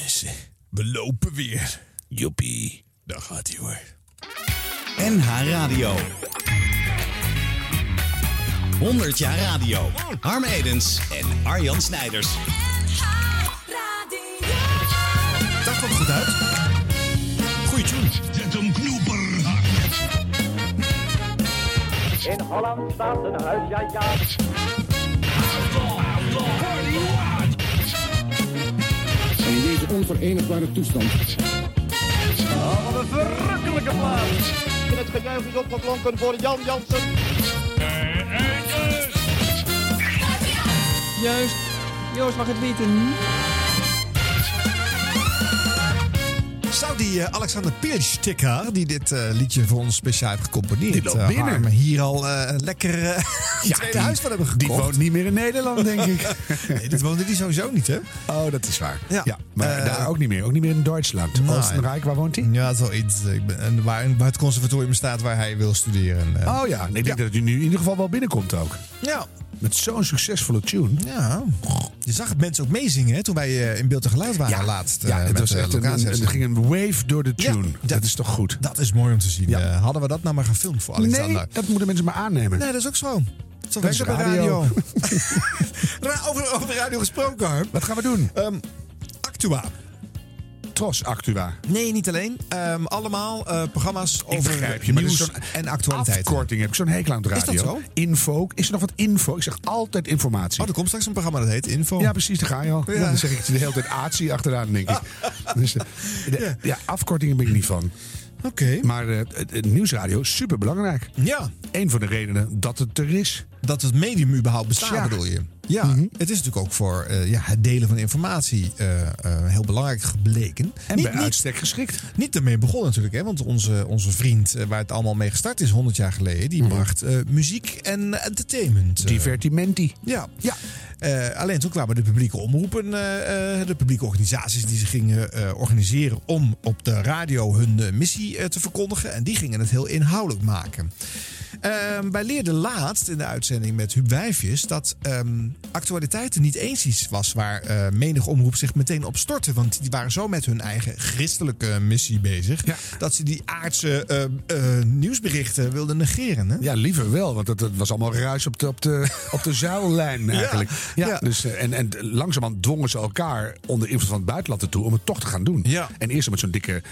mensen. We lopen weer. Joepie. Daar gaat hij hoor. NH Radio. 100 jaar radio. Harm Edens en Arjan Snijders. Dat komt goed uit. Goeie tune. Zet hem knoeper. In Holland staat een huis, ja ja. Onverenigbare toestand Oh, wat een verrukkelijke plaats. En het gejuich is opgeklonken voor Jan Jansen. Juist. Joost mag het weten. Zou die eh, Alexander Pirstikker, die dit eh, liedje voor ons speciaal heeft gecomponeerd, Die loopt eh, binnen. Hier al eh, lekker eh een tweede die- huis van hebben gekocht? Die woont niet meer in Nederland, denk ik. Nee, dit woonde die sowieso niet, hè? Oh, dat is waar. Ja. Ja, maar daar ook niet meer. Ook niet meer in Duitsland. Oostenrijk, waar woont hij? Ja, het is wel iets. Ik ben, en waar, waar het conservatorium staat waar hij wil studeren. Oh ja, ik denk dat hij nu in ieder geval wel binnenkomt ook. Ja. Met zo'n succesvolle tune. Ja. Je zag het mensen ook meezingen hè, toen wij eh, in beeld en geluid waren laatst. ja eh, het was de echt een, er ging een wave door de Ja, tune. dat- dat is toch goed? Dat is mooi om te zien. Ja. Eh, hadden we dat nou maar gefilmd voor Alexander? Nee, dat moeten mensen maar aannemen. Nee, dat is ook zo. Zo werkt het bij radio. radio. Ra- over, over radio gesproken, Harm. Wat gaan we doen? Ehm, Actua. Tros Actua. Nee, niet alleen. Ehm, allemaal eh, programma's over je, nieuws zo'n en actualiteiten. Afkorting heb ik zo'n hekel aan de Is dat radio. zo? Info. Is er nog wat info? Ik zeg altijd informatie. Oh, er komt straks een programma dat heet Info. Ja, precies, daar ga je al. Ja. Ja. Dan zeg ik de hele tijd ATSI achteraan, denk ik. Dus, eh, de- ja, afkortingen ben ik niet van. Oké. Maar eh, het, het nieuwsradio is super belangrijk. Ja, Een van de redenen dat het er is. Dat het medium überhaupt bestaat, Ja. bedoel je? Ja, Mhm. het is natuurlijk ook voor eh, ja, het delen van informatie eh, eh, heel belangrijk gebleken. En niet, bij niet, uitstek geschikt. niet ermee begonnen natuurlijk, hè? want onze, onze vriend waar het allemaal mee gestart is 100 jaar geleden, die bracht eh, muziek en entertainment. Divertimenti. Ja. Ja. Alleen toen kwamen de publieke omroepen, de publieke organisaties die zich gingen organiseren om op de radio hun missie te verkondigen. En die gingen het heel inhoudelijk maken. Ehm, wij leerden laatst in de uitzending met Huub Wijfjes dat ehm, actualiteiten niet eens iets was waar eh, menig omroep zich meteen op stortte. Want die waren zo met hun eigen christelijke missie bezig Ja. dat ze die aardse eh, eh, nieuwsberichten wilden negeren. Hè? Ja, liever wel, want het, het was allemaal ruis op de, op de, op de zuillijn eigenlijk. Ja, ja. Dus, eh, en, en langzamerhand dwongen ze elkaar onder invloed van het buitenland ertoe om het toch te gaan doen. Ja. En eerst met zo'n dikke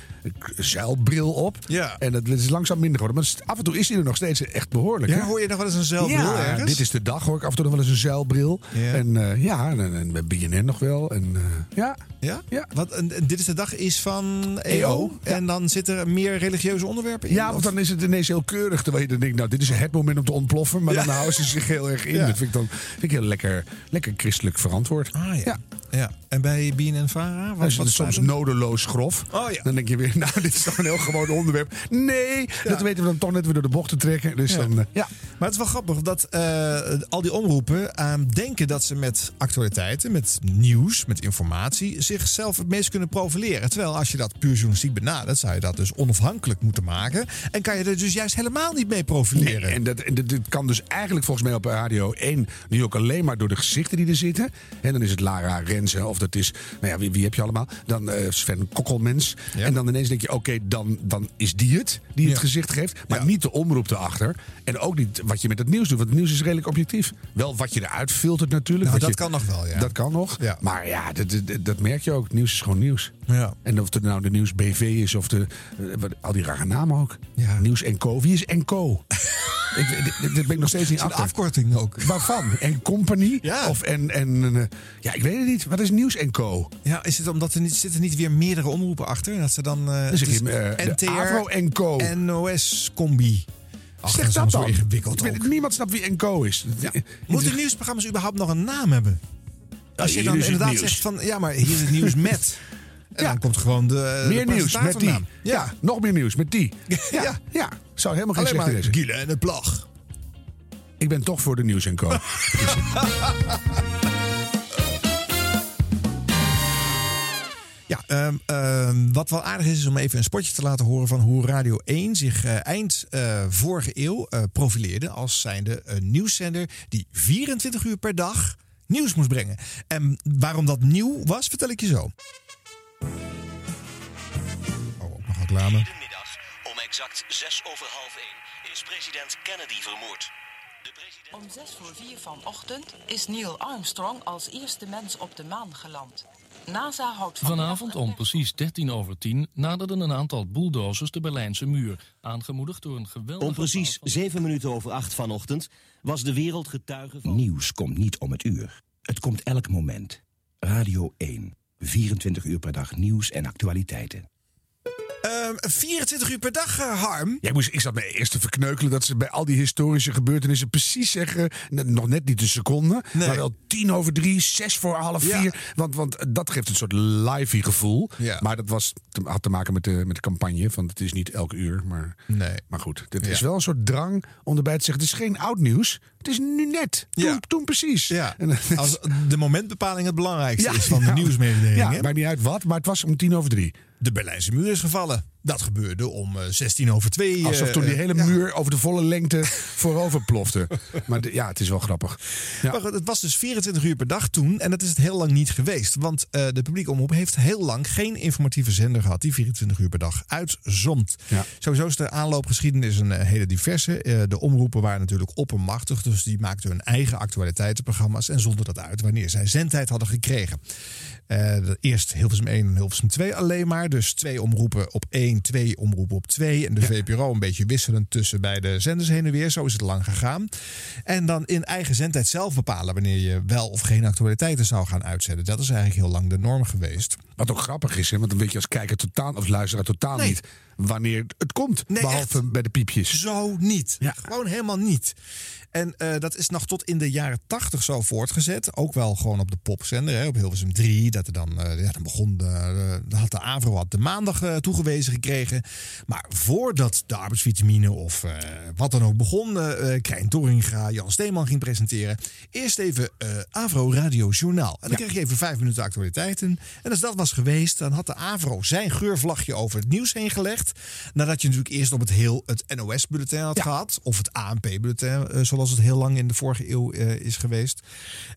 zeilbril op. Ja. En dat is langzaam minder geworden. Maar af en toe is hij er nog steeds echt behoorlijk. Ja, hè? hoor je nog wel eens een zeilbril ja, ergens? dit is de dag hoor ik af en toe nog wel eens een zeilbril. Ja. En eh, ja, en, en bij BNN nog wel. En eh, ja, Ja? Ja. Wat, en, dit is de dag is van EO. Ja. En dan zitten er meer religieuze onderwerpen in? ja, want dan is het ineens heel keurig. Terwijl je dan denkt, nou, dit is het moment om te ontploffen. Maar dan houden ze zich heel erg in. Dat vind ik dan vind ik heel lekker, lekker christelijk verantwoord. Ah ja. Ja. En bij BNN-Vara? Dan is het soms nodeloos grof. Oh ja. Dan denk je weer, nou, dit is toch een heel gewoon onderwerp. Nee, dat weten we dan toch net weer door de bocht te trekken. Dus Ja. dan, eh, ja. Maar het is wel grappig dat eh, al die omroepen aan denken dat ze met actualiteiten, met nieuws, met informatie, zichzelf het meest kunnen profileren. Terwijl als je dat puur journalistiek benadert, zou je dat dus onafhankelijk moeten maken. En kan je er dus juist helemaal niet mee profileren. Nee, en dat, en dat, dit kan dus eigenlijk volgens mij op Radio 1 nu ook alleen maar door de gezichten die er zitten. En dan is het Lara Renze of dat is, nou ja, wie, wie heb je allemaal? Dan eh, Sven Kokkelmens. Ja. En dan ineens denk je, oké, dan, dan is die het die het Ja. gezicht geeft. Maar niet de omroep erachter. En ook niet wat je met het nieuws doet. Want het nieuws is redelijk objectief. Wel wat je eruit filtert natuurlijk. Nou, dat je- kan nog wel, ja. Dat kan nog. Ja. Maar ja, dat, dat, dat merk je ook. Het nieuws is gewoon nieuws. Ja. En of het nou de Nieuws BV is of de, eh, al die rare namen ook. Ja. Nieuws en Co. Wie is en Co? ik, dit, ben ik nog steeds niet achter. afkorting ook. Waarvan? En Company? Ja. Of en, en, eh, ja, ik weet het niet. Wat is Nieuws en Co? Ja, is het omdat er niet, zitten niet weer meerdere omroepen achter? En dat ze dan. eh, Dus NTR, en Co. NOS-combi. Ach, Zeg dat dan. zo ingewikkeld ook. niemand snapt wie en Co is. Ja. Moeten nieuwsprogramma's überhaupt nog een naam hebben? Als je dan inderdaad nieuws. zegt van, ja, maar hier is het nieuws met. En Ja. dan komt gewoon de de Meer nieuws met die. Ja. Ja, nog meer nieuws met die. Ja, Ja. Zou helemaal geen alleen slechte maar. Gielen en het plag. Ik ben toch voor de Nieuws en Co. Ehm, ehm, wat wel aardig is, is om even een spotje te laten horen van hoe Radio 1 zich eh, eind eh, vorige eeuw eh, profileerde als zijnde een nieuwszender die 24 uur per dag nieuws moest brengen. En waarom dat nieuw was, vertel ik je zo. reclame. Hedenmiddag, om exact zes over half één, is president Kennedy vermoord. De president... Om zes voor vier vanochtend is Neil Armstrong als eerste mens op de maan geland. NASA houdt Vanavond om precies 13 over 10 naderden een aantal bulldozers de Berlijnse muur. Aangemoedigd door een geweldige... Om precies bouw van- zeven minuten over acht vanochtend was de wereld getuige van... Nieuws komt niet om het uur. Het komt elk moment. Radio 1. 24 uur per dag nieuws en actualiteiten. Ehm, 24 uur per dag, eh, Harm. Ja, ik, moest, ik zat me eerst te verkneukelen dat ze bij al die historische gebeurtenissen precies zeggen. Nog net niet de seconde. Nee. Maar wel tien over drie, zes voor half Ja. vier. Want, want dat geeft een soort livey gevoel. Ja. Maar dat was, had te maken met de, met de campagne. Van het is niet elk uur. Maar, Nee. maar goed, Ja. is wel een soort drang om erbij te zeggen. Het is geen oud nieuws. Het is nu net. Toen, Ja. toen precies. Ja, als de momentbepaling het belangrijkste Ja, is van de ja. nieuwsmededelingen. Ja, maakt niet uit wat, maar het was om tien over drie. De Berlijnse muur is gevallen. Dat gebeurde om eh, 16 over 2. Alsof toen die hele ja. muur over de volle lengte voorover plofte. Maar de- ja, het is wel grappig. Ja. Maar het was dus 24 uur per dag toen. En dat is het heel lang niet geweest. Want eh, de publieke omroep heeft heel lang geen informatieve zender gehad die 24 uur per dag uitzond. Ja. Sowieso is de aanloopgeschiedenis een eh, hele diverse. Eh, de omroepen waren natuurlijk oppermachtig. Dus die maakten hun eigen actualiteitenprogramma's. En zonden dat uit wanneer zij zendtijd hadden gekregen. Eh, eerst Hilversum 1 en Hilversum 2 alleen maar. Dus twee omroepen op 1, twee omroepen op 2. En de VPRO een beetje wisselend tussen beide zenders heen en weer. Zo is het lang gegaan. En dan in eigen zendtijd zelf bepalen wanneer je wel of geen actualiteiten zou gaan uitzenden. Dat is eigenlijk heel lang de norm geweest. Wat ook grappig is, hè, want dan weet je als kijker totaal of luisteraar totaal Nee. niet wanneer het komt. Nee, behalve bij de piepjes. Zo niet. Ja. Gewoon helemaal niet. En eh, dat is nog tot in de jaren tachtig zo voortgezet. Ook wel gewoon op de popzender, hè, op Hilversum 3. Dat er dan, eh, ja, dan begon, de, had de AVRO had de maandag eh, toegewezen gekregen. Maar voordat de arbeidsvitamine of wat dan ook begon, Krijn Torringa, Jan Steeman ging presenteren. Eerst even AVRO Radio Journaal. En dan kreeg je even vijf minuten actualiteiten. En als dat was geweest, dan had de AVRO zijn geurvlagje over het nieuws heen gelegd. Nadat je natuurlijk eerst op het heel het NOS-bulletin had gehad. Of het ANP-bulletin, eh, zoals het heel lang in de vorige eeuw eh, is geweest.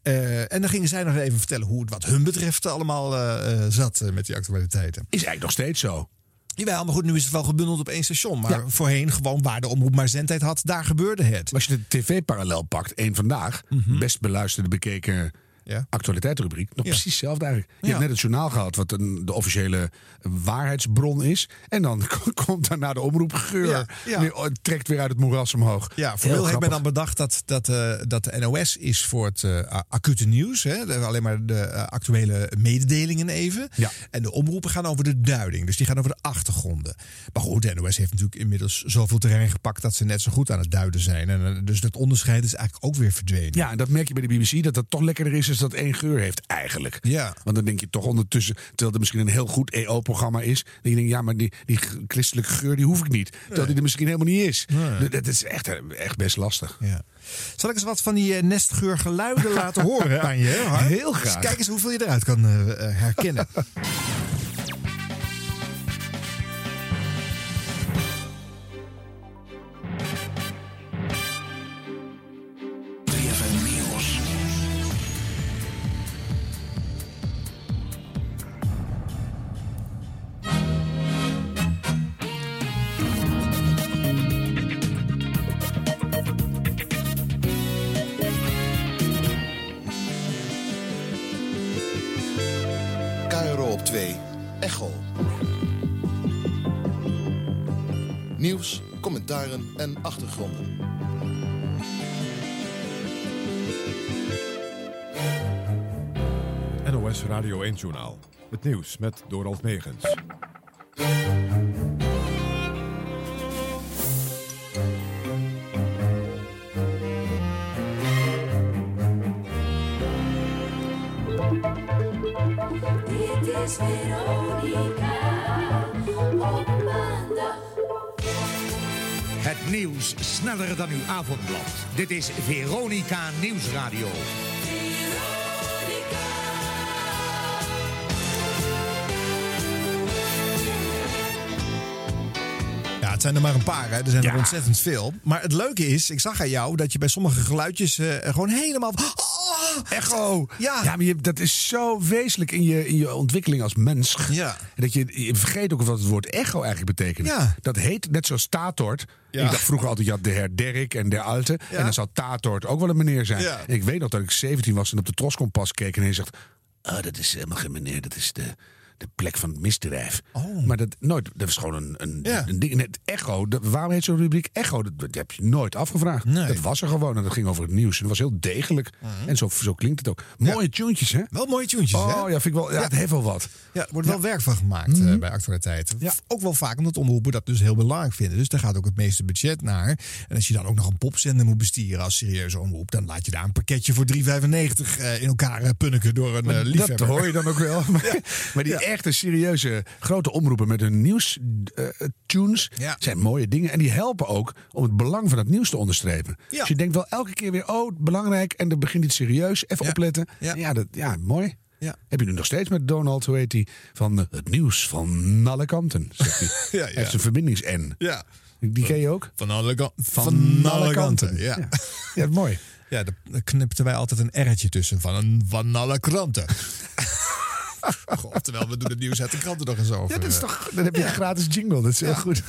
Eh, en dan gingen zij nog even vertellen hoe het wat hun betreft allemaal eh, zat met die actualiteiten. Is eigenlijk nog steeds zo. Jawel, maar goed, nu is het wel gebundeld op één station. Maar voorheen gewoon waar de omroep maar zendtijd had, daar gebeurde het. Als je de tv-parallel pakt, één vandaag, best beluisterde, bekeken Ja. actualiteitsrubriek, nog Ja. precies hetzelfde eigenlijk. Je Ja. hebt net het journaal gehad, wat een, de officiële waarheidsbron is. En dan komt daarna de omroepgeur, Ja, oh, trekt weer uit het moeras omhoog. Ja, formeel heeft men dan bedacht dat, dat, eh, dat de NOS is voor het eh, acute nieuws. Hè, alleen maar de eh, actuele mededelingen even. Ja. En de omroepen gaan over de duiding. Dus die gaan over de achtergronden. Maar goed, de NOS heeft natuurlijk inmiddels zoveel terrein gepakt... dat ze net zo goed aan het duiden zijn. En, dus dat onderscheid is eigenlijk ook weer verdwenen. Ja, en dat merk je bij de BBC, dat dat toch lekkerder is dat één geur heeft, eigenlijk. Ja. Want dan denk je toch ondertussen, terwijl er misschien een heel goed EO-programma is, denk je, ja, maar die, die christelijke geur, die hoef ik niet. Terwijl die er misschien helemaal niet is. Nee. Dat is echt, echt best lastig. Ja. Zal ik eens wat van die eh, nestgeurgeluiden laten horen aan je? Heel graag. Dus kijk eens hoeveel je eruit kan eh, herkennen. En achtergronden. NOS Radio 1 Journaal. Het nieuws met Dorald Megens. Dan uw avondblad. Dit is Veronica Nieuwsradio. Ja, het zijn er maar een paar. Hè. Er zijn er ontzettend veel. Maar het leuke is, ik zag aan jou dat je bij sommige geluidjes eh, gewoon helemaal... Oh, Echo. Ja. maar je, dat is zo wezenlijk in je, in je ontwikkeling als mens. Ja. Dat je, je vergeet ook wat het woord echo eigenlijk betekent. Ja. Dat heet net zoals Tatort. Ja. Ik dacht vroeger altijd, je had de heer Derrik en de Alte. Ja. En dan zou Tatort ook wel een meneer zijn. Ja. En ik weet nog dat ik 17 was en op de Troskompas keek en hij zegt... Oh, dat is helemaal geen meneer, dat is de, de plek van het misdrijf. Oh. Maar dat, nooit, dat was gewoon een, een, Ja. een ding. Het echo, waarom heet zo'n rubriek echo? Dat, dat heb je nooit afgevraagd. Nee. Dat was er gewoon en dat ging over het nieuws. En dat was heel degelijk. En zo, zo klinkt het ook. Mooie tunes, hè? Wel mooie tunes, hè? Oh ja, vind ik wel. Ja, het heeft wel wat. Ja, er wordt wel werk van gemaakt eh, bij actualiteiten. Ja. Ook wel vaak omdat omroepen dat dus heel belangrijk vinden. Dus daar gaat ook het meeste budget naar. En als je dan ook nog een popzender moet bestieren als serieuze omroep... dan laat je daar een pakketje voor 3,95 eh, in elkaar eh, punniken door een liefhebber. dat hoor je dan ook wel. Maar, maar die echte serieuze grote omroepen met hun nieuws eh, tunes Ja. zijn mooie dingen. En die helpen ook om het belang van het nieuws te onderstrepen. Ja. Dus je denkt wel elke keer weer, oh, belangrijk. En dan begint iets serieus. Even Ja. opletten. Ja. Ja, dat, ja mooi. Ja. Heb je nu nog steeds met Donald, hoe heet hij? Van eh, het nieuws van alle kanten, zegt hij. Ja, Hij ja. heeft een verbindings-N. Ja. Die ken je ook? Van alle, van alle kanten. Ja. Ja, ja mooi. Ja, daar knipten wij altijd een R'tje tussen van een van alle kranten. Goh, Oftewel, we doen het nieuws uit de kranten nog eens over. Ja, dat is toch, dan heb je een gratis jingle. Dat is heel goed.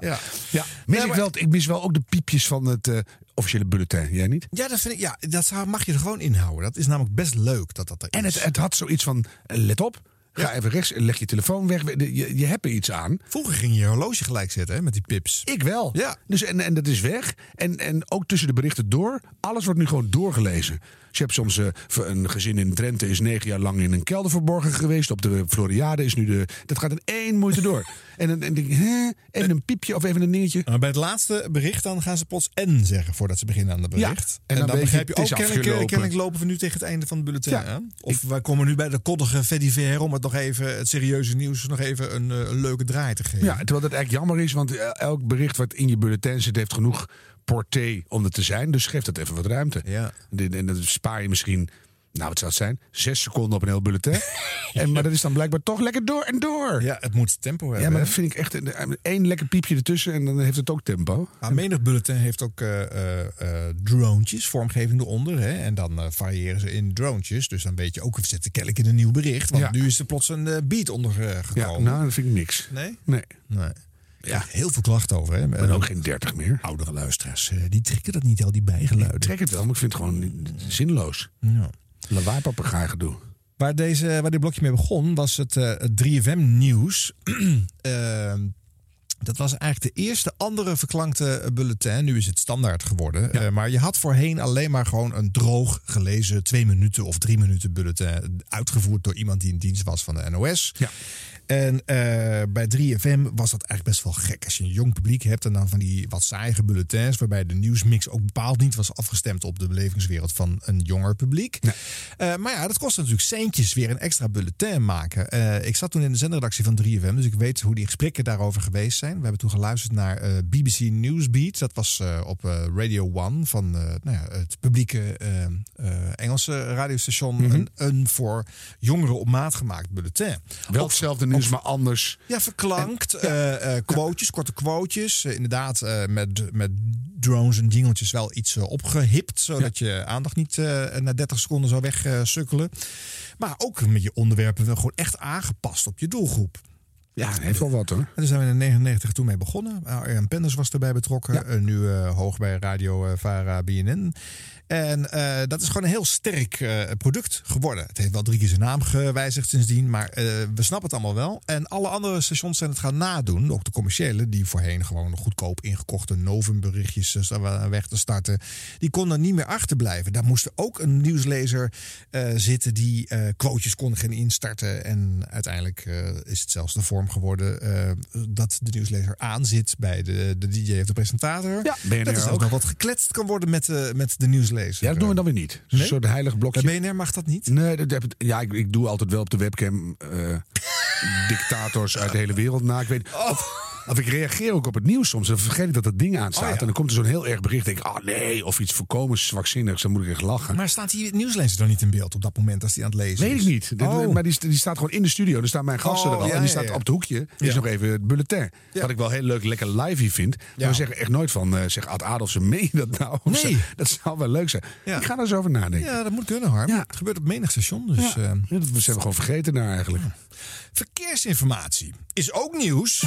Ja. Ja, mis ik, wel, ik mis wel ook de piepjes van het eh, officiële bulletin. Jij niet? Ja, dat vind ik. Ja, dat mag je er gewoon inhouden. Dat is namelijk best leuk dat dat er En is. het, het had zoiets van, eh, let op, ga even rechts, leg je telefoon weg. Je, je hebt er iets aan. Vroeger ging je je horloge gelijk zetten hè, met die pips. Ik wel. Ja. Dus, en, en dat is weg. En, en ook tussen de berichten door. Alles wordt nu gewoon doorgelezen. Je hebt soms eh, een gezin in Drenthe is negen jaar lang in een kelder verborgen geweest. Op de Floriade is nu de. Dat gaat in één moeite door. en dan en denk ik, hè? Even een piepje of even een dingetje. Maar bij het laatste bericht dan gaan ze plots N zeggen voordat ze beginnen aan het bericht. en en, dan begrijp je ook, is kennelijk, kennelijk lopen we nu tegen het einde van het bulletin. Ja. Of wij komen nu bij de koddige Fediver om het nog even, het serieuze nieuws, nog even een, eh, een leuke draai te geven. Ja, terwijl dat eigenlijk jammer is, want eh, elk bericht wat in je bulletin zit, heeft genoeg porté om er te zijn. Dus geef dat even wat ruimte. Ja. En, en dan spaar je misschien, nou wat zou het zijn, zes seconden op een heel bulletin. en, maar dat is dan blijkbaar toch lekker door en door. Ja, het moet tempo hebben. Ja, maar dat vind ik echt een- een- één lekker piepje ertussen en dan heeft het ook tempo. Maar menig bulletin heeft ook eh eh eh, dronetjes, vormgeving eronder. Hè? En dan eh, variëren ze in dronetjes. Dus dan weet je ook, we zetten kennelijk in een nieuw bericht. Want Ja. nu is er plots een eh, beat onder eh, Ja, nou, dat vind ik niks. Nee? Nee. Nee. Ja, heel veel klachten over. Hè? Ik ben ook geen dertig meer. Oudere luisteraars, eh, die trekken dat niet, al die bijgeluiden. Ik trek het wel, maar ik vind het gewoon zinloos. Ja. Lawaai gedoe. Waar, deze, waar dit blokje mee begon, was het, eh, het 3FM-nieuws. dat was eigenlijk de eerste andere verklankte bulletin. Nu is het standaard geworden. Eh, maar je had voorheen alleen maar gewoon een droog gelezen... twee minuten of drie minuten bulletin... uitgevoerd door iemand die in dienst was van de NOS. Ja. En eh, bij 3FM was dat eigenlijk best wel gek. Als je een jong publiek hebt en dan van die wat saaie bulletins... waarbij de nieuwsmix ook bepaald niet was afgestemd... op de belevingswereld van een jonger publiek. Eh, maar ja, dat kostte natuurlijk centjes weer een extra bulletin maken. Eh, ik zat toen in de zendredactie van 3FM, dus ik weet hoe die gesprekken daarover geweest zijn. We hebben toen geluisterd naar BBC Newsbeat. Dat was op Radio One van nou ja, het publieke Engelse radiostation. een, een voor jongeren op maat gemaakt bulletin. Wel Op- maar anders. ja, verklankt. eh eh, quotejes, korte quotejes. Eh, inderdaad, met, met drones en jingeltjes wel iets eh, opgehipt. Zodat je aandacht niet na 30 seconden zou wegsukkelen. maar ook met je onderwerpen wel gewoon echt aangepast op je doelgroep. Ja, heeft wel wat hoor. En daar zijn we in 99 toen mee begonnen. Arjan Penders was erbij betrokken. Nu hoog bij Radio Vara BNN. En eh, dat is gewoon een heel sterk eh, product geworden. Het heeft wel drie keer zijn naam gewijzigd sindsdien. Maar eh, we snappen het allemaal wel. En alle andere stations zijn het gaan nadoen. Ook de commerciële, die voorheen gewoon goedkoop ingekochte Novum-berichtjes weg te starten. Die konden niet meer achterblijven. Daar moest ook een nieuwslezer eh, zitten die eh quotejes kon gaan instarten. En uiteindelijk eh, is het zelfs de vorm geworden eh, dat de nieuwslezer aanzit bij de, de DJ of de presentator. Ja, dat is ook nog wat gekletst kan worden met, met de nieuwslezer. Ja, dat doen we dan weer niet. Nee? Een soort heilig blokje. Bij BNR mag dat niet? Nee, dat heb ik, ja, ik, ik doe altijd wel op de webcam eh, dictators uit de hele wereld na. Ik weet, of, Of ik reageer ook op het nieuws soms. Dan vergeet ik dat dat ding aanstaat. Oh, ja. En dan komt er zo'n heel erg bericht. denk ik, ah nee, of iets voorkomen zwakzinnigs. Dan moet ik echt lachen. Maar staat die nieuwslezer dan niet in beeld op dat moment als die aan het lezen Weet is? ik niet. Oh. Maar die, die staat gewoon in de studio. Er staan mijn gasten Oh, er al. ja, en die staat op het hoekje. Is Ja. nog even het bulletin. Wat ik wel heel leuk, lekker live vind. Maar Ja. we zeggen echt nooit van, eh, zeg Ad Adolfsen, meen je dat nou? Nee. Dat zou wel leuk zijn. Ik ga er eens over nadenken. Ja, dat moet kunnen, Harm. Ja. Het gebeurt op menig station. Dus, Ja, dat zijn we gewoon vergeten daar eigenlijk. Verkeersinformatie is ook nieuws.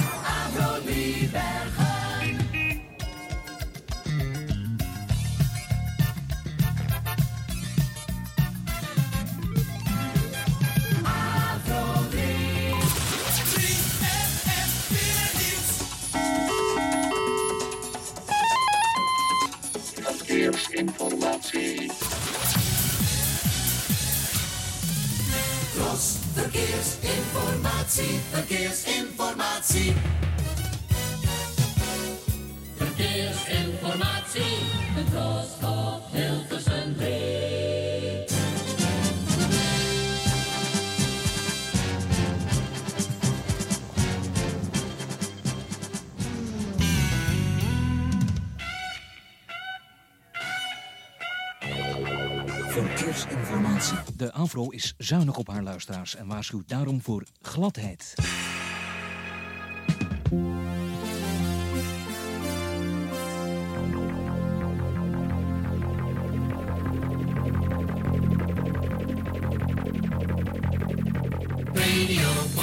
Verkeersinformatie. Tros, verkeersinformatie, verkeersinformatie. Verkeersinformatie, de Tros op Hilversum 3. Verkeersinformatie. De AVRO is zuinig op haar luisteraars en waarschuwt daarom voor gladheid. Radio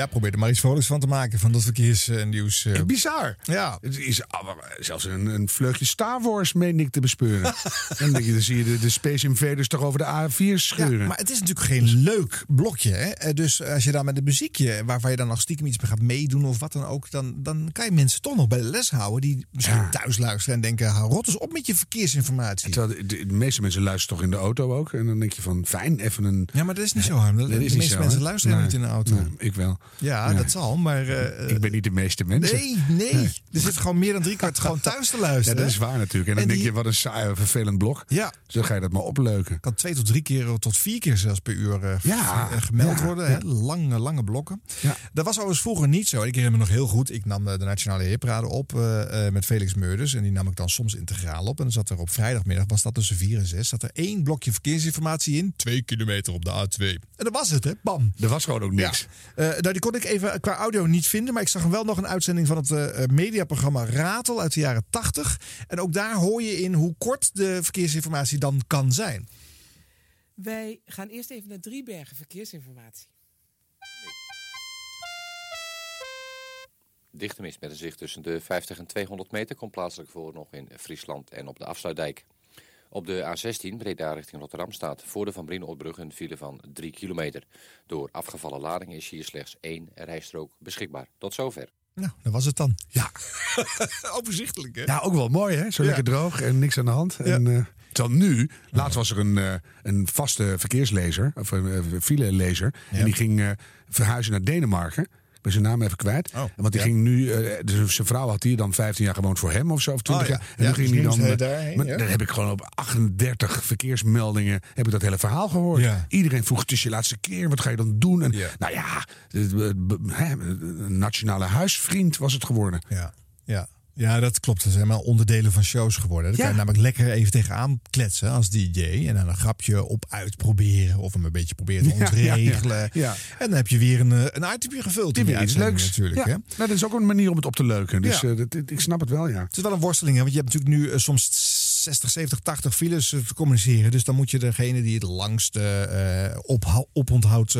Ja, probeer er maar iets vrolijks van te maken van dat verkeersnieuws. eh. Bizar. Ja. Het is maar zelfs een, een vleugje Star Wars meen ik te bespeuren. dan, je, dan zie je de, de Space Invaders toch over de A4 scheuren. Ja, maar het is natuurlijk geen leuk blokje. Hè? Eh, Dus als je dan met een muziekje, waarvan je dan nog stiekem iets mee gaat meedoen of wat dan ook, dan, dan kan je mensen toch nog bij de les houden die misschien thuis luisteren en denken: hou rot eens op met je verkeersinformatie. Terwijl de, meeste mensen luisteren toch in de auto ook. En dan denk je van, fijn, even een... Ja, maar dat is niet zo, Harm. De, Dat is meeste zo, mensen luisteren Nee. niet in de auto. Nee, ik wel. Ja, dat zal, maar... eh, Ik ben niet de meeste mensen. Nee, nee. Er zit gewoon meer dan drie kwart gewoon thuis te Ja, luisteren. dat is waar natuurlijk. En dan En denk die- je, wat een saai, vervelend blok. Ja. Dus dan ga je dat maar opleuken. kan twee tot drie keer tot vier keer zelfs per uur eh, Ja, eh, gemeld ja, worden. ja. Hè? Lange, lange blokken. Ja. Dat was overigens vroeger niet zo. Ik herinner me nog heel goed. Ik nam de Nationale Hitparade op met Felix Meurders. En die nam ik dan soms integraal op. En dan zat er op vrijdagmiddag, was dat tussen vier en zes, zat er één blokje verkeersinformatie in. Twee kilometer op de A2. En dat was het, hè? Bam. Er was gewoon ook niks. Ja. Nou, die kon ik even qua audio niet vinden. Maar ik zag wel nog een uitzending van het eh, eh, mediaprogramma Ratel uit de jaren 80. En ook daar hoor je in hoe kort de verkeersinformatie dan kan zijn. Wij gaan eerst even naar Driebergen verkeersinformatie. Dichte mist met een zicht tussen de 50 en 200 meter komt plaatselijk voor nog in Friesland en op de Afsluitdijk. Op de A16 Breda richting Rotterdam staat voor de Van Brienoordbrug een file van 3 kilometer. Door afgevallen lading is hier slechts één rijstrook beschikbaar. Tot zover. Nou, dat was het dan. Ja. Overzichtelijk, hè? Ja, ook wel mooi hè. Zo Ja. lekker droog en niks aan de hand. En, eh, terwijl nu, laatst was er een, eh, een vaste verkeerslezer, of een uh, filelezer. En die ging eh, verhuizen naar Denemarken. Ik ben zijn naam even kwijt. Oh, Want die ja. ging nu, eh, dus zijn vrouw had hier dan 15 jaar gewoond voor hem of zo, of 20 Oh, ja. jaar. En Ja, toen ging dus hij dan. eh, daarheen, maar. Dan heb ik gewoon op 38 verkeersmeldingen heb ik dat hele verhaal gehoord. Iedereen vroeg: Het is je laatste keer, wat ga je dan doen? En nou ja, een nationale huisvriend was het geworden. Ja, ja. Ja dat klopt. Dat zijn maar onderdelen van shows geworden. Ja. kan je namelijk lekker even tegenaan kletsen als DJ. En dan een grapje op uitproberen. Of hem een beetje proberen te Ja, ja, ja. ontregelen. En dan heb je weer een, eh, een itemje gevuld. Die weer iets leuks. natuurlijk. Hè? Nou, dat is ook een manier om het op te leuken. Dus eh, dat, ik snap het wel, ja. Het is wel een worsteling, hè? want je hebt natuurlijk nu eh, soms 60, 70, 80 files te communiceren. Dus dan moet je degene die het langste eh opha- oponthoud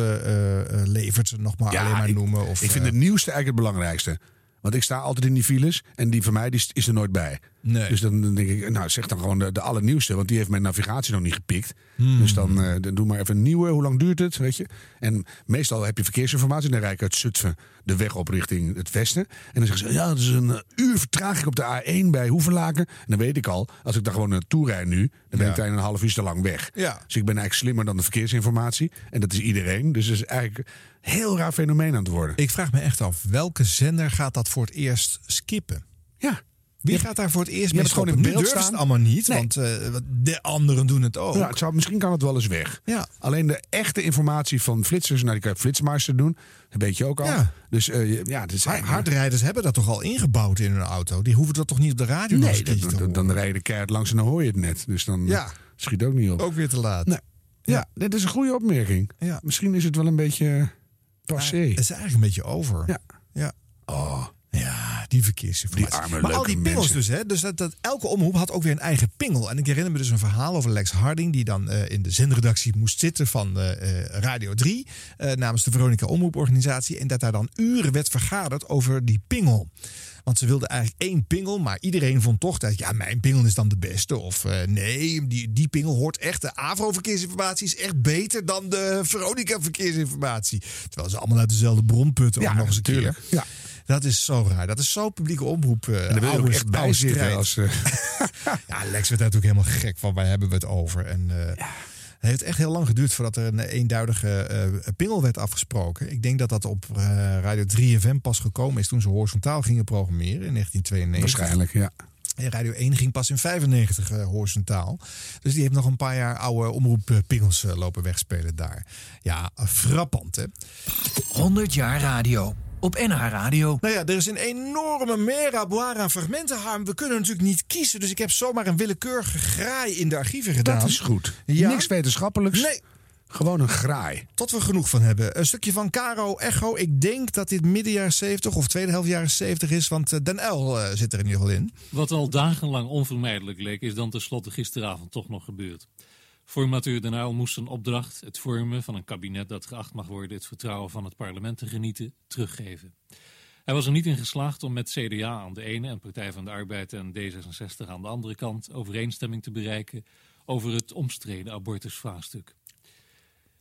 levert nog maar alleen maar ik, noemen. Of, ik vind het nieuwste eigenlijk het belangrijkste. Want ik sta altijd in die files en die van mij die is- er nooit bij. Nee. Dus dan denk ik, nou zeg dan gewoon de, de allernieuwste. Want die heeft mijn navigatie nog niet gepikt. Hmm. Dus dan, eh, dan doe maar even een nieuwe. Hoe lang duurt het, weet je? En meestal heb je verkeersinformatie. Dan rijd ik uit Zutphen de weg op richting het westen. En dan zeggen ze, ja, dat is een eh, uur vertraging op de A1 bij Hoevenlaken. En dan weet ik al, als ik daar gewoon naartoe rijd nu, dan ben Ja. ik daar in een half uur te lang weg. Ja. Dus ik ben eigenlijk slimmer dan de verkeersinformatie. En dat is iedereen. Dus het is eigenlijk heel raar fenomeen aan het worden. Ik vraag me echt af, welke zender gaat dat voor het eerst skippen? Ja. Wie gaat daar voor het eerst mee het gewoon in Nu beeld staan. het allemaal niet, Nee. want eh, de anderen doen het ook. Ja, het zou, misschien kan het wel eens weg. Ja. Alleen de echte informatie van flitsers, nou die kan je Flitsmeister doen. Dat weet je ook al. Ja. Dus eh, ja, het is Hardrijders hebben dat toch al ingebouwd in hun auto? Die hoeven dat toch niet op de radio Nee, een dat- te dan, dan rij je de keihard langs en dan hoor je het net. Dus dan Ja. schiet ook niet op. Ook weer te laat. Nee. Ja, dit is een goede opmerking. Ja. Misschien is het wel een beetje passé. Het is eigenlijk een beetje over. Ja. ja. Oh, Ja, die verkeersinformatie. Die arme, maar al die pingels mensen. dus, hè? Dus dat, dat, elke omroep had ook weer een eigen pingel. En ik herinner me dus een verhaal over Lex Harding... die dan eh, in de zendredactie moest zitten van eh, eh, Radio 3... eh, namens de Veronica Omroeporganisatie... en dat daar dan uren werd vergaderd over die pingel. Want ze wilden eigenlijk één pingel, maar iedereen vond toch dat... ja, mijn pingel is dan de beste. Of eh, nee, die, die pingel hoort echt... de Avro-verkeersinformatie is echt beter dan de Veronica-verkeersinformatie. Terwijl ze allemaal uit dezelfde bron putten. Ja, nog eens een natuurlijk. keer. Ja. Dat is zo raar. Dat is zo publieke omroep. eh En daar wil je ook oude- echt bij zitten. Als, eh, Ja, Lex werd daar natuurlijk helemaal gek van. Waar hebben we het over? En eh, het heeft echt heel lang geduurd voordat er een eenduidige eh, pingel werd afgesproken. Ik denk dat dat op eh, Radio 3FM pas gekomen is toen ze horizontaal gingen programmeren in 1992. waarschijnlijk, ja. En Radio 1 ging pas in 95 eh, horizontaal. Dus die heeft nog een paar jaar oude omroeppingels eh, lopen wegspelen daar. Ja, frappant hè. 100 jaar radio. Op NH Radio. Nou ja, er is een enorme meraboire aan fragmenten, Harm. We kunnen natuurlijk niet kiezen, dus ik heb zomaar een willekeurige graai in de archieven gedaan. Dat is goed. Ja. Niks wetenschappelijks. Nee. Gewoon een graai. Tot we genoeg van hebben. Een stukje van Caro Echo. Ik denk dat dit midden jaren 70 of tweede helft jaren 70 is, want eh, Den L eh, zit er in ieder geval in. Wat al dagenlang onvermijdelijk leek, is dan tenslotte gisteravond toch nog gebeurd. Formateur Den Uyl moest zijn opdracht, het vormen van een kabinet dat geacht mag worden het vertrouwen van het parlement te genieten, teruggeven. Hij was er niet in geslaagd om met CDA aan de ene en Partij van de Arbeid en D66 aan de andere kant overeenstemming te bereiken over het omstreden abortusvraagstuk.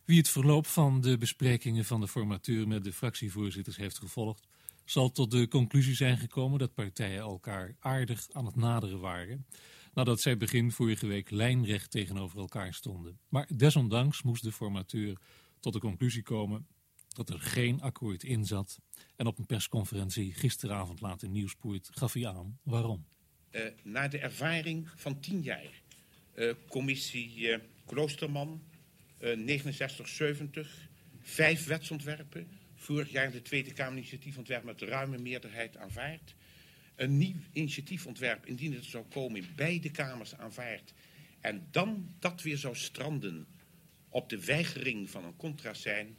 Wie het verloop van de besprekingen van de formateur met de fractievoorzitters heeft gevolgd, zal tot de conclusie zijn gekomen dat partijen elkaar aardig aan het naderen waren, nadat zij begin vorige week lijnrecht tegenover elkaar stonden. Maar desondanks moest de formateur tot de conclusie komen dat er geen akkoord in zat. En op een persconferentie gisteravond laat in Nieuwspoort gaf hij aan waarom. Eh, naar de ervaring van tien jaar. Eh, commissie eh, Kloosterman, eh 6970, vijf wetsontwerpen. Vorig jaar de Tweede Kamer initiatiefontwerp met ruime meerderheid aanvaard. Een nieuw initiatiefontwerp, indien het zou komen, in beide kamers aanvaard. En dan dat weer zou stranden op de weigering van een contrasijn.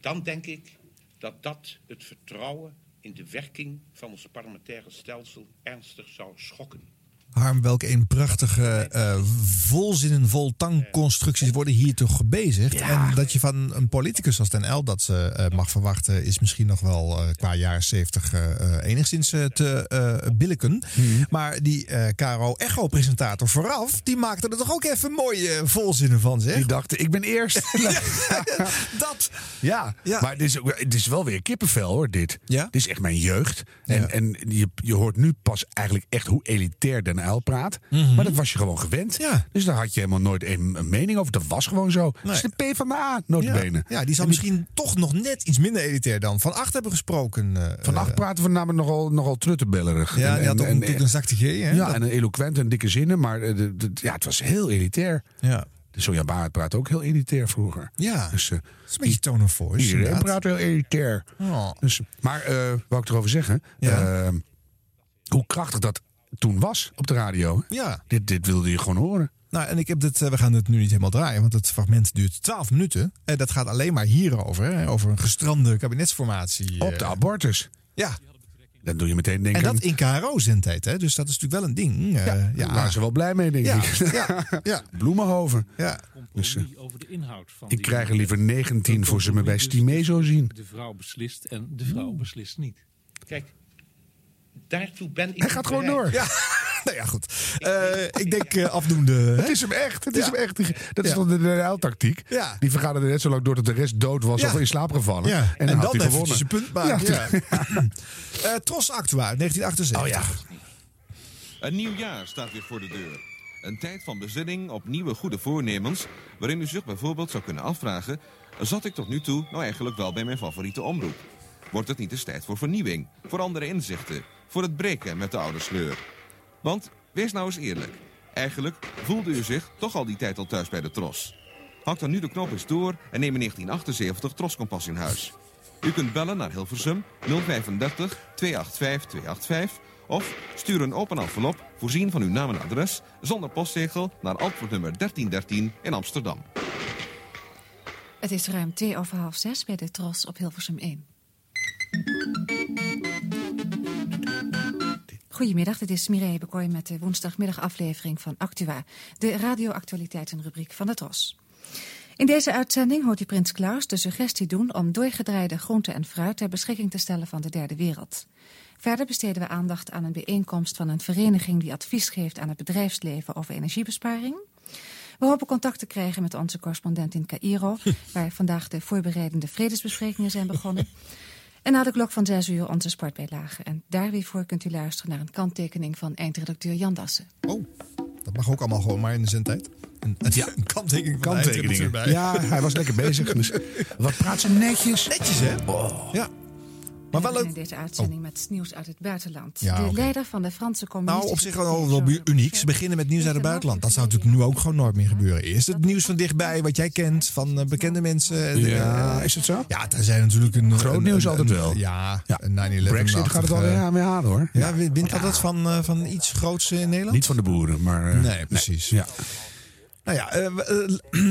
Dan denk ik dat dat het vertrouwen in de werking van ons parlementaire stelsel ernstig zou schokken. Harm, welke een prachtige eh, volzinnen, vol tangconstructies worden hier toch gebezigd. En dat je van een politicus als Den L dat ze eh, mag verwachten, is misschien nog wel eh, qua jaren 70 eh, enigszins te billiken. Maar die Caro Echo-presentator vooraf, die maakte er toch ook even mooie volzinnen van, zeg. Die dachten, ik ben eerst. dat. Ja, maar het is, het is wel weer kippenvel hoor, dit. Ja? Dit is echt mijn jeugd. En, en je, je hoort nu pas eigenlijk echt hoe elitair Den Uyl praat. Mhm. Maar dat was je gewoon gewend. Dus daar had je helemaal nooit een, mening over. Dat was gewoon zo. Dat is de P van de A, notabene. Ja, die zal En misschien toch nog net iets minder elitair dan Van Acht hebben gesproken. eh, Vannacht eh, praten we namelijk nogal, nogal truttenbellerig. Ja, En- die had en- ook en- natuurlijk een zachte G. Hè? Ja, Dat- en eloquent en dikke zinnen. Maar eh, de, de- ja, het was heel elitair. Ja. De Sonja Barend praat ook heel elitair vroeger. Ja, dus, uh, dat is een beetje tone of voice. Iedereen inderdaad. praat heel elitair. Oh. Dus, maar wou ik erover zeggen. Ja. eh, hoe krachtig dat toen was op de radio. Ja. Dit, dit wilde je gewoon horen. Nou, en ik heb dit, eh, we gaan het nu niet helemaal draaien, want het fragment duurt 12 minuten. En dat gaat alleen maar hierover, hè, over een gestrande kabinetsformatie. Op de abortus. Ja. Dan doe je meteen denken... En dat in KRO-zendtijd, hè? dus dat is natuurlijk wel een ding. eh, ja, ja. daar waren ze wel blij mee, denk Ja, ik. ja, ja. Bloemenhoven. Ja. Dus, eh, over de inhoud van ik die- krijg er liever 19 voor ze me bij Stimezo zien. De vrouw beslist en de vrouw beslist niet. Kijk, daartoe ben ik. Hij gaat gewoon door. Ja. nou ja, goed. Eh, ik denk eh, afdoende. hè? Het is hem echt. Het is hem echt. Dat is Ja. toch de NL-tactiek? Ja. Die vergaderde net zo lang door dat de rest dood was Ja. of in slaap gevallen. Ja. En, En, dan, dan hij een punt maken. Ja, Ja. Eh, Tros Actua, 1978. Oh ja. Een nieuw jaar staat weer voor de deur. Een tijd van bezinning op nieuwe goede voornemens, waarin u zich bijvoorbeeld zou kunnen afvragen: zat ik tot nu toe nou eigenlijk wel bij mijn favoriete omroep? Wordt het niet eens tijd voor vernieuwing, voor andere inzichten, voor het breken met de oude sleur? Want wees nou eens eerlijk. Eigenlijk voelde u zich toch al die tijd al thuis bij de Tros. Hak dan nu de knop eens door en neem in 1978 Tros Kompas in huis. U kunt bellen naar Hilversum 035 285 285 of stuur een open envelop voorzien van uw naam en adres zonder postzegel naar antwoordnummer 1313 in Amsterdam. Het is ruim twee over half zes bij de Tros op Hilversum 1. Goedemiddag, dit is Mireille Bekooi met de woensdagmiddagaflevering van Actua, de radioactualiteitenrubriek van de Tros. In deze uitzending hoort u Prins Klaus de suggestie doen om doorgedraaide groente en fruit ter beschikking te stellen van de derde wereld. Verder besteden we aandacht aan een bijeenkomst van een vereniging die advies geeft aan het bedrijfsleven over energiebesparing. We hopen contact te krijgen met onze correspondent in Cairo, waar vandaag de voorbereidende vredesbesprekingen zijn begonnen. En na de klok van zes uur onze sportbijlage. En daar weer voor kunt u luisteren naar een kanttekening van eindredacteur Jan Dassen. Oh, dat mag ook allemaal gewoon maar in de zendtijd. Een, ja, een kanttekening van de Kanttekeningen. eindredacteur bij. Ja, hij was lekker bezig. Dus wat praat ze netjes. Netjes, hè? Ja. Maar We wel leuk. beginnen deze uitzending met nieuws uit het buitenland. Ja, de oké. leider van de Franse communistische Nou, op zich wel, wel uniek. Ze beginnen met nieuws uit het buitenland. Dat zou natuurlijk nu ook gewoon nooit meer gebeuren. Eerst het nieuws van dichtbij, wat jij kent, van eh, bekende mensen. En, Ja, is het zo? Ja, er zijn natuurlijk een... Groot een- nieuws een- altijd een- wel. Ja, Ja. een 9-11. Brexit gaat het wel achtige- weer aan hoor. Ja, wint dat het van, eh, van iets groots in Nederland? Niet van de boeren, maar... eh, Nee, precies. Ja. Nou ja, eh, eh,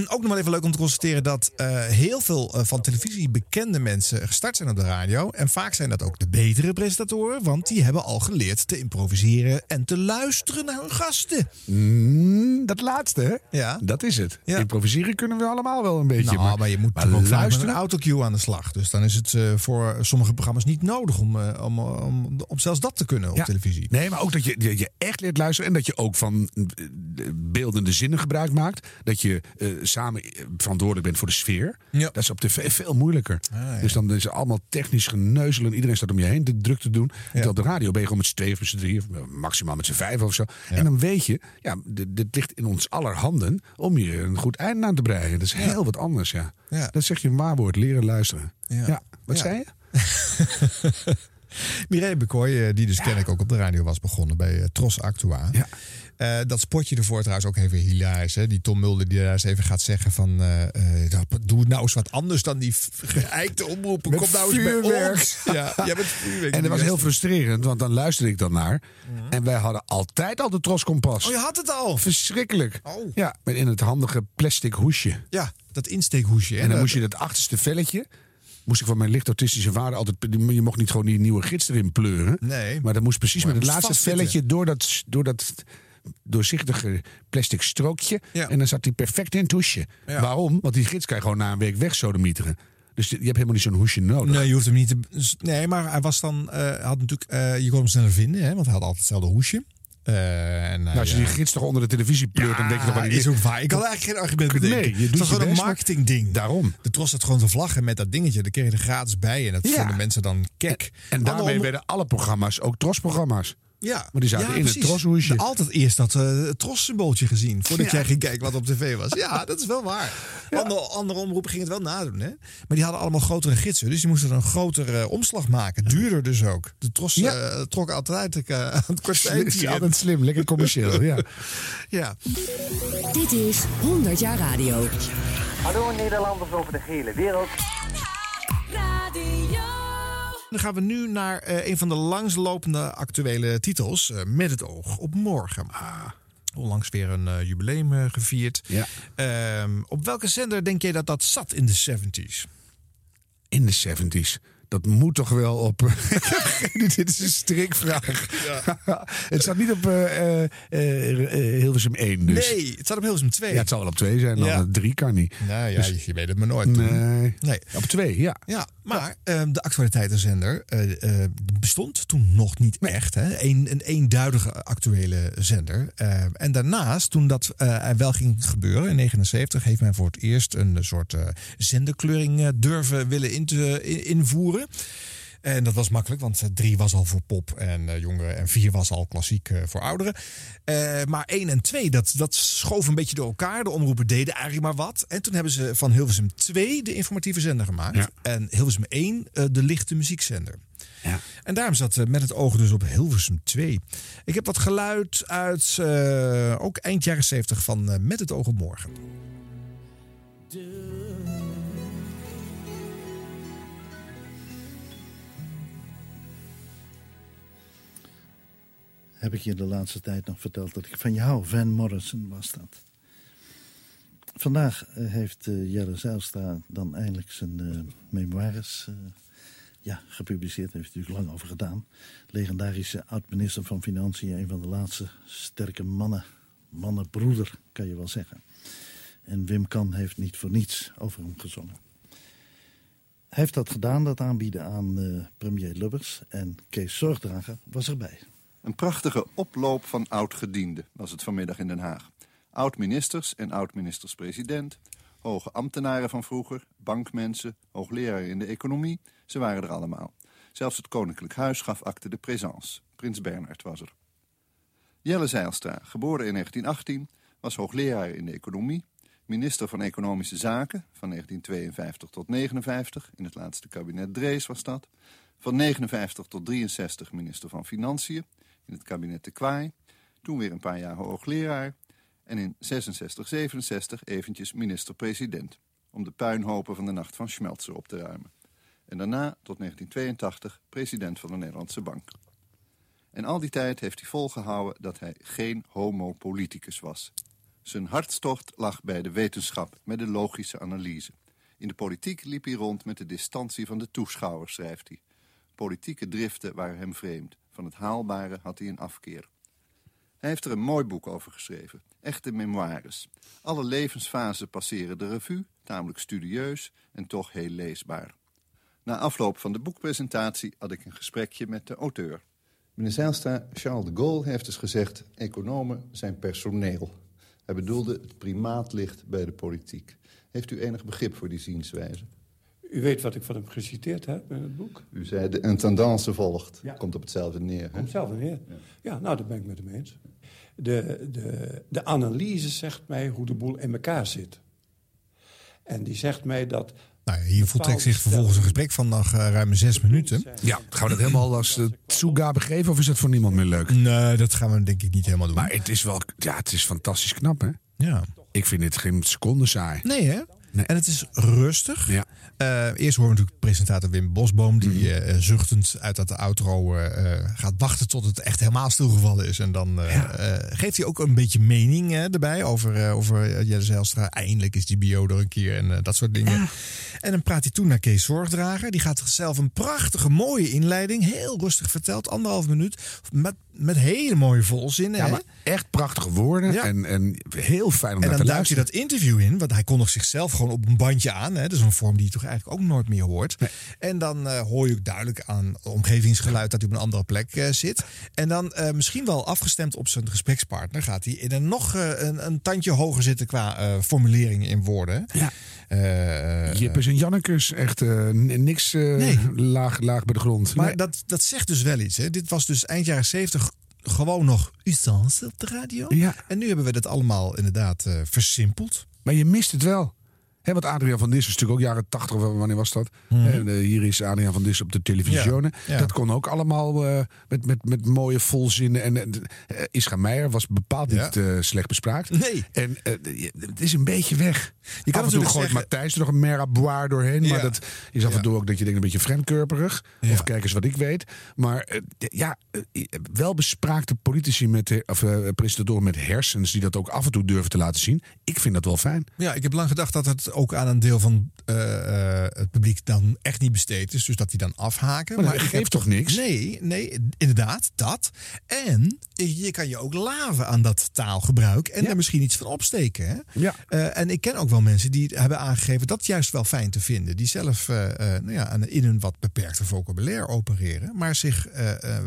ook nog wel even leuk om te constateren dat eh, heel veel van televisie bekende mensen gestart zijn op de radio. En vaak zijn dat ook de betere presentatoren, want die hebben al geleerd te improviseren en te luisteren naar hun gasten. Mm, dat laatste, hè? Ja. Dat is het. Ja. Improviseren kunnen we allemaal wel een beetje. Nou, maar, je moet maar ook vaak met luisteren. een autocue aan de slag. Dus dan is het voor sommige programma's niet nodig om, om, om, om zelfs dat te kunnen op Ja. televisie. Nee, maar ook dat je, je, echt leert luisteren. En dat je ook van de beeldende zinnen gebruik maakt. Dat je eh, samen eh, verantwoordelijk bent voor de sfeer. Ja. Dat is op tv veel moeilijker. Ah, ja. Dus dan is het allemaal technisch geneuzelen. Iedereen staat om je heen de druk te doen. En op de radio ben je gewoon met z'n tweeën of met z'n drieën. of Maximaal met z'n vijf of zo. En dan weet je, ja, dit, dit ligt in ons aller handen. Om je een goed einde aan te breien. Dat is heel wat anders, ja. Ja. Dat zeg je een waarwoord. Leren luisteren. Ja. Wat Ja. zei je? Mireille Bekooi, eh, die dus ken ik ook op de radio was begonnen bij eh, Tros Actua. Ja. Eh, dat spotje ervoor trouwens ook even hilarisch. Hè? Die Tom Mulder die daar eens even gaat zeggen van... eh, dat- doe het nou eens wat anders dan die geëikte omroepen. Met Kom nou eens bij vuurwerk. ons. Ja, ja, met vuurwerk. En dat was heel frustrerend, want dan luisterde ik dan naar. En wij hadden altijd al de troskompas. Oh, je had het al? Verschrikkelijk. Oh. Ja, met in het handige plastic hoesje. Ja, dat insteekhoesje. En dan moest je dat achterste velletje. Moest ik van mijn licht autistische vader altijd. Je mocht niet gewoon die nieuwe gids erin pleuren. Nee. Maar dat moest precies Maar met het laatste velletje door dat, door dat doorzichtige plastic strookje. Ja. En dan zat hij perfect in het hoesje. Ja. Waarom? Want die gids kan je gewoon na een week wegsodemieteren. Dus je hebt helemaal niet zo'n hoesje nodig. Nee, je hoeft hem niet te... Nee, maar hij was dan... eh, had natuurlijk, eh, je kon hem sneller vinden, hè, want hij had altijd hetzelfde hoesje. Eh, en, Nou, als je die gids toch onder de televisie pleurt, dan denk je toch wel Ja, niet. is ook waar. Ik had eigenlijk geen argument bedenken. Nee, je het doet was je gewoon een marketingding. Daarom. De Tros had gewoon te vlaggen met dat dingetje. Daar kreeg je er gratis bij. En dat Ja. vonden mensen dan kek. En daarmee werden alle programma's ook trosprogramma's. Ja, Maar die zaten ja, in het troshoesje. Altijd eerst dat eh tros-symbooltje gezien. Voordat Ja. jij ging kijken wat op tv was. Ja, dat is wel waar. Andere, andere omroepen gingen het wel nadoen. Hè? Maar die hadden allemaal grotere gidsen. Dus die moesten een grotere eh, omslag maken. Duurder dus ook. De Tros Ja. eh, trok altijd aan het is hier. altijd slim, lekker commercieel. Ja. Ja. Dit is 100 jaar radio. Hallo Nederlanders over de hele wereld. Dan gaan we nu naar eh, een van de langslopende actuele titels. eh, met het oog op morgen. Onlangs weer een eh, jubileum gevierd. Ja. Ehm, op welke zender denk jij dat dat zat in de 70s? In de 70s. Dat moet toch wel op. Dit is een strikvraag. het staat niet op eh, eh, eh, Hilversum 1. Dus. Nee, het staat op Hilversum 2. Ja, het zal wel op 2 zijn, dan Ja. 3 kan niet. Nou ja, Dus- je, weet het maar nooit. Nee. Nee. Op 2, ja. Ja, maar ehm, de actualiteitenzender bestond toen nog niet echt. Hè? Een, een eenduidige actuele zender. Eh, en daarnaast, toen dat wel ging gebeuren in 79, heeft men voor het eerst een soort zenderkleuring durven willen in te, in- invoeren. En dat was makkelijk, want eh, drie was al voor pop en eh, jongeren en vier was al klassiek eh, voor ouderen. Maar één en twee, dat, dat schoof een beetje door elkaar. De omroepen deden eigenlijk maar wat. En toen hebben ze van Hilversum 2 de informatieve zender gemaakt. Ja. En Hilversum 1 eh, de lichte muziekzender. Ja. En daarom zat met het oog dus op Hilversum 2. Ik heb wat geluid uit ook eind jaren 70 van Met het oog op morgen. Heb ik je de laatste tijd nog verteld dat ik van jou, Van Morrison, was dat. Vandaag eh, heeft eh, Jelle Zijlstra dan eindelijk zijn eh, memoires ja, gepubliceerd. Daar heeft hij natuurlijk lang over gedaan. Legendarische oud-minister van Financiën. Een van de laatste sterke mannen. Mannenbroeder, kan je wel zeggen. En Wim Kan heeft niet voor niets over hem gezongen. Hij heeft dat gedaan, dat aanbieden aan premier Lubbers. En Kees Zorgdrager was erbij. Een prachtige oploop van oud-gedienden was het vanmiddag in Den Haag. Oud-ministers en oud-ministers-president, hoge ambtenaren van vroeger, bankmensen, hoogleraren in de economie, ze waren er allemaal. Zelfs het Koninklijk Huis gaf acte de présence. Prins Bernhard was er. Jelle Zijlstra, geboren in 1918, was hoogleraar in de economie, minister van Economische Zaken van 1952 tot 59, in het laatste kabinet Drees was dat, van 59 tot 63 minister van Financiën, in het kabinet De Kwaai, toen weer een paar jaar hoogleraar en in 66, 67 eventjes minister-president, om de puinhopen van de nacht van Schmelzer op te ruimen. En daarna tot 1982 president van de Nederlandse Bank. En al die tijd heeft hij volgehouden dat hij geen homo politicus was. Zijn hartstocht lag bij de wetenschap met de logische analyse. In de politiek liep hij rond met de distantie van de toeschouwer, schrijft hij. Politieke driften waren hem vreemd. Van het haalbare had hij een afkeer. Hij heeft er een mooi boek over geschreven. Echte memoires. Alle levensfasen passeren de revue, tamelijk studieus en toch heel leesbaar. Na afloop van de boekpresentatie had ik een gesprekje met de auteur. Meneer Zijlstra, Charles de Gaulle heeft dus gezegd... economen zijn personeel. Hij bedoelde het primaat ligt bij de politiek. Heeft u enig begrip voor die zienswijze? U weet wat ik van hem geciteerd heb in het boek? U zei, de, een tendance volgt. Ja. Komt op hetzelfde neer. Hè? Komt hetzelfde neer. Ja, nou, dat ben ik met hem eens. De, de, de analyse zegt mij hoe de boel in elkaar zit. En die zegt mij dat... Nou, ja, hier voltrekt zich vervolgens een gesprek van nog eh, ruim zes minuten. Ja, gaan we dat helemaal als uh, Tsuga begeven of is dat voor niemand meer leuk? Nee, dat gaan we denk ik niet helemaal doen. Maar het is wel, ja, het is fantastisch knap, hè? Ja. Ik vind dit geen seconde saai. Nee, hè? Nee. En het is rustig. Ja. Uh, eerst horen we natuurlijk presentator Wim Bosboom, die uh, zuchtend uit dat outro uh, gaat wachten tot het echt helemaal stilgevallen is. En dan ja. geeft hij ook een beetje mening erbij over, over Jelle Zijlstra. Eindelijk is die bio er een keer en dat soort dingen. Ja. En dan praat hij toen naar Kees Zorgdrager. Die gaat zichzelf een prachtige, mooie inleiding, heel rustig verteld, anderhalf minuut, met, met hele mooie volzinnen. Ja, hè? maar echt prachtige woorden en, en heel fijn om En naar dan te duikt hij luisteren. dat interview in, want hij kondigt zichzelf gewoon op een bandje aan. Hè? Dat is een vorm die je toch eigenlijk ook nooit meer hoort. En dan eh, hoor je ook duidelijk aan omgevingsgeluid dat hij op een andere plek eh, zit. En dan eh, misschien wel afgestemd op zijn gesprekspartner gaat hij in een nog een, een tandje hoger zitten qua formuleringen in woorden. Ja. En Jannekes, echt niks Nee. laag, laag bij de grond. Maar Nee. dat, dat zegt dus wel iets. Hè? Dit was dus eind jaren 70 gewoon nog usance op de radio. Ja. En nu hebben we dat allemaal inderdaad versimpeld. Maar je mist het wel. Hè, want Adriaan van Dis is natuurlijk ook jaren 80, of wanneer was dat? Mhm. De- hier is Adriaan van Dis op de televisie. Ja, ja. Dat kon ook allemaal eh, met, met, met mooie volzinnen. En uh, Ischa Meijer was bepaald Ja. niet slecht bespraakt. Nee. En het is een beetje weg. Je kan af en toe natuurlijk gooit Matthijs er nog een meraboir doorheen. Maar dat is af en toe ook dat je denkt een beetje vreemdkurperig. Ja. Of kijk eens wat ik weet. Maar ja, wel bespraakte politici met, of presentatoren met hersens... die dat ook af en toe durven te laten zien. Ik vind dat wel fijn. Ja, ik heb lang gedacht dat het ook aan een deel van eh, eh, het publiek dan echt niet besteed is. Dus dat die dan afhaken. Maar dat ik geeft heb toch niks? Nee, nee, inderdaad, dat. En je kan je ook laven aan dat taalgebruik. En er misschien iets van opsteken. Hè? Ja. Eh, en ik ken ook wel mensen die hebben aangegeven dat juist wel fijn te vinden. Die zelf eh, nou ja, in een wat beperkte vocabulaire opereren. Maar zich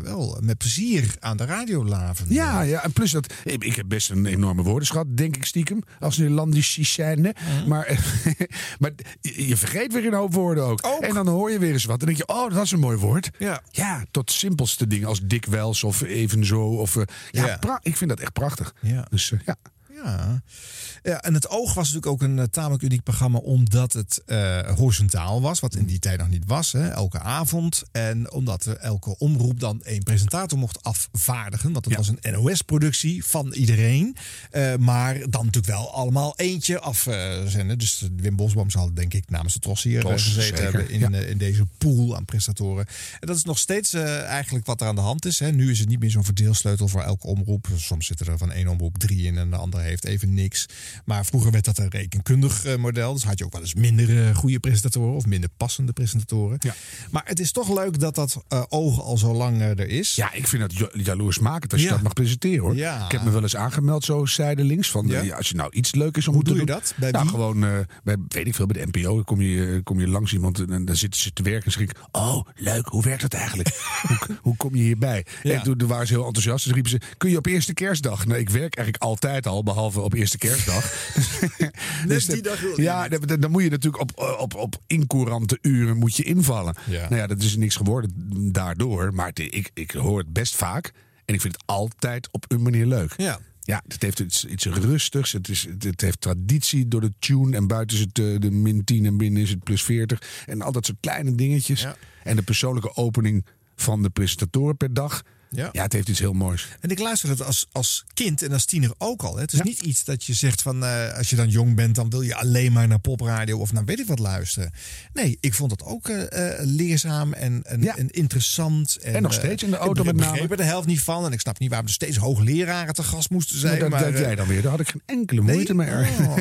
wel met plezier aan de radio laven. Ja, ja, en plus dat. Ik heb best een enorme woordenschat, denk ik stiekem. Als Nederlandisch scène. Maar, maar je vergeet weer een hoop woorden ook. En dan hoor je weer eens wat. En denk je, oh, dat is een mooi woord. Ja. Ja, tot simpelste dingen als dikwijls of evenzo. Of, eh, ja, ik vind dat echt prachtig. Ja. Dus eh, ja. Ja. ja, en het oog was natuurlijk ook een eh, tamelijk uniek programma omdat het eh, horizontaal was, wat in die tijd nog niet was, hè, elke avond. En omdat er elke omroep dan één presentator mocht afvaardigen, want het was een NOS-productie van iedereen. Eh, maar dan natuurlijk wel allemaal eentje afzenden. dus Wim Bosboom zal denk ik namens de Tros hier Tros, gezeten zeker, hebben in, ja. in deze pool aan prestatoren. En dat is nog steeds eigenlijk wat er aan de hand is. Hè. Nu is het niet meer zo'n verdeelsleutel voor elke omroep. Soms zitten er van één omroep drie in en de andere heeft even niks. Maar vroeger werd dat een rekenkundig eh, model. Dus had je ook wel eens minder eh, goede presentatoren of minder passende presentatoren. Maar het is toch leuk dat dat eh, oog al zo lang er is. Ja, ik vind dat ja- jaloersmakend als je Ja. dat mag presenteren hoor. Ja. Ik heb me wel eens aangemeld zo zijdelings. Van, Ja? ja, als je nou iets leuk is om Hoe te doe je doen. dat? Bij nou, wie? gewoon eh, bij, weet ik veel, bij de NPO. Kom je, kom je langs iemand en, dan zitten ze te werken. En schrik ik, oh leuk, hoe werkt dat eigenlijk? hoe, hoe kom je hierbij? Ja. En toen toen waren ze heel enthousiast. Dus riepen ze, kun je op eerste kerstdag? Nou, ik werk eigenlijk altijd al, behalve op eerste kerstdag. Dus die dat- dag Ja, dan, moet je natuurlijk op, op, op incourante uren moet je invallen. Ja. Nou ja, dat is niks geworden daardoor. Maar het- ik, ik hoor het best vaak. En ik vind het altijd op een manier leuk. Ja. Ja, het heeft iets, iets rustigs. Het, is, het, heeft traditie door de tune. En buiten is het eh, de min 10 en binnen is het plus 40. En al dat soort kleine dingetjes. Ja. En de persoonlijke opening van de presentatoren per dag. Ja. Ja, het heeft iets heel moois. En ik luister het als, als kind en als tiener ook al. Hè. Het is niet iets dat je zegt van eh, als je dan jong bent, dan wil je alleen maar naar popradio of naar weet ik wat luisteren. Nee, ik vond het ook eh, eh, leerzaam en, en, Ja. en interessant. En nog steeds in de auto ik met begreep name. er de helft niet van. En ik snap niet waarom er steeds hoogleraren te gast moesten zijn. dat maar, dat jij dan weer. Daar had ik geen enkele moeite mee. Oh.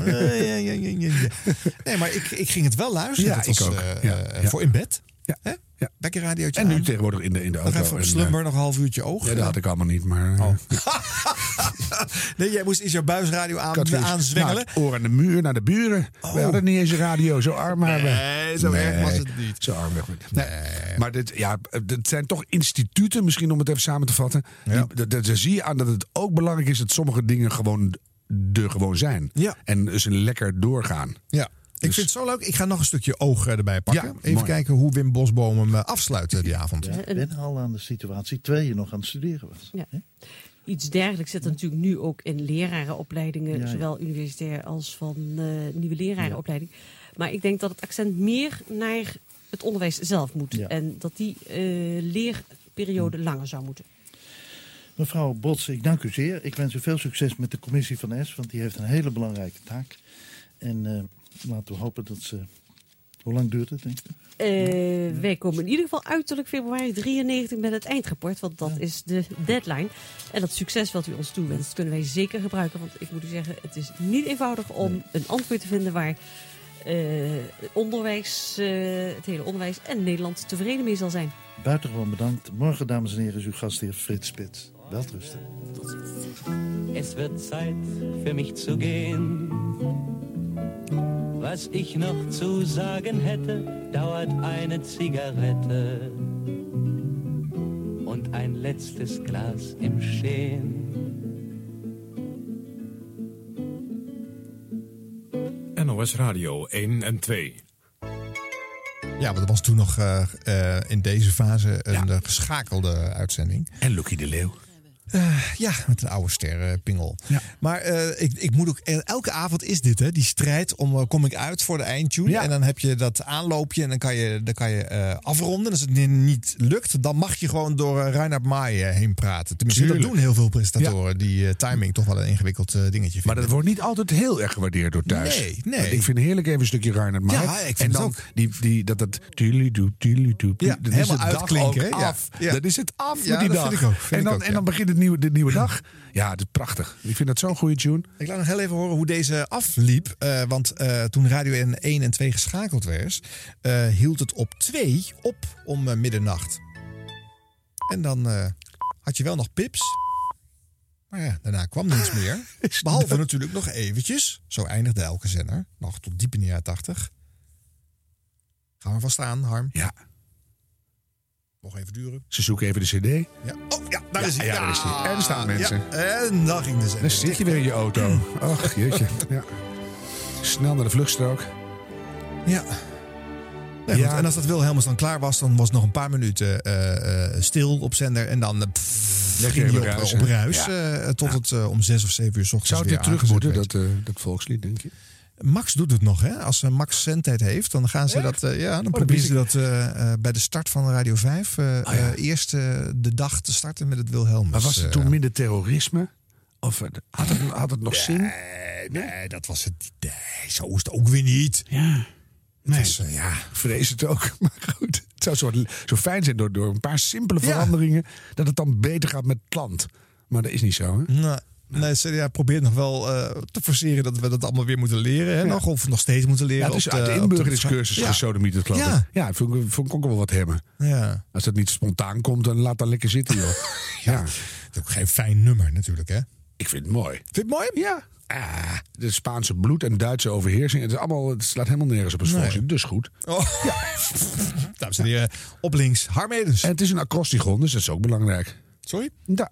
Nee, maar ik, ik ging het wel luisteren. Ja, Dat was, ik ook. Voor in bed. Ja. Hè? Ja. En nu aan. tegenwoordig in de, in de Nog auto. even En, een eh, slumber, nog een half uurtje oog. Ja, dat had ik allemaal niet. Maar, Oh. eh, nee, jij moest eens jouw buisradio aan, had aanzwengelen. Nou, oor aan de muur, naar de buren. We hadden niet eens een radio, zo arm waren we. Nee, zo erg was het niet. Zo arm weg. Nee. Maar dit, ja, het zijn toch instituten, misschien om het even samen te vatten. Ja. Daar, daar zie je aan dat het ook belangrijk is dat sommige dingen gewoon er gewoon zijn. Ja. En dus lekker doorgaan. Ja. Ik Dus- vind het zo leuk. Ik ga nog een stukje oog eh, erbij pakken. Ja, Even mooi. kijken hoe Wim Bosboom hem eh, afsluit eh, die avond. Ja, ik ben al aan de situatie terwijl je nog aan het studeren was. Ja. Iets dergelijks zit er natuurlijk nu ook in lerarenopleidingen, Ja, ja. zowel universitair als van eh, nieuwe lerarenopleiding. Maar ik denk dat het accent meer naar het onderwijs zelf moet. Ja. En dat die eh, leerperiode langer zou moeten. Mevrouw Bots, ik dank u zeer. Ik wens u veel succes met de commissie van S, want die heeft een hele belangrijke taak. En eh, laten we hopen dat ze... Hoe lang duurt het, denk ik? Eh, wij komen in ieder geval uiterlijk februari 93 met het eindrapport, want dat is de deadline. En dat succes wat u ons toewenst, kunnen wij zeker gebruiken. Want ik moet u zeggen, het is niet eenvoudig om een antwoord te vinden waar eh, het onderwijs, eh, het hele onderwijs en Nederland tevreden mee zal zijn. Buitengewoon bedankt. Morgen, dames en heren, is uw gastheer Frits Spits. Welterusten. Es wird Zeit für mich zu gehen. Was ich noch zu sagen hätte, dauert eine Zigarette und ein letztes Glas im Stehen. NOS Radio 1 en 2. Ja, maar dat was toen nog eh, eh, in deze fase een eh, geschakelde uitzending. En Lucky de Leeuw. Eh, ja, met een oude sterrenpingel. Maar eh, ik, ik moet ook, elke avond is dit, hè, die strijd om eh, kom ik uit voor de eindtune. En dan heb je dat aanloopje en dan kan je, dan kan je eh, afronden. Als het ni- niet lukt, dan mag je gewoon door Reinhard Maai eh, heen praten. Tenminste, Tuurlijk. dat doen heel veel presentatoren. Die eh, timing toch wel een ingewikkeld eh, dingetje vinden. Maar dat wordt niet altijd heel erg gewaardeerd door thuis. Nee, nee. Want Ik vind heerlijk even een stukje Reinhard Maai. Ja, ik vind en dan ook. Die, die, dat dat tuurlidoe, tuurlidoe, Ja, dat is helemaal het dag uitklinken? Ja, af. ja. Dat is het af Ja, met die dat dag. vind ik ook, vind en dan, en ja. dan begint de nieuwe, de nieuwe dag. Ja, het is prachtig. Ik vind dat zo'n goede tune. Ik laat nog heel even horen hoe deze afliep. Eh, want eh, toen Radio N 1 en 2 geschakeld werd, eh, hield het op 2 op om middernacht. En dan had je wel nog pips. Maar ja, daarna kwam niets meer. Behalve natuurlijk nog eventjes. Zo eindigde elke zender. Nog tot diep in de jaren 80. Gaan we vast aan, Harm? Ja. Nog even duren. Ze zoeken even de cd. Ja. Oh, daar Ja, is hij. ja, daar is hij. En er staan mensen. En daar ging de zender. Dan zit je weer in je auto. Ach, jeetje. Ja. Snel naar de vluchtstrook. Ja. Nee, En als dat Wilhelmus dan klaar was, dan was het nog een paar minuten eh, eh, stil op zender. En dan eh, pff, ging in je op, ruis, op ruis Ja. tot het om zes of zeven uur s ochtends Zou het weer terug moeten, dat, dat volkslied, denk je? Max doet het nog, hè? Als eh, Max zendtijd heeft, dan gaan ze dat. eh, ja, dan dat proberen ze dat eh, bij de start van Radio 5 eh, Ah, ja. eerst de dag te starten met het Wilhelmus. Maar was eh, toen minder terrorisme? Of had het, had het nog zin? Nee, dat was het. Nee, zo is het ook weer niet. Ja. Nee, ja. vrees het ook. Maar goed, het zou zo, zo fijn zijn door, door een paar simpele Ja. veranderingen... dat het dan beter gaat met het land. Maar dat is niet zo, hè? Nee. Nee, CDA probeert nog wel eh, te forceren dat we dat allemaal weer moeten leren. Hè, Ja. nog, of nog steeds moeten leren. Ja, het is op uit de op inburgeringscursus ja. geloof ik. Ja. Ja, vond, ik- vond ik ook wel wat hebben. Ja. Als dat niet spontaan komt, dan laat dat lekker zitten, joh. ja. Het is ook geen fijn nummer natuurlijk, hè? Ik vind het mooi. Vind je het mooi? Ja. Ah, de Spaanse bloed en Duitse overheersing. Het, is allemaal, het slaat helemaal nergens op het Nee. Dus goed. Oh. Ja. Dames en heren, op links, Harmedens. En het is een acrostigon, dus dat is ook belangrijk. Sorry? Ja.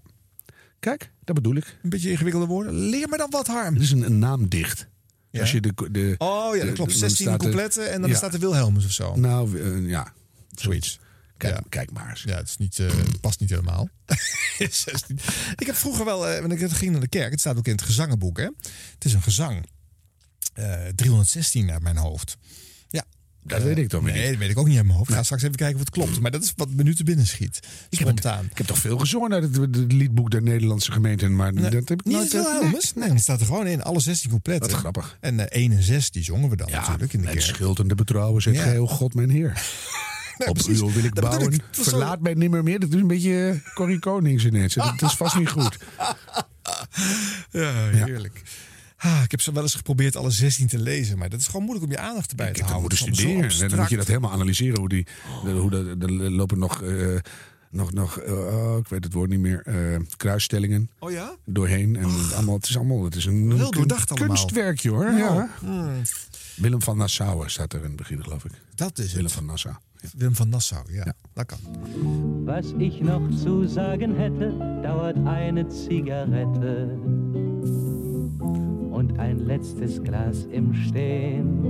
Kijk, dat bedoel ik. Een beetje ingewikkelde woorden. Leer me dan wat, Harm. Het is een, een naamdicht. Ja? Als je de, de, Oh ja, dat klopt. dan 16 staat er- coupletten en dan ja. staat er Wilhelmus of zo. Nou, eh, ja. Zoiets. Kijk, Ja. kijk maar eens. Ja, het is niet, eh, het past niet helemaal. 16. ik heb vroeger wel, wanneer ik ging naar de kerk, het staat ook in het gezangenboek, hè? Het is een gezang. Eh 316 uit mijn hoofd. Dat Eh, weet ik toch weer Nee, niet. dat weet ik ook niet uit mijn hoofd. Ik ga straks even kijken of het klopt. Maar dat is wat me nu te binnen schiet. Ik heb, het, Spontaan. ik heb toch veel gezongen uit het, het liedboek der Nederlandse gemeenten. Maar Nee, dat heb ik niet nooit... Nee, die staat er gewoon in. Alle 16 coupletten. Wat grappig. En eh 1 en 6, die zongen we dan Ja, natuurlijk in de kerk. schuld en de betrouwen zegt Ja. gij, o God, mijn Heer. Nee, Op precies. wil ik bouwen. ik. Zo- Verlaat mij nimmer meer. Dat is een beetje eh, Corrie Konings ineens. Dat is vast niet goed. Ja, heerlijk. Ah, ik heb zo wel eens geprobeerd alle 16 te lezen, maar dat is gewoon moeilijk om je aandacht erbij Ik te dat houden. zo studeren. En dan moet je dat helemaal analyseren. Hoe die, de, hoe de, de- er lopen nog, eh, nog, nog eh, oh, ik weet het woord niet meer, eh, kruisstellingen Oh ja? doorheen. En het, allemaal, het is allemaal, het is een, Heel kun- doordacht allemaal. kunstwerkje hoor. Nou, Ja. hmm, Willem van Nassau staat er in het begin, geloof ik. dat is Willem het. van Nassau. Ja. Willem van Nassau, ja, dat kan. Was ich noch zu sagen hätte, dauert eine Zigarette und ein letztes Glas im Stehen.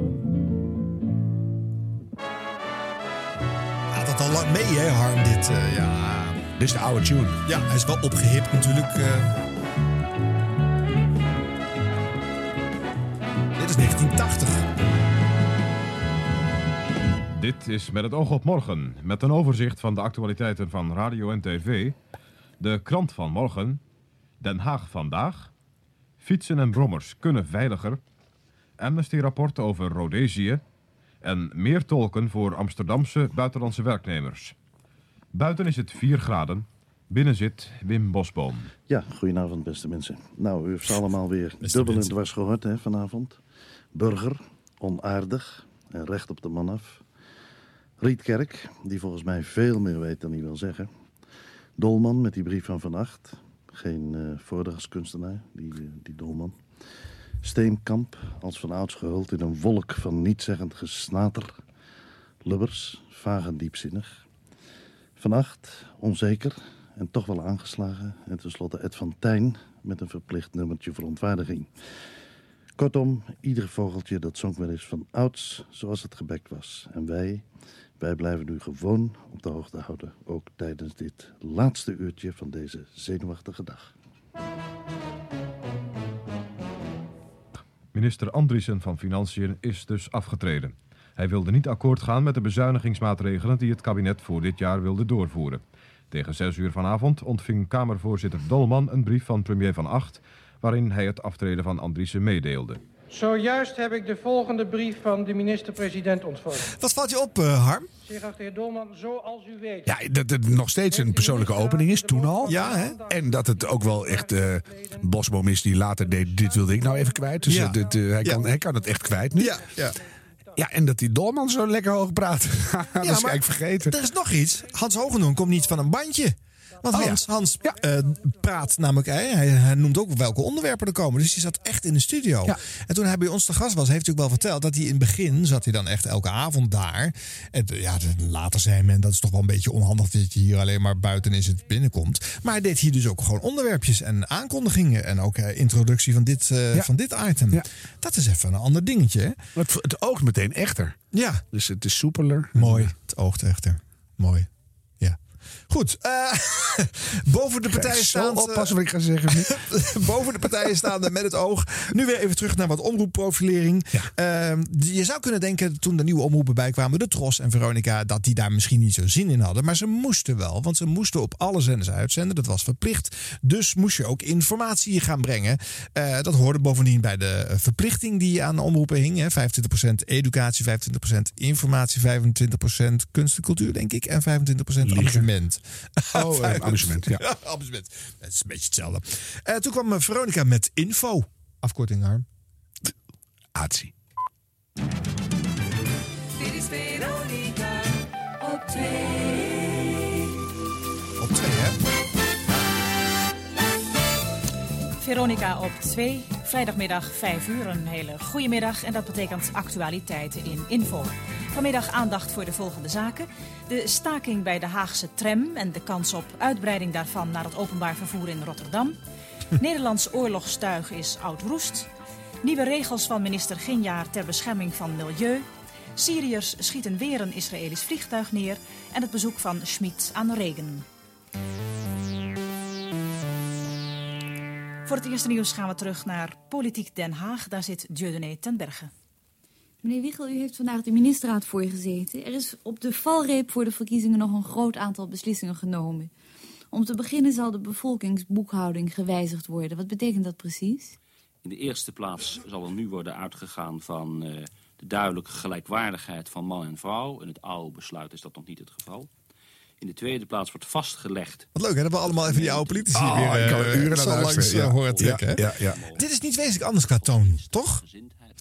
Gaat dat al lang mee, hè, Harm? Dit, eh, ja. Dit is de oude tune. ja, hij is wel opgehipt natuurlijk. eh. Dit is 1980. Dit is met het oog op morgen, met een overzicht van de actualiteiten van radio en tv, de krant van morgen, Den Haag vandaag, fietsen en brommers kunnen veiliger, Amnesty-rapport over Rhodesië en meer tolken voor Amsterdamse buitenlandse werknemers. Buiten is het 4 graden, binnen zit Wim Bosboom. Ja, goedenavond beste mensen. Nou, u heeft ze allemaal weer Beste dubbel en dwars gehoord hè, vanavond. Burger, onaardig en recht op de man af. Rietkerk, die volgens mij veel meer weet dan hij wil zeggen. Dolman met die brief van Van Acht. Geen eh voordrachtskunstenaar, die, eh, die Dolman. Steenkamp, als van ouds gehuld in een wolk van nietzeggend gesnater. Lubbers, vaag en diepzinnig. Van Acht, onzeker en toch wel aangeslagen. En tenslotte Ed van Tijn met een verplicht nummertje verontwaardiging. Kortom, ieder vogeltje dat zong wel eens van ouds zoals het gebekt was. En wij, wij blijven u gewoon op de hoogte houden. Ook tijdens dit laatste uurtje van deze zenuwachtige dag. Minister Andriessen van Financiën is dus afgetreden. Hij wilde niet akkoord gaan met de bezuinigingsmaatregelen die het kabinet voor dit jaar wilde doorvoeren. Tegen 6 uur vanavond ontving Kamervoorzitter Dolman een brief van premier Van Acht... waarin hij het aftreden van Andriessen meedeelde. Zojuist heb ik de volgende brief van de minister-president ontvangen. Wat valt je op, eh, Harm? Zeer geachte heer Dolman, zoals u weet... Ja, dat het nog steeds een persoonlijke opening is, toen al. Ja, hè? En dat het ook wel echt eh Bosboom is die later deed, dit wilde ik nou even kwijt. Dus Ja. eh, dit, hij, kan, hij kan het echt kwijt nu. Ja, ja. Ja, en dat die Dolman zo lekker hoog praat. dat is maar eigenlijk vergeten. Er is nog iets. Hans Hogendoorn komt niet van een bandje. Want Oh ja. Hans, Hans eh, praat namelijk, hij, hij, noemt ook welke onderwerpen er komen. Dus hij zat echt in de studio. En toen hij bij ons te gast was, heeft hij ook wel verteld dat hij in het begin zat hij dan echt elke avond daar. En eh, ja, later zei men dat is toch wel een beetje onhandig dat je hier alleen maar buiten is het binnenkomt. Maar hij deed hier dus ook gewoon onderwerpjes en aankondigingen en ook eh, introductie van dit, van dit item. Dat is even een ander dingetje. Hè? Het, het oogt meteen echter. Ja. Dus het is soepeler. Mooi. Het oogt echter. Mooi. Goed. eh, boven de partijen staan. oppassen wat ik ga zeggen. boven de partijen staande met het oog. Nu weer even terug naar wat omroepprofilering. Ehm, je zou kunnen denken toen de nieuwe omroepen bijkwamen, de Tros en Veronica, dat die daar misschien niet zo zin in hadden. Maar ze moesten wel, want ze moesten op alle zenders uitzenden. Dat was verplicht. Dus moest je ook informatie gaan brengen. Eh, dat hoorde bovendien bij de eh, verplichting die aan de omroepen hing. Hè. 25% educatie, 25% informatie, 25% kunst en cultuur, denk ik. En 25% amusement. Oh, eh, amusement, ja. amusement. Het is een beetje hetzelfde. Eh, toen kwam eh, Veronica met info. Afkorting arm. Atie. Dit is Veronica op twee. Op twee, hè? Veronica op 2, vrijdagmiddag 5 uur. Een hele goede middag en dat betekent actualiteiten in info. Vanmiddag aandacht voor de volgende zaken. De staking bij de Haagse tram en de kans op uitbreiding daarvan naar het openbaar vervoer in Rotterdam. Nederlands oorlogstuig is oud roest. Nieuwe regels van minister Ginjaar ter bescherming van milieu. Syriërs schieten weer een Israëlisch vliegtuig neer. En het bezoek van Schmid aan Regen. Voor het eerste nieuws gaan we terug naar Politiek Den Haag. Daar zit Dieudonné ten Berge. Meneer Wiegel, u heeft vandaag de ministerraad voorgezeten. Er is op de valreep voor de verkiezingen nog een groot aantal beslissingen genomen. Om te beginnen zal de bevolkingsboekhouding gewijzigd worden. Wat betekent dat precies? In de eerste plaats zal er nu worden uitgegaan van eh, de duidelijke gelijkwaardigheid van man en vrouw. In het oude besluit is dat nog niet het geval. In de tweede plaats wordt vastgelegd. Wat leuk, hè? Dat we allemaal even die oude politici Oh, weer ik kan eh, uren naar langs eh, ja. horen trekken. Ja, ja, Dit is niet wezenlijk anders qua toon, toch?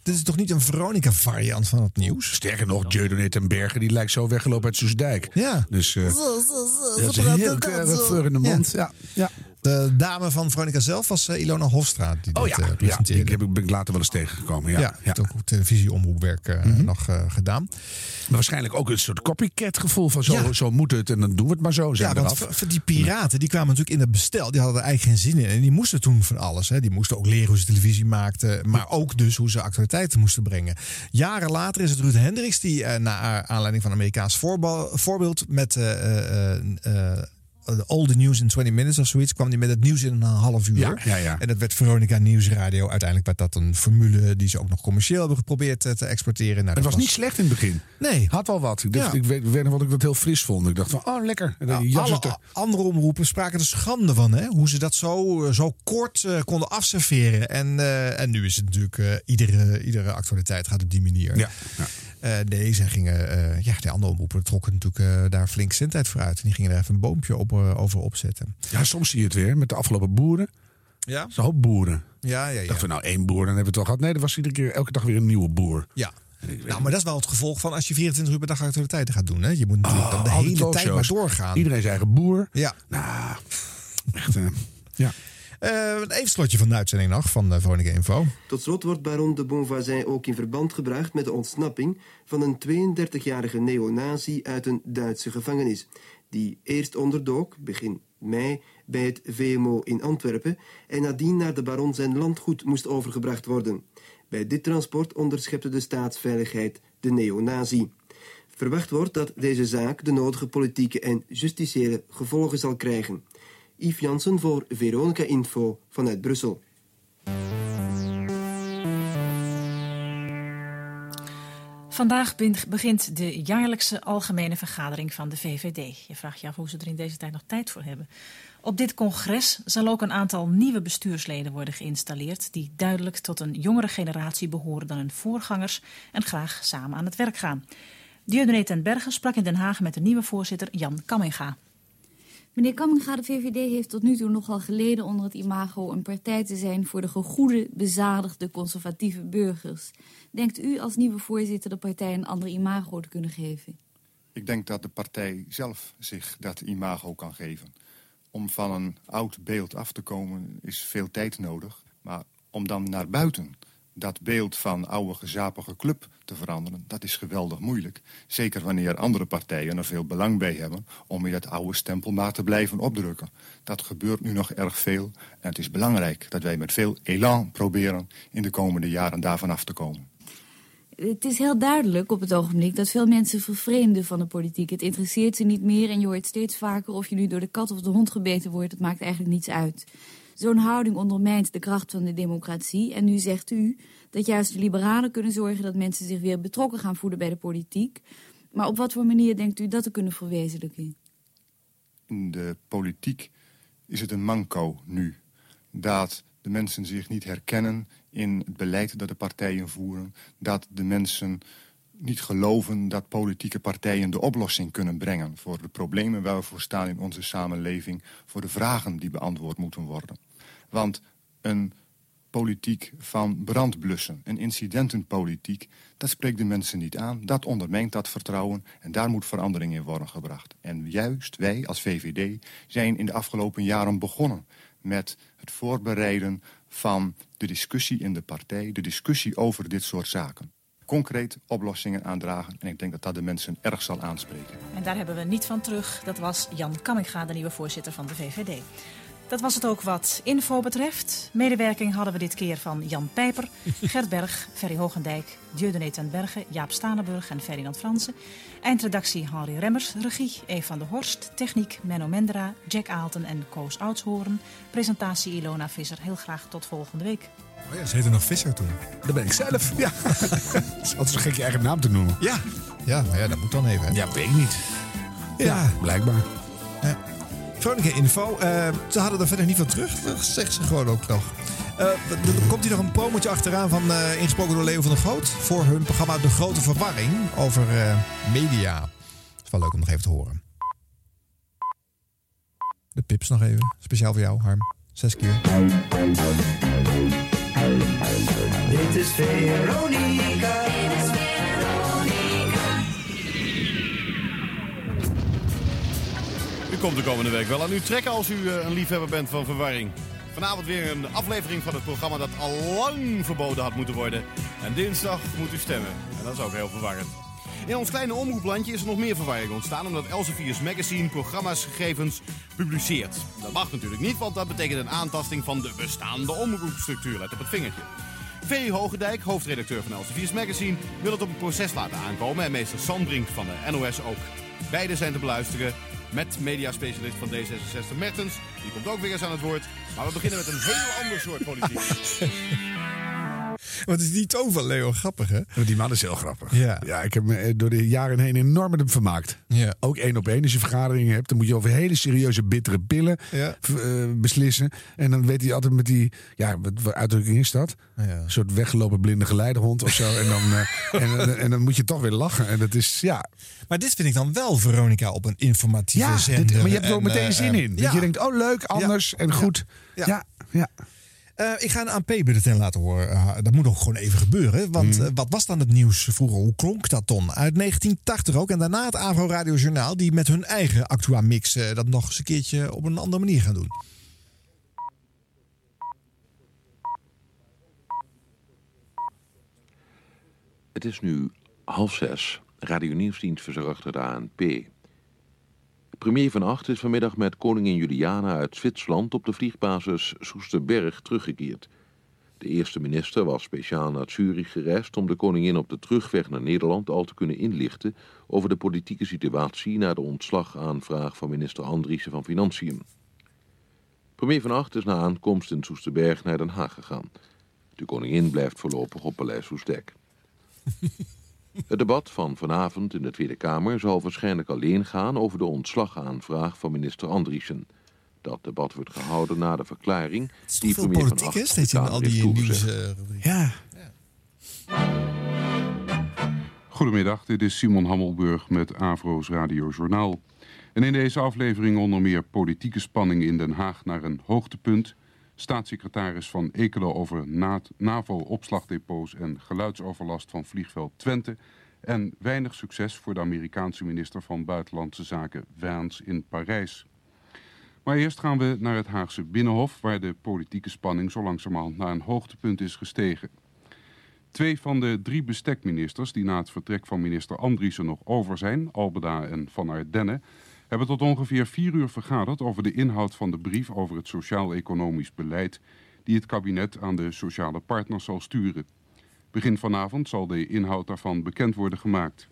Dit is toch niet een Veronica-variant van het nieuws? Sterker nog, Dieudonné ten Berge die lijkt zo weggelopen uit Soesdijk. Ja. Dus eh, Zo, zo, zo. dat is een heel keurig voor in de mond. Ja. Ja. De dame van Veronica zelf was eh, Ilona Hofstra. Die Oh dit, ja, eh, ja presenteerde. die heb ik, ben ik later wel eens tegengekomen. Ja, Ja, heeft ook televisieomroepwerk eh, nog gedaan. Maar waarschijnlijk ook een soort copycat gevoel van zo, Ja. zo moet het en dan doen we het maar zo. Zijn Ja, want die piraten die kwamen natuurlijk in het bestel. Die hadden er eigenlijk geen zin in. En die moesten toen van alles. Hè. Die moesten ook leren hoe ze televisie maakten. Maar ook dus hoe ze actualiteiten moesten brengen. Jaren later is het Ruud Hendricks die eh, naar aanleiding van Amerikaans voorbeeld met All the News in 20 Minutes of zoiets kwam hij met het nieuws in een half uur. Ja, ja, ja. En dat werd Veronica Nieuwsradio. Uiteindelijk werd dat een formule die ze ook nog commercieel hebben geprobeerd eh, te exporteren. Nou, Het dat was niet slecht in het begin. Nee. Had wel wat. Ik, dacht, ik weet, weet nog wat ik dat heel fris vond. Ik dacht van, oh lekker. En Nou, alle er- andere omroepen spraken er schande van. Hè? Hoe ze dat zo, eh, zo kort eh, konden afserveren. En, eh, en nu is het natuurlijk... eh, iedere, iedere actualiteit gaat op die manier. Ja, Eh, nee, zij gingen... eh, ja, de andere omroepen trokken natuurlijk eh, daar flink voor uit. En die gingen er even een boompje op, over opzetten. Ja, soms zie je het weer met de afgelopen boeren. Ja? Zo'n hoop boeren. Ja, ja, ja. Dachten we nou één boer, dan hebben we het wel gehad. Nee, er was iedere keer elke dag weer een nieuwe boer. Ja. Nou, maar dat is wel het gevolg van als je 24 uur per dag actualiteiten gaat doen. Hè? Je moet natuurlijk dan de al die hele tijd maar doorgaan. Iedereen zijn eigen boer. Ja. Nou, echt. eh, ja. Eh, even slotje van de uitzending nog van uh, Veronica Info. Tot slot wordt baron de Bonvoisin ook in verband gebracht met de ontsnapping van een 32-jarige neonazi uit een Duitse gevangenis, die eerst onderdook, begin mei, bij het VMO in Antwerpen en nadien naar de baron zijn landgoed moest overgebracht worden. Bij dit transport onderschepte de staatsveiligheid de neonazi. Verwacht wordt dat deze zaak de nodige politieke en justitiële gevolgen zal krijgen. Yves Jansen voor Veronica Info vanuit Brussel. Vandaag begint de jaarlijkse algemene vergadering van de VVD. Je vraagt je af hoe ze er in deze tijd nog tijd voor hebben. Op dit congres zal ook een aantal nieuwe bestuursleden worden geïnstalleerd... die duidelijk tot een jongere generatie behoren dan hun voorgangers... en graag samen aan het werk gaan. Dieudonné ten Berge sprak in Den Haag met de nieuwe voorzitter Jan Kamminga. Meneer Kamminga, de VVD heeft tot nu toe nogal geleden onder het imago een partij te zijn voor de gegoede, bezadigde, conservatieve burgers. Denkt u als nieuwe voorzitter de partij een ander imago te kunnen geven? Ik denk dat de partij zelf zich dat imago kan geven. Om van een oud beeld af te komen is veel tijd nodig. Maar om dan naar buiten dat beeld van oude gezapige club te veranderen... dat is geweldig moeilijk. Zeker wanneer andere partijen er veel belang bij hebben... om in dat oude stempel maar te blijven opdrukken. Dat gebeurt nu nog erg veel. En het is belangrijk dat wij met veel elan proberen... in de komende jaren daarvan af te komen. Het is heel duidelijk op het ogenblik dat veel mensen vervreemden van de politiek. Het interesseert ze niet meer en je hoort steeds vaker... of je nu door de kat of de hond gebeten wordt, het maakt eigenlijk niets uit. Zo'n houding ondermijnt de kracht van de democratie. En nu zegt u dat juist de liberalen kunnen zorgen... dat mensen zich weer betrokken gaan voelen bij de politiek. Maar op wat voor manier denkt u dat te kunnen verwezenlijken? In de politiek is het een manco nu. Dat de mensen zich niet herkennen in het beleid dat de partijen voeren. Dat de mensen niet geloven dat politieke partijen de oplossing kunnen brengen... voor de problemen waar we voor staan in onze samenleving... voor de vragen die beantwoord moeten worden. Want een politiek van brandblussen, een incidentenpolitiek... dat spreekt de mensen niet aan, dat ondermijnt dat vertrouwen... en daar moet verandering in worden gebracht. En juist wij als VVD zijn in de afgelopen jaren begonnen... met het voorbereiden van de discussie in de partij... de discussie over dit soort zaken concreet oplossingen aandragen. En ik denk dat dat de mensen erg zal aanspreken. En daar hebben we niet van terug. Dat was Jan Kamminga, de nieuwe voorzitter van de VVD. Dat was het ook wat info betreft. Medewerking hadden we dit keer van Jan Pijper, Gert Berg, Ferry Hogendijk, Dieudonné ten Berge, Jaap Stanenburg en Ferdinand Fransen. Eindredactie Henri Remmers, regie Eve van der Horst, techniek Menno Mendera, Jack Aalten en Koos Oudshoorn. Presentatie Ilona Visser. Heel graag tot volgende week. Oh ja, ze heette nog Visser toen. Dat ben ik zelf. Ja. Het is altijd zo gek je eigen naam te noemen. Ja, ja maar ja, dat moet dan even. Hè? Ja, weet ik niet. Ja. Blijkbaar. Ja. Groningen Info. eh, ze hadden er verder niet van terug. Dat zegt ze gewoon ook nog. Eh, er komt hier nog een promotje achteraan van eh, ingesproken door Leo van der Groot. Voor hun programma De Grote Verwarring over eh, media. Dat is wel leuk om nog even te horen. De pips nog even. Speciaal voor jou, Harm. Zes keer. Dit is Veronica. Dit is Veronica. U komt de komende week wel aan u trekken als u eh, een liefhebber bent van verwarring. Vanavond weer een aflevering van het programma dat al lang verboden had moeten worden. En dinsdag moet u stemmen. En dat is ook heel verwarrend. In ons kleine omroeplandje is er nog meer verwarring ontstaan... omdat Elsevier's Magazine programma's gegevens publiceert. Dat mag natuurlijk niet, want dat betekent een aantasting van de bestaande omroepstructuur. Let op het vingertje. Ferry Hogendijk, hoofdredacteur van Elsevier's Magazine... wil het op een proces laten aankomen en meester Sandbrink van de NOS ook. Beide zijn te beluisteren met mediaspecialist van D66 Mertens. Die komt ook weer eens aan het woord. Maar we beginnen met een heel ander soort politiek. Wat is die toon van Leo grappig, hè? Die man is heel grappig. Ja. ja ik heb me eh, door de jaren heen enorm met hem vermaakt. Ja. Ook één op één. Als je vergaderingen hebt, dan moet je over hele serieuze bittere pillen Ja. eh, beslissen. En dan weet hij altijd met die, ja, wat voor uitdrukking is dat? Ja. Een soort weggelopen blinde geleidehond of zo. en, dan, eh, en, dan moet je toch weer lachen. En dat is, ja. Maar dit vind ik dan wel Veronica op een informatieve Ja, zender. dit- maar je hebt er ook En, meteen zin in. Dat je denkt, oh leuk, anders en goed. Ja. Ja, Eh, ik ga een ANP-bulletin laten horen. Eh, dat moet nog gewoon even gebeuren. Want Mhm. eh, wat was dan het nieuws vroeger? Hoe klonk dat dan? Uit 1980 ook. En daarna het Avro Radio Journaal. Die met hun eigen Actua-mix dat nog eens een keertje op een andere manier gaan doen. Het is nu half zes. Radio Nieuwsdienst verzorgt door de ANP. Premier Van Acht is vanmiddag met koningin Juliana uit Zwitserland op de vliegbasis Soesterberg teruggekeerd. De eerste minister was speciaal naar Zurich gereisd om de koningin op de terugweg naar Nederland al te kunnen inlichten over de politieke situatie na de ontslagaanvraag van minister Andriessen van Financiën. Premier Van Acht is na aankomst in Soesterberg naar Den Haag gegaan. De koningin blijft voorlopig op Paleis Soesdijk. Het debat van vanavond in de Tweede Kamer zal waarschijnlijk alleen gaan over de ontslagaanvraag van minister Andriessen. Dat debat wordt gehouden na de verklaring die Veel premier Van politiek, Acht? Steeds in al die nieuws. eh, Ja. Goedemiddag, dit is Simon Hammelburg met Avro's Radio Journaal. En in deze aflevering onder meer politieke spanning in Den Haag naar een hoogtepunt. Staatssecretaris Van Ekelen over na- NAVO-opslagdepots en geluidsoverlast van vliegveld Twente. En weinig succes voor de Amerikaanse minister van Buitenlandse Zaken Vance in Parijs. Maar eerst gaan we naar het Haagse Binnenhof, waar de politieke spanning zo langzamerhand naar een hoogtepunt is gestegen. Twee van de drie bestekministers die na het vertrek van minister Andriessen nog over zijn, Albeda en Van Ardenne, hebben tot ongeveer vier uur vergaderd over de inhoud van de brief over het sociaal-economisch beleid die het kabinet aan de sociale partners zal sturen. Begin vanavond zal de inhoud daarvan bekend worden gemaakt.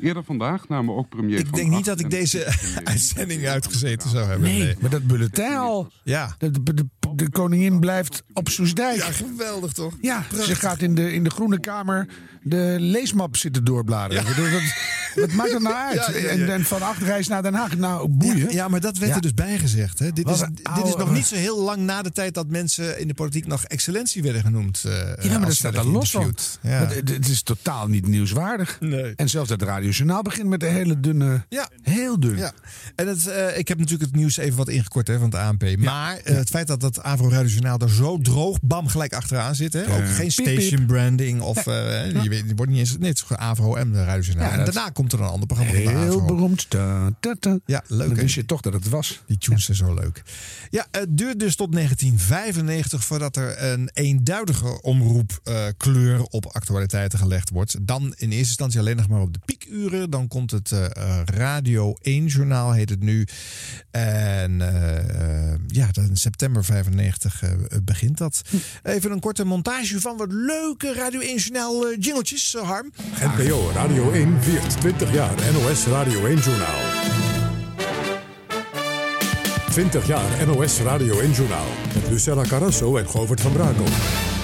Eerder vandaag namen ook premier Ik Van denk niet dat ik deze uitzending uitgezeten zou hebben. Nee, maar dat bulletin al. Ja. De, de, de, de koningin blijft op Soesdijk. Ja, geweldig toch? Ja, ze gaat in de, in de Groene Kamer de leesmap zitten doorbladeren. Bedoel, Dat, wat maakt dat nou uit? En, en van Achterreis naar Den Haag. Nou, boeien. Ja, maar dat werd er dus bijgezegd. Hè? Dit, is, dit is nog niet zo heel lang na de tijd dat mensen in de politiek nog excellentie werden genoemd. eh, Ja, maar dat staat er los van. Het, is totaal niet nieuwswaardig. Nee. En zelfs het radiojournaal begint met een hele dunne... Ja. Heel dun. Ja, en het, eh, ik heb natuurlijk het nieuws even wat ingekort hè, van het ANP. Maar eh, het feit dat dat Avro Radio Journaal er zo droog, bam, gelijk achteraan zit. Hè? Ook geen station branding of je weet, je wordt niet eens. Nee, het is Avro de Radio Journaal. Ja, en daarna komt er een ander programma Heel beroemd. Ta, ta, ta. Ja, leuk. Dan wist je toch dat het was. Die tunes zijn zo leuk. Ja, het duurt dus tot 1995 voordat er een eenduidige omroepkleur op actualiteiten gelegd wordt. Dan in eerste instantie alleen nog maar op de piekuren. Dan komt het eh, eh, Radio 1-journaal, heet het nu. En eh, eh, ja, dan in september 95 eh, begint dat. Even een korte montage van wat leuke Radio 1-journaal eh, jingletjes, eh, Harm. NPO Radio 1 viert 20 jaar NOS Radio 1 Journaal. 20 jaar NOS Radio 1 Journaal. Met Lucella Carrasso en Govert van Brakel.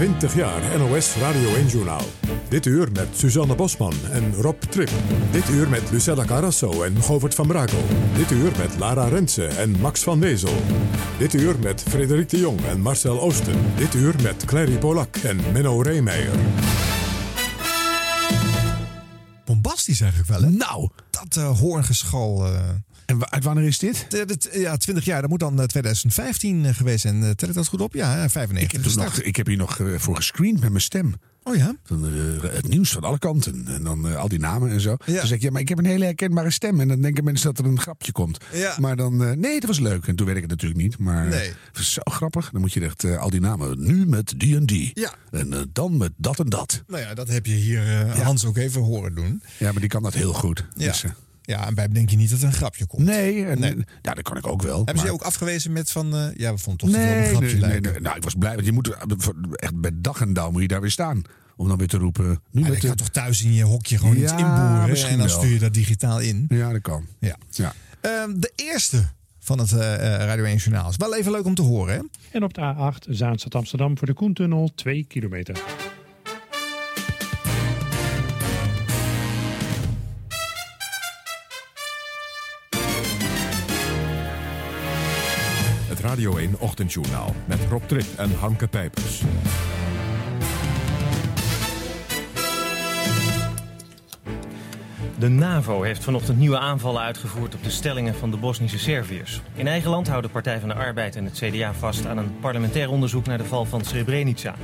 Twintig jaar NOS Radio 1 Journaal. Dit uur met Suzanne Bosman en Rob Trip. Dit uur met Lucella Carrasso en Govert van Brakel. Dit uur met Lara Rensen en Max van Wezel. Dit uur met Frederik de Jong en Marcel Oosten. Dit uur met Clary Polak en Menno Reemeijer. Bombastisch eigenlijk wel, hè? Nou. Dat eh, En uit wanneer is dit? De- de- ja, 20 jaar. Dat moet dan eh, 2015 eh, geweest zijn. Eh, Tel ik dat goed op? Ja, hè, 95. Ik heb, nog, ik heb hier nog eh, voor gescreend met mijn stem. Oh ja? Dan, eh, het nieuws van alle kanten. En dan eh, al die namen en zo. Ja. Dan zeg ik, ja, maar ik heb een hele herkenbare stem. En dan denken mensen dat er een grapje komt. Ja. Maar dan, eh, nee, dat was leuk. En toen weet ik het natuurlijk niet. Maar Nee. eh, het was zo grappig. Dan moet je echt eh, al die namen. Nu met die en die. Ja. En eh, dan met dat en dat. Nou ja, dat heb je hier eh, Hans ook even horen doen. Ja, maar die kan dat heel goed. Ja. Dus, eh, Ja, en bij hem denk je niet dat er een grapje komt. nee, en, Nee. ja, dat kan ik ook wel. Hebben ze maar- je ook afgewezen met van... eh, ja, we vonden toch een Nee, grapje nee, nee. Nou, ik was blij. Want je moet voor- echt bij dag en dauw moet je daar weer staan. Om dan weer te roepen. Nu Ja, met de- kan toch thuis in je hokje gewoon Ja, iets inboeren misschien en dan wel. stuur je dat digitaal in. Ja, dat kan. Ja. Ja. Ehm, de eerste van het eh, eh, Radio 1 Journaal is wel even leuk om te horen, hè? En op de A8 Zaanstad Amsterdam voor de Koentunnel 2 kilometer. Radio 1 Ochtendjournaal met Rob Trip en Hanke Pijpers. De NAVO heeft vanochtend nieuwe aanvallen uitgevoerd op de stellingen van de Bosnische Serviërs. In eigen land houden de Partij van de Arbeid en het CDA vast aan een parlementair onderzoek naar de val van Srebrenica.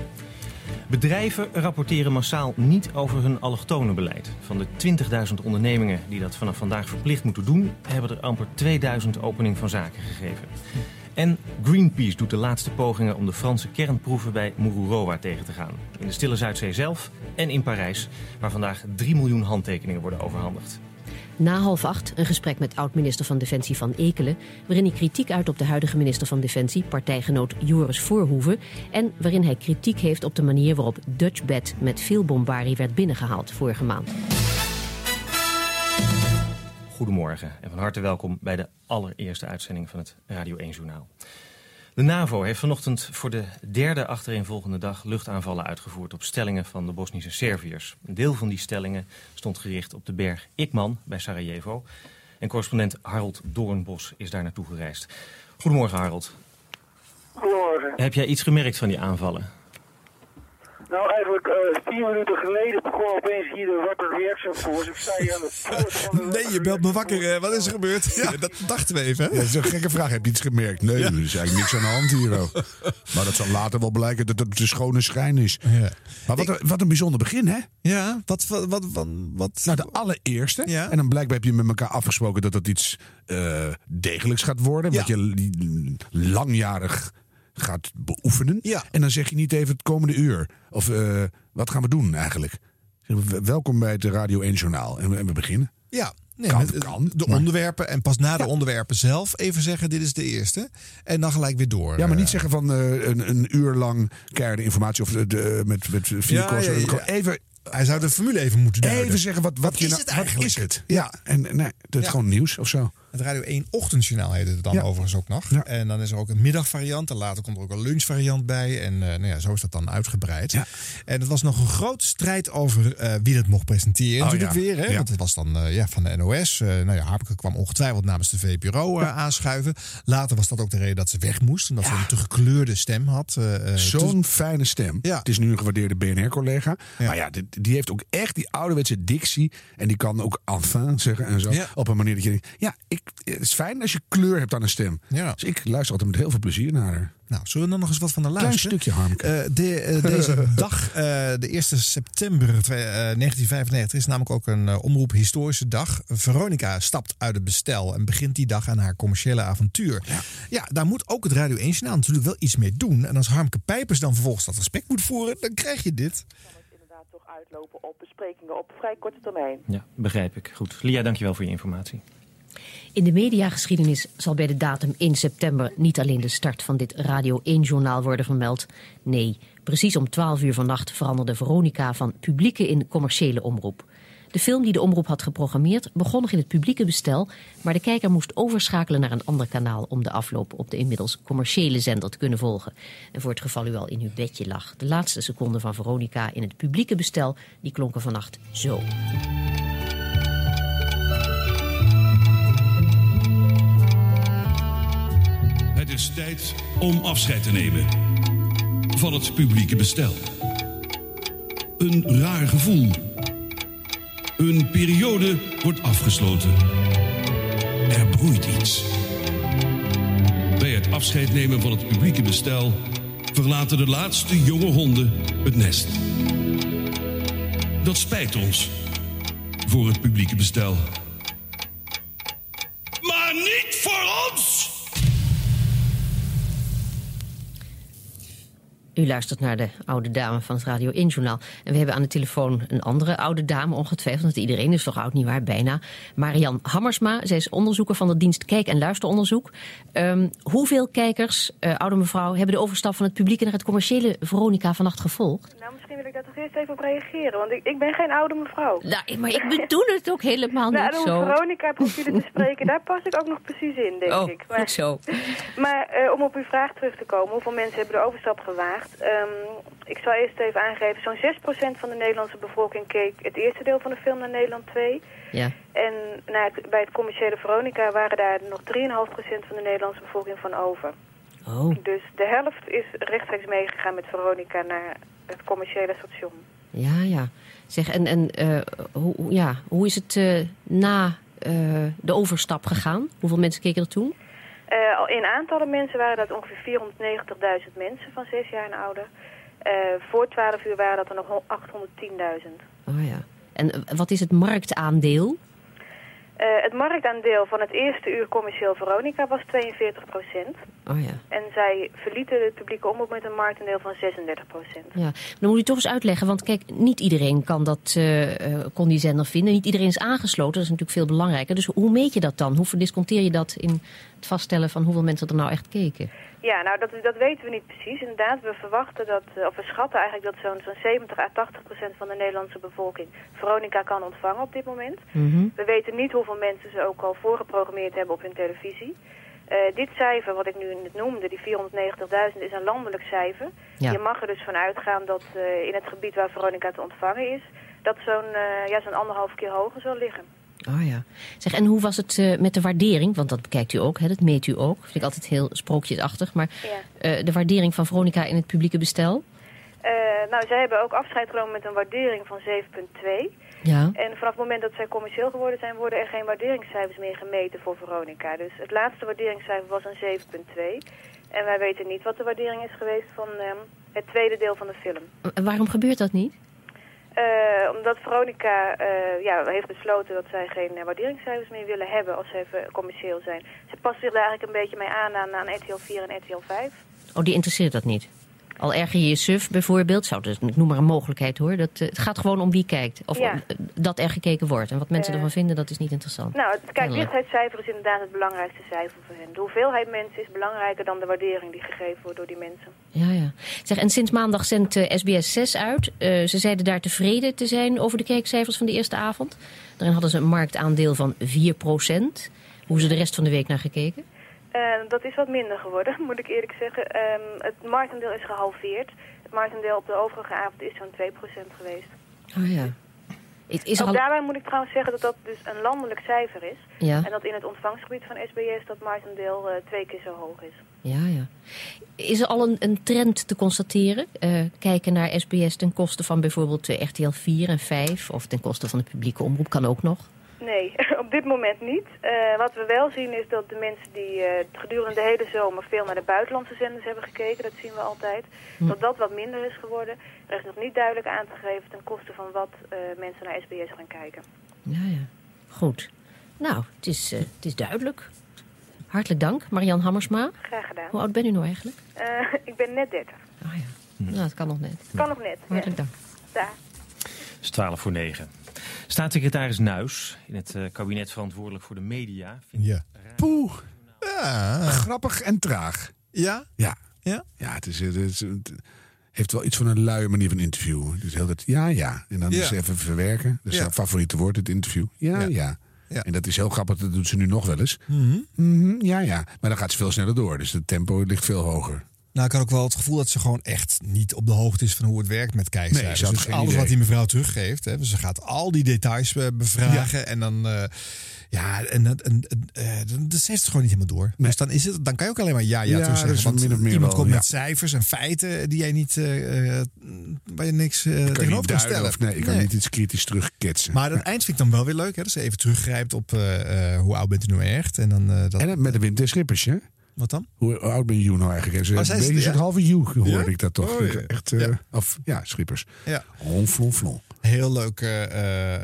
Bedrijven rapporteren massaal niet over hun allochtonenbeleid. Van de 20.000 ondernemingen die dat vanaf vandaag verplicht moeten doen, hebben er amper 2000 opening van zaken gegeven. En Greenpeace doet de laatste pogingen om de Franse kernproeven bij Mururoa tegen te gaan. In de Stille Zuidzee zelf en in Parijs, waar vandaag 3 miljoen handtekeningen worden overhandigd. Na half acht een gesprek met oud-minister van Defensie Van Ekelen... waarin hij kritiek uit op de huidige minister van Defensie, partijgenoot Joris Voorhoeven... en waarin hij kritiek heeft op de manier waarop Dutchbed met veel bombarie werd binnengehaald vorige maand. Goedemorgen en van harte welkom bij de allereerste uitzending van het Radio 1 Journaal. De NAVO heeft vanochtend voor de derde achtereenvolgende dag luchtaanvallen uitgevoerd op stellingen van de Bosnische Serviërs. Een deel van die stellingen stond gericht op de berg Ikman bij Sarajevo. En correspondent Harold Doornbos is daar naartoe gereisd. Goedemorgen Harold. Goedemorgen. Heb jij iets gemerkt van die aanvallen? Nou, eigenlijk eh tien minuten geleden begon opeens hier de wakker reaction force. Ik sta hier aan de poort van de... Nee, je belt me wakker. eh, wat is er gebeurd? Ja, dat dachten we even. Ja, Hè? dat is een gekke vraag. Heb je iets gemerkt? Nee, er is eigenlijk niks aan de hand hier. Maar dat zal later wel blijken dat het de schone schijn is. Maar wat, een- wat een bijzonder begin, hè? Ja, wat... wat, wat, wat, wat- Nou, de allereerste. En dan blijkbaar heb je met elkaar afgesproken dat dat iets eh, degelijks gaat worden. Wat je l- langjarig gaat beoefenen. En dan zeg je niet even het komende uur. Of eh, wat gaan we doen eigenlijk? Welkom bij het Radio 1 Journaal. En we, en we beginnen. Ja, nee, Kan, met, kan, de maar- onderwerpen en pas na de onderwerpen zelf even zeggen: dit is de eerste. En dan gelijk weer door. Ja, maar niet Eh, zeggen van eh, een, een uur lang keiharde informatie of de, de- met, met vier Ja, ja, ja. Even, Hij zou de formule even moeten duiden. even zeggen wat, wat, Wat je is nou- het wat eigenlijk? is het? Ja, en nee, dat is Ja. gewoon nieuws of zo. Het Radio 1 ochtendjournaal heet het dan Ja. overigens ook nog. En dan is er ook een middagvariant. En later komt er ook een lunchvariant bij. En eh, nou ja, zo is dat dan uitgebreid. En het was nog een grote strijd over eh, wie dat mocht presenteren. Oh, natuurlijk weer. Hè? Want het was dan eh, ja, van de NOS. Nou ja, Harpke kwam ongetwijfeld namens de VPRO eh, aanschuiven. Later was dat ook de reden dat ze weg moest. Omdat ze een te gekleurde stem had. Zo'n fijne stem. Ja. Het is nu een gewaardeerde BNR-collega. Maar ja, die, die heeft ook echt die ouderwetse dictie. En die kan ook enfin zeggen en zo. Op een manier dat je denkt... Ja, ik, het is fijn als je kleur hebt aan een stem. Ja. Dus ik luister altijd met heel veel plezier naar haar. Nou, zullen we dan nog eens wat van de Klein luisteren? stukje, Harmke. Eh, de, eh, deze dag, eh, de 1 september twee- eh, 1995, is namelijk ook een omroep historische dag. Veronica stapt uit het bestel en begint die dag aan haar commerciële avontuur. Ja, daar moet ook het Radio 1 Journaal natuurlijk wel iets mee doen. En als Harmke Pijpers dan vervolgens dat gesprek moet voeren, dan krijg je dit. uitlopen op besprekingen op vrij korte termijn. Ja, begrijp ik. Goed. Lia, dankjewel voor je informatie. In de mediageschiedenis zal bij de datum 1 september niet alleen de start van dit Radio 1-journaal worden vermeld. Nee, precies om 12 uur vannacht veranderde Veronica van publieke in commerciële omroep. De film die de omroep had geprogrammeerd begon nog in het publieke bestel, maar de kijker moest overschakelen naar een ander kanaal om de afloop op de inmiddels commerciële zender te kunnen volgen. En voor het geval u al in uw bedje lag, de laatste seconden van Veronica in het publieke bestel, die klonken vannacht zo. Is tijd om afscheid te nemen van het publieke bestel. Een raar gevoel. Een periode wordt afgesloten. Er broeit iets. Bij het afscheid nemen van het publieke bestel verlaten de laatste jonge honden het nest. Dat spijt ons voor het publieke bestel. U luistert naar de oude dame van het Radio 1-journaal. En we hebben aan de telefoon een andere oude dame, ongetwijfeld. Want iedereen is toch oud, nietwaar? Bijna. Marian Hammersma. Zij is onderzoeker van de dienst Kijk- en Luisteronderzoek. Ehm, hoeveel kijkers, eh, oude mevrouw, hebben de overstap van het publieke naar het commerciële Veronica vannacht gevolgd? Nou, misschien wil ik daar toch eerst even op reageren, want ik, ik ben geen oude mevrouw. Nou, maar ik bedoel het ook helemaal Nou, niet om zo. Veronica-profielen te spreken, daar pas ik ook nog precies in, denk Oh, ik. goed zo. Maar eh, om op uw vraag terug te komen, hoeveel mensen hebben de overstap gewaagd? Ehm, ik zal eerst even aangeven, zo'n 6% van de Nederlandse bevolking keek het eerste deel van de film naar Nederland 2. Ja. En het- bij het commerciële Veronica waren daar nog 3,5% van de Nederlandse bevolking van over. Oh. Dus de helft is rechtstreeks meegegaan met Veronica naar het commerciële station. Ja, ja. Zeg, en, en eh, hoe, ja, hoe is het eh, na eh, de overstap gegaan? Hoeveel mensen keken er toen? In aantallen mensen waren dat ongeveer 490.000 mensen van 6 jaar en ouder. Voor 12 uur waren dat er nog 810.000. Oh ja. En wat is het marktaandeel? Eh, het marktaandeel van het eerste uur commercieel Veronica was 42 Oh ja. En zij verlieten het publieke omroep met een marktaandeel van 36% Ja, dan moet u toch eens uitleggen, want kijk, niet iedereen kan, dat, eh, kon die zender vinden. Niet iedereen is aangesloten, dat is natuurlijk veel belangrijker. Dus hoe meet je dat dan? Hoe verdisconteer je dat in vaststellen van hoeveel mensen er nou echt keken? Ja, nou dat, dat weten we niet precies. Inderdaad, we verwachten dat, eh, of we schatten eigenlijk dat zo'n zo'n 70 à 80 procent van de Nederlandse bevolking Veronica kan ontvangen op dit moment. Mhm. We weten niet hoeveel mensen ze ook al voorgeprogrammeerd hebben op hun televisie. Eh, dit cijfer, wat ik nu net noemde, die 490.000, is een landelijk cijfer. Ja. Je mag er dus van uitgaan dat eh, in het gebied waar Veronica te ontvangen is... dat zo'n ja, zo'n anderhalf keer hoger zal liggen. Oh ja. Zeg, en hoe was het eh, met de waardering? Want dat bekijkt u ook, hè? dat meet u ook. Vind ik altijd heel sprookjesachtig. Maar Ja. eh, de waardering van Veronica in het publieke bestel? Eh, nou, zij hebben ook afscheid genomen met een waardering van 7,2. Ja. En vanaf het moment dat zij commercieel geworden zijn, worden er geen waarderingscijfers meer gemeten voor Veronica. Dus het laatste waarderingscijfer was een 7,2. En wij weten niet wat de waardering is geweest van ehm, het tweede deel van de film. Waarom gebeurt dat niet? Eh, omdat Veronica eh, ja, heeft besloten dat zij geen eh, waarderingscijfers meer willen hebben als ze even commercieel zijn. Ze passen zich daar eigenlijk een beetje mee aan aan, aan RTL 4 en RTL 5. Oh, die interesseert dat niet. Al erger je je suf bijvoorbeeld, zou dus, ik noem maar een mogelijkheid hoor. Dat, eh, het gaat gewoon om wie kijkt. Of Ja. eh, dat er gekeken wordt. En wat mensen Eh. ervan vinden, dat is niet interessant. Nou, het kijkdichtheidscijfer is inderdaad het belangrijkste cijfer voor hen. De hoeveelheid mensen is belangrijker dan de waardering die gegeven wordt door die mensen. Ja, ja. Zeg, en sinds maandag zendt SBS 6 uit. Ze zeiden daar tevreden te zijn over de kijkcijfers van de eerste avond. Daarin hadden ze een marktaandeel van 4%. Hoe ze de rest van de week naar gekeken? Eh, dat is wat minder geworden, moet ik eerlijk zeggen. Ehm, het marktaandeel is gehalveerd. Het marktaandeel op de overige avond is zo'n 2% geweest. Oh ja. Het is Ook al... daarbij moet ik trouwens zeggen dat dat dus een landelijk cijfer is. Ja. En dat in het ontvangstgebied van SBS dat marktaandeel eh, twee keer zo hoog is. Ja, ja. Is er al een, een trend te constateren? Eh, kijken naar SBS ten koste van bijvoorbeeld eh, RTL 4 en 5 of ten koste van de publieke omroep kan ook nog. Nee, op dit moment niet. Eh, wat we wel zien is dat de mensen die eh, gedurende de hele zomer veel naar de buitenlandse zenders hebben gekeken, dat zien we altijd, Hm. dat dat wat minder is geworden. Er is nog niet duidelijk aan te geven ten koste van wat eh, mensen naar SBS gaan kijken. Ja, ja. Goed. Nou, het is, het is duidelijk. Hartelijk dank, Marian Hammersma. Graag gedaan. Hoe oud ben u nou eigenlijk? Eh, ik ben net 30. Nou, dat kan nog net. Kan nog net. Hartelijk dank. Daar. Het is 12 voor 9. Staatssecretaris Nuis, in het eh, kabinet verantwoordelijk voor de media... vindt Ja. Poeh. Grappig en traag. Ja? Ja. Ja? Ja, het is, het is- het heeft wel iets van een luie manier van interview. Het is heel dat ja, ja. En dan Ja. is even verwerken. Dat is Ja. haar favoriete woord, het interview. Ja, Ja. ja. Ja. En dat is heel grappig, dat doet ze nu nog wel eens. Mhm. Mhm, ja, ja. Maar dan gaat ze veel sneller door. Dus het tempo ligt veel hoger. Nou, ik had ook wel het gevoel dat ze gewoon echt niet op de hoogte is van hoe het werkt met kijkcijfers. Nee, ze dus alles idee. wat die mevrouw teruggeeft, hè, ze gaat al die details eh, bevragen en dan. eh, ja, en, en, en, dan dan heeft het gewoon niet helemaal door. Dus dan, is het, dan kan je ook alleen maar ja, ja, Ja, dat zeggen. Want min of meer iemand wel, komt ja. met cijfers en feiten die jij niet, eh, waar je niks Kan je tegenover kan duiden stellen. of nee, ik kan niet iets kritisch terugketsen. Maar het eind vind ik dan wel weer leuk. Hè? Dat ze even teruggrijpt op hoe oud bent u nou echt. En dan, dat, En met de wind en schippers, hè? Wat dan? Hoe oud ben je nou eigenlijk? Ze Oh, ze beetje het, het ja? halve you hoorde Ja? ik dat toch. Oh, ja. Echt, eh, Of ja, schippers. Ja. Flon. Heel leuk.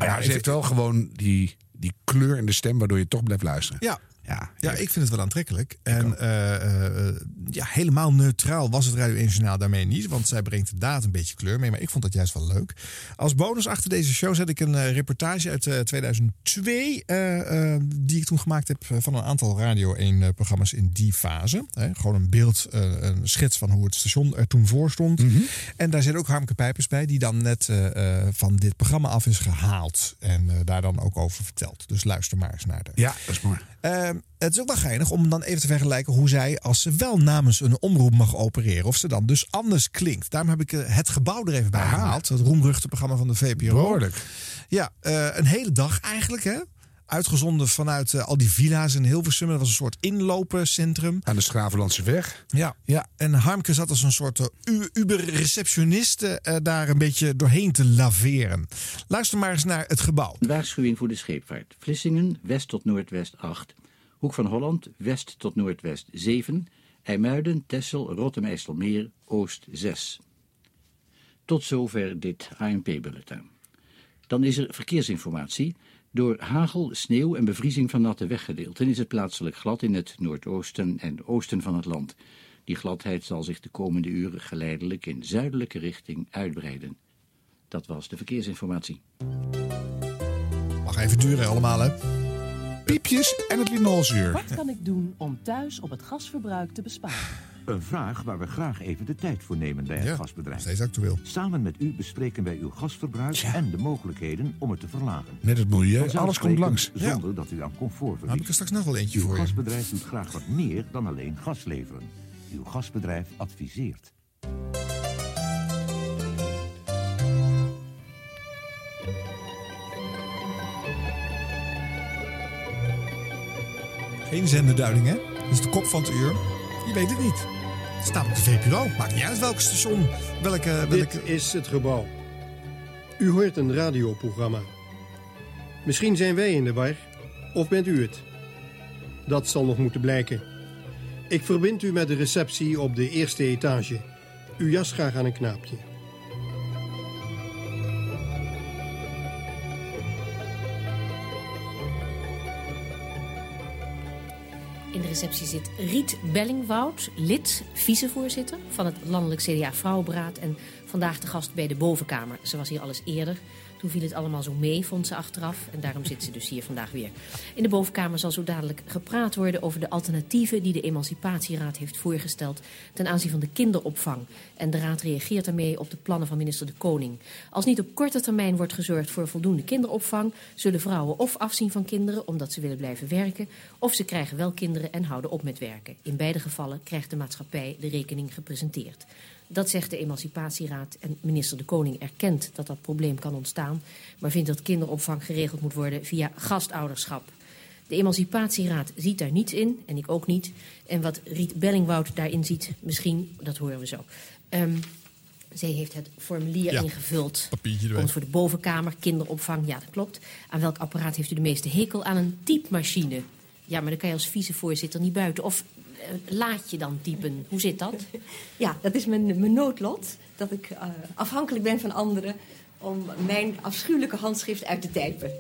ja, ik- ze heeft wel gewoon die, die kleur in de stem waardoor je toch blijft luisteren. Ja. Ja, Ja, ik vind het wel aantrekkelijk. En eh, eh, ja, helemaal neutraal was het Radio 1 Journaal daarmee niet. Want zij brengt inderdaad een beetje kleur mee. Maar ik vond dat juist wel leuk. Als bonus achter deze show zet ik een eh, reportage uit eh, 2002. eh, eh, die ik toen gemaakt heb van een aantal Radio 1 eh, programma's in die fase. Hè, gewoon een beeld, een schets van hoe het station er toen voor stond. Mhm. En daar zit ook Harmke Pijpers bij. Die dan net van dit programma af is gehaald. En daar dan ook over vertelt. Dus luister maar eens naar de Ja, dat is mooi. Het is ook wel geinig om dan even te vergelijken hoe zij, als ze wel namens een omroep mag opereren, of ze dan dus anders klinkt. Daarom heb ik eh, het gebouw er even bij gehaald. Het roemruchte programma van de VPRO. Behoorlijk. Ja, eh, een hele dag eigenlijk, hè? Uitgezonden vanuit eh, al die villa's in Hilversum. Dat was een soort inloopcentrum. Aan de Schravenlandse weg. Ja. Ja. En Harmke zat als een soort eh, u- Uber-receptioniste eh, daar een beetje doorheen te laveren. Luister maar eens naar het gebouw. Een waarschuwing voor de scheepvaart. Vlissingen, west tot noordwest 8. Hoek van Holland, west tot noordwest 7. IJmuiden, Tessel, Rotterdam, IJsselmeer, oost 6. Tot zover dit ANP-bulletin. Dan is er verkeersinformatie. Door hagel, sneeuw en bevriezing van natte weggedeelten is het plaatselijk glad in het noordoosten en oosten van het land. Die gladheid zal zich de komende uren geleidelijk in zuidelijke richting uitbreiden. Dat was de verkeersinformatie. Mag even duren allemaal, hè? Piepjes en het linolzuur. Wat kan ik doen om thuis op het gasverbruik te besparen? Een vraag waar we graag even de tijd voor nemen bij het Ja, gasbedrijf. steeds actueel. Samen met u bespreken wij uw gasverbruik en de mogelijkheden om het te verlagen. Met het milieu, alles komt langs. Zonder dat u aan comfort verliest. heb ik er straks nog wel eentje uw voor je. gasbedrijf doet graag wat meer dan alleen gas leveren. Uw gasbedrijf adviseert. Geen zenderduiding, hè? Dat is de kop van het uur. Je weet het niet. Het staat op de VPRO. Maakt niet uit welk station, welke... welke... Dit is het gebouw. U hoort een radioprogramma. Misschien zijn wij in de war, of bent u het? Dat zal nog moeten blijken. Ik verbind u met de receptie op de eerste etage. Uw jas graag aan een knaapje. Receptie zit Riet Bellingwoud, lid, vicevoorzitter van het Landelijk CDA Vrouwenberaad. En vandaag de gast bij de bovenkamer. Ze was hier alles eerder. Toen viel het allemaal zo mee, vond ze achteraf. En daarom zit ze dus hier vandaag weer. In de bovenkamer zal zo dadelijk gepraat worden over de alternatieven die de Emancipatieraad heeft voorgesteld ten aanzien van de kinderopvang. En de raad reageert daarmee op de plannen van minister De Koning. Als niet op korte termijn wordt gezorgd voor voldoende kinderopvang, zullen vrouwen of afzien van kinderen omdat ze willen blijven werken, of ze krijgen wel kinderen en houden op met werken. In beide gevallen krijgt de maatschappij de rekening gepresenteerd. Dat zegt de Emancipatieraad en minister De Koning erkent dat dat probleem kan ontstaan, maar vindt dat kinderopvang geregeld moet worden via gastouderschap. De Emancipatieraad ziet daar niets in, en ik ook niet. En wat Riet Bellingwoud daarin ziet, misschien, dat horen we zo. Ehm, zij heeft het formulier Ja, ingevuld. Komt voor de bovenkamer, kinderopvang, ja dat klopt. Aan welk apparaat heeft u de meeste hekel? Aan een typemachine. Ja, maar dan kan je als vicevoorzitter niet buiten. Of laat je dan typen? Hoe zit dat? Ja, dat is mijn, mijn noodlot. Dat ik eh, afhankelijk ben van anderen om mijn afschuwelijke handschrift uit te typen.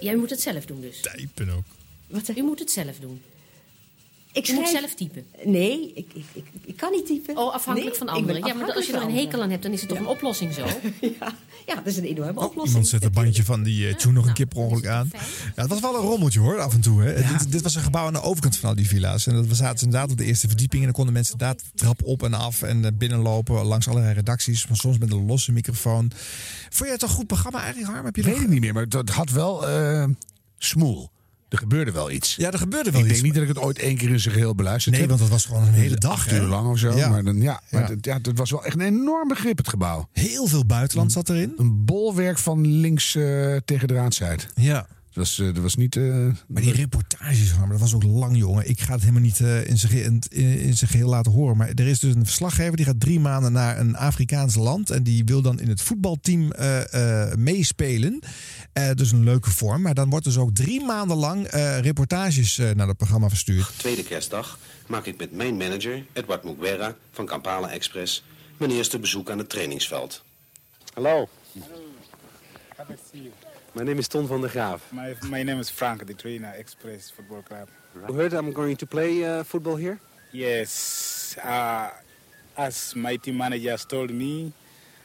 Jij moet het zelf doen dus? Typen ook. Wat U moet het zelf doen. Ik Je moet zelf typen. Nee, ik, ik, ik, ik kan niet typen. Oh, afhankelijk Nee, van anderen. Ja, maar als je er een hekel aan hebt, dan is het toch een oplossing zo? Ja, dat is een enorme oplossing. Oh, Iemand zet een bandje van die eh, tune nog een keer per ongeluk aan. Ja, het was wel een rommeltje hoor, af en toe. Hè. Dit, dit was een gebouw aan de overkant van al die villa's. En dat we zaten inderdaad op de eerste verdieping. En dan konden mensen inderdaad de trap op en af en eh, binnenlopen langs allerlei redacties. Maar soms met een losse microfoon. Vond jij het een goed programma eigenlijk, Harm? Heb je Weet nog- ik niet meer, maar het had wel eh, smoel. Er gebeurde wel iets. Ja, er gebeurde wel ik iets. denk niet dat ik het ooit één keer in zijn geheel beluisterd Nee, heb. want dat was gewoon een hele dag. Acht uur lang of zo. Ja. Maar, dan, ja, maar Ja. Het, ja, het was wel echt een enorm begrip, het gebouw. Heel veel buitenland zat erin. Een bolwerk van links eh, tegen de raadsheid. Ja. Dat was, eh, dat was niet... eh, Maar die reportages, Harm, dat was ook lang, jongen. Ik ga het helemaal niet eh, in zijn geheel laten horen. Maar er is dus een verslaggever die gaat drie maanden naar een Afrikaans land. En die wil dan in het voetbalteam meespelen. Eh, dus een leuke vorm. Maar dan wordt dus ook drie maanden lang eh, reportages eh, naar het programma verstuurd. Tweede kerstdag maak ik met mijn manager, Edward Mukwera van Kampala Express, mijn eerste bezoek aan het trainingsveld. Hello. My name is Ton van der Graaf. My, my name is Frank, the trainer, Express Football Club. You heard I'm going to play uh, football here? Yes, uh, as my team manager told me,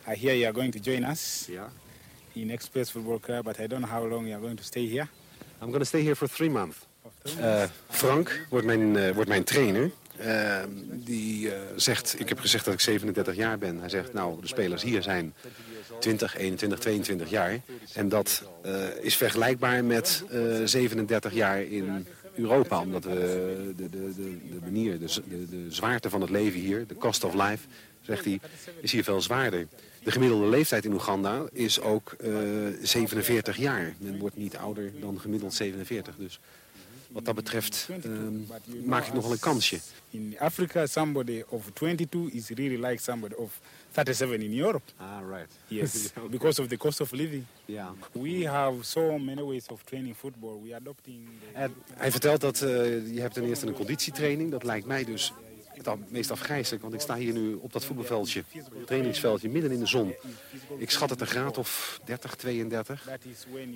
I hear you are going to join us Yeah. In Express Football Club, but I don't know how long you are going to stay here. I'm going to stay here for three months. Uh, Frank wordt mijn, eh, wordt mijn trainer. Uh, die eh, zegt, ik heb gezegd dat ik 37 jaar ben. Hij zegt, nou, de spelers hier zijn 20, 21, 22 jaar. En dat eh, is vergelijkbaar met eh, 37 jaar in Europa. Omdat we de, de, de, de manier, de, de, de zwaarte van het leven hier, de cost of life, zegt hij, is hier veel zwaarder. De gemiddelde leeftijd in Oeganda is ook eh, 47 jaar. Men wordt niet ouder dan gemiddeld 47. Dus wat dat betreft ehm, maak ik nog wel een kansje. In Africa, somebody of 22 is really like somebody of 37 in Europe. Ah, right. Yes, because of the cost of living. Ja. We have so many ways of training football. We adopting the... Hij vertelt dat eh, je hebt ten eerste een conditietraining. Dat lijkt mij dus het af- meest afgrijzelijk. Want ik sta hier nu op dat voetbalveldje, trainingsveldje, midden in de zon. Ik schat het een graad of 30, 32.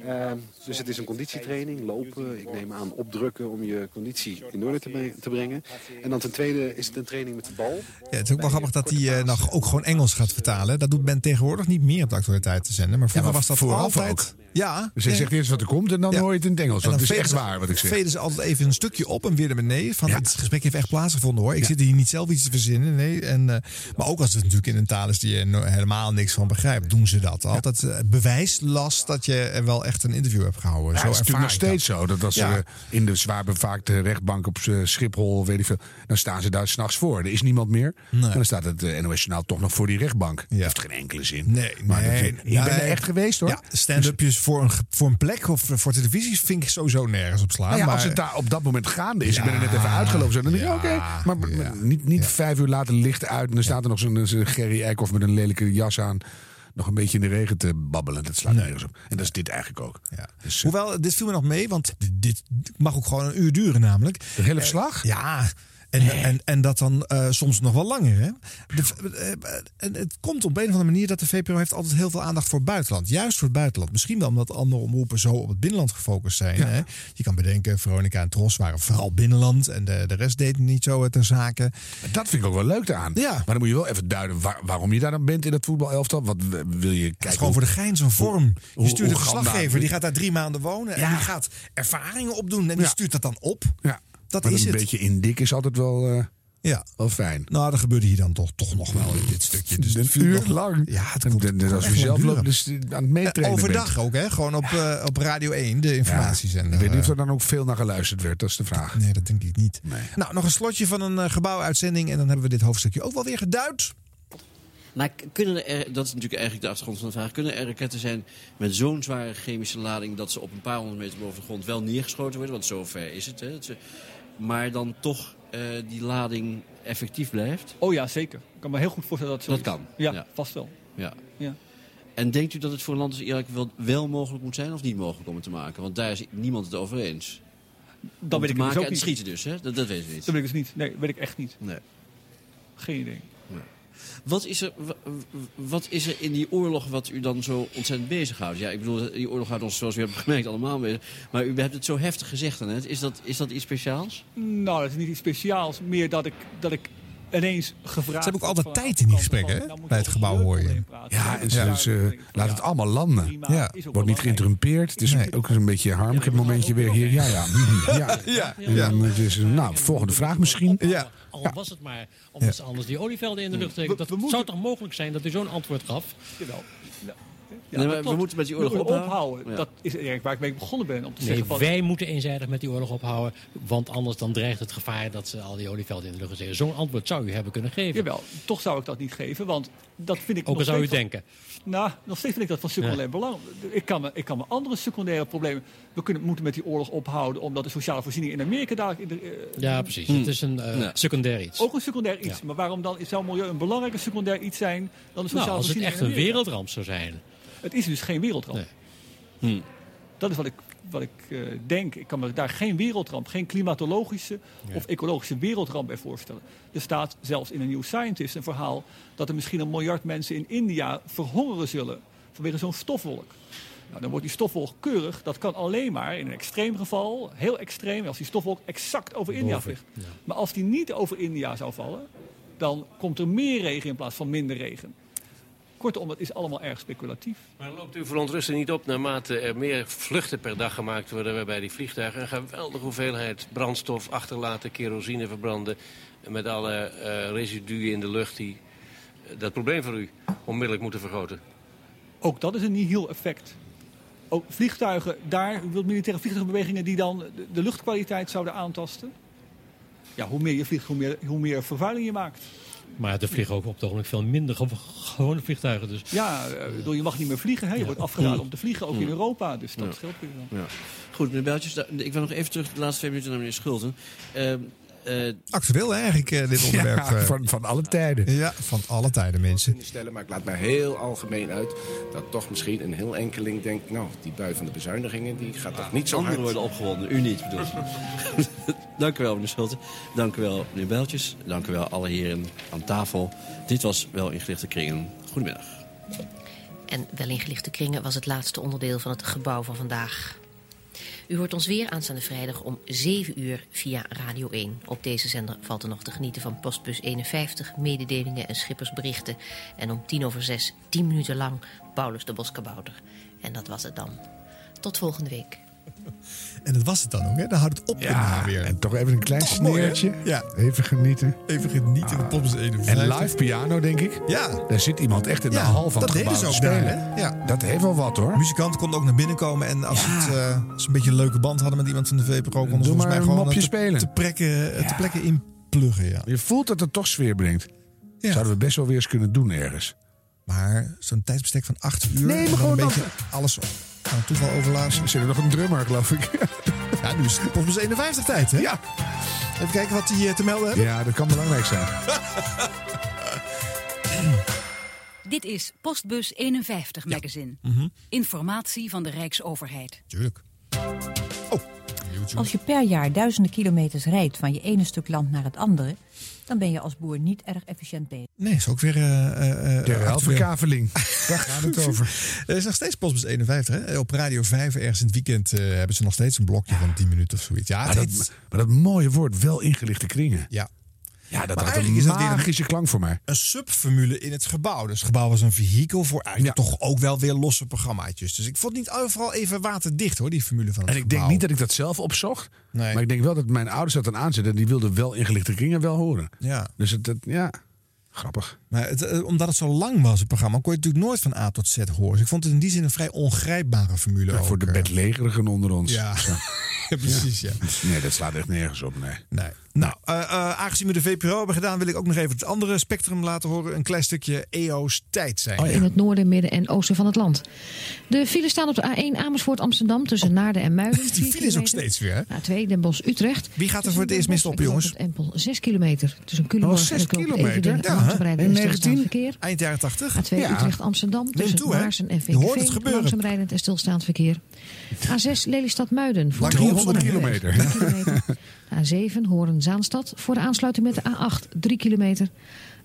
Eh, dus het is een conditietraining, lopen. Ik neem aan opdrukken om je conditie in orde te, bre- te brengen. En dan ten tweede is het een training met de bal. Ja, het is ook wel grappig dat hij eh, nog ook gewoon Engels gaat vertalen. Dat doet men tegenwoordig niet meer op de actualiteit te zenden. Maar vroeger maar was dat vooraf altijd... Ja. Dus hij ja. zegt eerst wat er komt en dan Ja. hoor je het in het Engels. En Dat is echt ze- waar wat ik zeg. veden ze altijd even een stukje op en weer naar beneden. Van, Het gesprek heeft echt plaatsgevonden hoor. Ik zit hier niet zelf iets te verzinnen. Nee. En, eh, maar ook als het natuurlijk in een taal is die je helemaal niks van begrijpt, doen ze dat. Altijd eh, bewijslast dat je er wel echt een interview hebt gehouden. Ja, zo is natuurlijk nog ik steeds zo. Dat als ze in de zwaar bevaakte rechtbank op eh, Schiphol, weet ik veel, dan staan ze daar s'nachts voor. Er is niemand meer. En dan staat het eh, NOS Journaal toch nog voor die rechtbank. Dat heeft geen enkele zin. Nee, maar nee, dat, je ja, bent er echt geweest hoor. Ja, stand-upjes voor, een, voor een plek of voor televisie vind ik sowieso nergens op slaan. Nou ja, maar, als het daar op dat moment gaande is, Ja, ik ben er net even uitgelopen, zo, dan denk ja, oké. maar maar niet, niet vijf uur later licht uit en dan staat er nog zo'n zo'n Gerry Eikhoff met een lelijke jas aan. Nog een beetje in de regen te babbelen. Dat slaat nergens op. En dat is dit eigenlijk ook. Dus, eh, Hoewel, dit viel me nog mee, want dit mag ook gewoon een uur duren namelijk. De hele Eh, verslag? ja. En, en, en dat dan eh, soms nog wel langer. Hè? De, eh, en het komt op een of andere manier dat de VPRO heeft altijd heel veel aandacht voor het buitenland. Juist voor het buitenland. Misschien wel omdat andere omroepen zo op het binnenland gefocust zijn. Hè? Je kan bedenken, Veronica en Tros waren vooral binnenland. En de, de rest deed niet zo ter zake. Dat vind ik ook wel leuk aan. Ja. Maar dan moet je wel even duiden waar- waarom je daar dan bent in het voetbalelftal. Wat wil je kijken? Het is gewoon voor de gein zo'n vorm. hoe- Je stuurt een verslaggever, die gaat daar drie maanden wonen. En die gaat ervaringen opdoen. En die Ja. stuurt dat dan op. Ja. Dat Maar is een het. beetje indik is altijd wel, eh, Ja. wel fijn. Nou, dat gebeurde hier dan toch, toch nog wel in dit stukje. Dus een uur nog- lang. Ja, het En komt dan- dan als we zelf lopen, dus aan het meetrainen Eh, Overdag bent. ook, hè? Gewoon op, eh, op Radio 1, de informatiezender. Ik weet niet of er dan ook veel naar geluisterd werd, dat is de vraag. Nee, dat denk ik niet. Nou, nog een slotje van een uh, gebouwuitzending. En dan hebben we dit hoofdstukje ook wel weer geduid. Maar kunnen er, dat is natuurlijk eigenlijk de achtergrond van de vraag... kunnen er raketten zijn met zo'n zware chemische lading... dat ze op een paar honderd meter boven de grond wel neergeschoten worden? Want zover is het. Hè? Dat maar dan toch eh, die lading effectief blijft? Oh ja, zeker. Ik kan me heel goed voorstellen dat het zo Dat is. kan, Ja, ja. vast wel. Ja. Ja. En denkt u dat het voor een land als Irak wel, wel mogelijk moet zijn of niet mogelijk om het te maken? Want daar is niemand het over eens. Om weet ik het dus maken ook en niet. schieten dus, hè? Dat, dat weten we niet. Dat weet ik dus niet. Nee, weet ik echt niet. Nee. Geen idee. Wat is, er, wa- wat is er in die oorlog wat u dan zo ontzettend bezighoudt? Ja, ik bedoel, die oorlog houdt ons, zoals u hebt gemerkt, allemaal bezig. Maar u hebt het zo heftig gezegd net. Is dat, is dat iets speciaals? Nou, dat is niet iets speciaals. Meer dat ik, dat ik ineens gevraagd Ze hebben ook altijd tijd in die gesprekken, hè? Bij het gebouw hoor je. Ja, en ze, ze laat het allemaal landen. Ja. Wordt niet geïnterrumpeerd. Het is ook een beetje harmelijk momentje weer hier. Ja, ja. ja. Ja, En dan het is, nou, volgende vraag misschien. Ja. Al was het maar omdat ze anders die olievelden in de lucht trekken. Dat zou toch mogelijk zijn dat u zo'n antwoord gaf? Jawel. Ja, Nee, we moeten met die oorlog ophouden. Ja. Dat is eigenlijk waar ik mee begonnen ben. Om te Nee, zeggen van, wij moeten eenzijdig met die oorlog ophouden. Want anders dan dreigt het gevaar dat ze al die olievelden in de lucht zetten. Zo'n antwoord zou u hebben kunnen geven. Jawel, toch zou ik dat niet geven, want dat vind ik Ook al zou u van- denken. Nou, nog steeds vind ik dat van secundair belang. Ik kan, me, ik kan me andere secundaire problemen... We kunnen, moeten met die oorlog ophouden... omdat de sociale voorziening in Amerika dadelijk... In de, eh, Ja, precies. Het is een eh, Ja. secundair iets. Ook een secundair iets. Ja. Maar waarom dan zou milieu een belangrijker secundair iets zijn... dan de sociale Nou, als het voorziening echt in een wereldramp zou zijn. Het is dus geen wereldramp. Hm. Dat is wat ik, wat ik eh, denk. Ik kan me daar geen wereldramp, geen klimatologische of ecologische wereldramp bij voorstellen. Er staat zelfs in een New Scientist een verhaal dat er misschien een miljard mensen in India verhongeren zullen vanwege zo'n stofwolk. Nou, dan wordt die stofwolk keurig. Dat kan alleen maar in een extreem geval, heel extreem, als die stofwolk exact over India Boven, vliegt. Maar als die niet over India zou vallen, dan komt er meer regen in plaats van minder regen. Kortom, het is allemaal erg speculatief. Maar loopt uw verontrusting niet op naarmate er meer vluchten per dag gemaakt worden... waarbij die vliegtuigen een geweldige hoeveelheid brandstof achterlaten... kerosine verbranden en met alle eh, residuen in de lucht... die eh, dat probleem voor u onmiddellijk moeten vergroten? Ook dat is een nihil effect. Ook vliegtuigen, daar, u wilt militaire vliegtuigbewegingen die dan de, de luchtkwaliteit zouden aantasten. Ja, hoe meer je vliegt, hoe meer, hoe meer vervuiling je maakt. Maar er vliegen ook op het ogenblik veel minder gew- gewone vliegtuigen. Dus. Ja, eh, bedoel, je mag niet meer vliegen. Hè? Je wordt afgeraden om te vliegen, ook in Ja. Europa. Dus dat scheelt weer dan. Ja. Goed, meneer Beltjes, ik wil nog even terug de laatste twee minuten naar meneer Schulten. Eh, eh, Actueel hè, eigenlijk, eh, dit onderwerp. Ja, eh. van, van alle tijden. Ja, van alle tijden, mensen. stellen, maar ik laat mij heel algemeen uit dat toch misschien een heel enkeling denkt, nou, die bui van de bezuinigingen, die gaat toch niet zo Anderen hard. worden opgewonden, u niet bedoel. Dank u wel, meneer Schulte. Dank u wel, meneer Beltjes. Dank u wel, alle heren aan tafel. Dit was Wel in Gelichte Kringen. Goedemiddag. En wel in gelichte kringen was het laatste onderdeel van het gebouw van vandaag. U hoort ons weer aanstaande vrijdag om 7 uur via Radio 1. Op deze zender valt er nog te genieten van Postbus 51, mededelingen en schippersberichten. En om tien over zes, 10 minuten lang, Paulus de Boskabouter. En dat was het dan. Tot volgende week. En dat was het dan ook, hè? Dan houdt het op Ja, weer. en toch even een klein Toch mooi, sneertje. Ja. Even genieten. Even genieten van 51. En live piano, denk ik. Ja. Daar zit iemand echt in de Ja, hal van dat het gebouw te daar, spelen. hè? Ja. Dat heeft wel wat, hoor. Muzikanten konden ook naar binnen komen. En als, het, eh, als ze een beetje een leuke band hadden met iemand van de VPRO... konden ze volgens mij een gewoon te, spelen. te, plekken, eh, te plekken inpluggen. Ja. Je voelt dat het toch sfeer brengt. Zouden we best wel weer eens kunnen doen ergens. Maar zo'n tijdsbestek van acht uur... Nee, maar gewoon een dan- beetje alles aan toeval overlaten. Er zit er nog een drummer, geloof ik. Ja, nu is het Postbus 51 tijd, hè? Ja. Even kijken wat die eh, te melden hebben. Ja, dat kan belangrijk zijn. Dit is Postbus 51 magazine. Mhm. Informatie van de Rijksoverheid. Tuurlijk. Oh, Als je per jaar duizenden kilometers rijdt van je ene stuk land naar het andere, dan ben je als boer niet erg efficiënt bezig. Nee, is ook weer... eh eh, eh, De actueel. ruilverkaveling. Daar gaat het over. Er is nog steeds Postbus 51. Hè? Op Radio 5 ergens in het weekend eh, hebben ze nog steeds een blokje van 10 minuten of zoiets. Ja, Maar dat, maar dat mooie woord, wel ingelichte kringen. ja. Ja, dat Maar had eigenlijk een magische klank voor mij. een subformule in het gebouw. Dus het gebouw was een vehikel voor eigenlijk toch ook wel weer losse programmaatjes. Dus ik vond het niet overal even waterdicht hoor, die formule van het En ik gebouw. denk niet dat ik dat zelf opzocht. Nee. Maar ik denk wel dat mijn ouders dat dan aanzetten. En die wilden wel ingelichte kringen wel horen. Ja. Dus het, het- ja, grappig. Maar het, eh, omdat het zo lang was, het programma, kon je natuurlijk nooit van A tot Z horen. Dus ik vond het in die zin een vrij ongrijpbare formule. Ja, voor de eh. bedlegerigen onder ons. Ja. Ja, precies, ja. Nee, dat slaat echt nergens op, nee. Nee. Nou, eh, eh, aangezien we de VPRO hebben gedaan, wil ik ook nog even het andere spectrum laten horen. Een klein stukje EO's tijd zijn. Oh, In het noorden, midden en oosten van het land. De files staan op de A1 Amersfoort Amsterdam tussen Naarden en Muiden. Die file is ook steeds weer. hè? A2 Den Bosch Utrecht. Wie gaat er voor het eerst mis op, jongens? Empel 6 kilometer. Tussen Culemborg Oh, en zes de Kulp kilometer? Ja, en in stilstaand 19? verkeer. Eind jaren 80? A2 Utrecht Amsterdam tussen toe? Maarsen en Je hoort het VKV. gebeuren. Langzaam rijdend en stilstaand verkeer. A6 Lelystad Muiden. voor Langs de 300 Hoofdweg, kilometer. drie kilometer. A7 Horen Zaanstad voor de aansluiting met de A8 3 kilometer.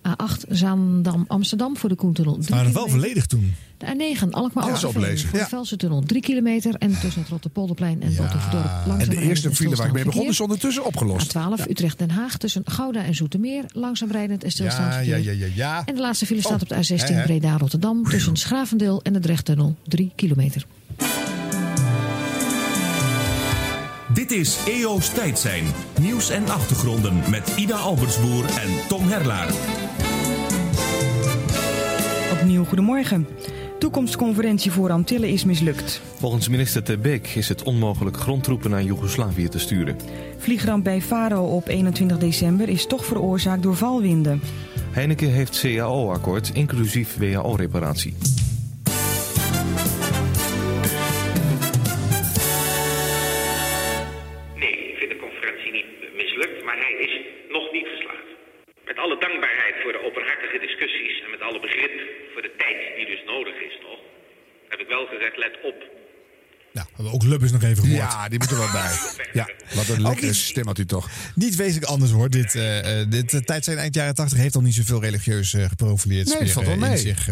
A8 Zaandam Amsterdam voor de Koentunnel 3 waren nog wel volledig toen. De A9 Alkmaar Ja, Amstelveen oplezen. voor de Ja. Velsen-tunnel 3 kilometer. En tussen het Rotterpolderplein en Rotterverdorp langzaam En de eerste file waar ik mee begon is ondertussen opgelost. A12 Utrecht-Den Haag tussen Gouda en Zoetermeer. Langzaam rijdend en stilstaand Ja, ja, ja, ja, ja. En de laatste file staat Oh, op de A16 hè, hè. Breda-Rotterdam tussen Schravendeel en de Drechttunnel 3 kilometer. Dit is EO's Tijd zijn. Nieuws en achtergronden met Ida Albertsboer en Tom Herlaar. Opnieuw goedemorgen. Toekomstconferentie voor Antillen is mislukt. Volgens minister Ter Beek is het onmogelijk grondtroepen naar Joegoslavië te sturen. Vliegramp bij Faro op 21 december is toch veroorzaakt door valwinden. Heineken heeft CAO-akkoord, inclusief WHO-reparatie. Wel gezegd, let op. Nou, hebben we ook Lubbers nog even gehoord. Ja, die moet er wel bij. Ja, wat een lekkere niet- stem had hij toch. Niet wezenlijk anders hoor. Dit, eh, dit eh, tijd zijn eind jaren 80 heeft al niet zoveel religieus eh, geprofileerd Nee, wel eh, in mee. zich.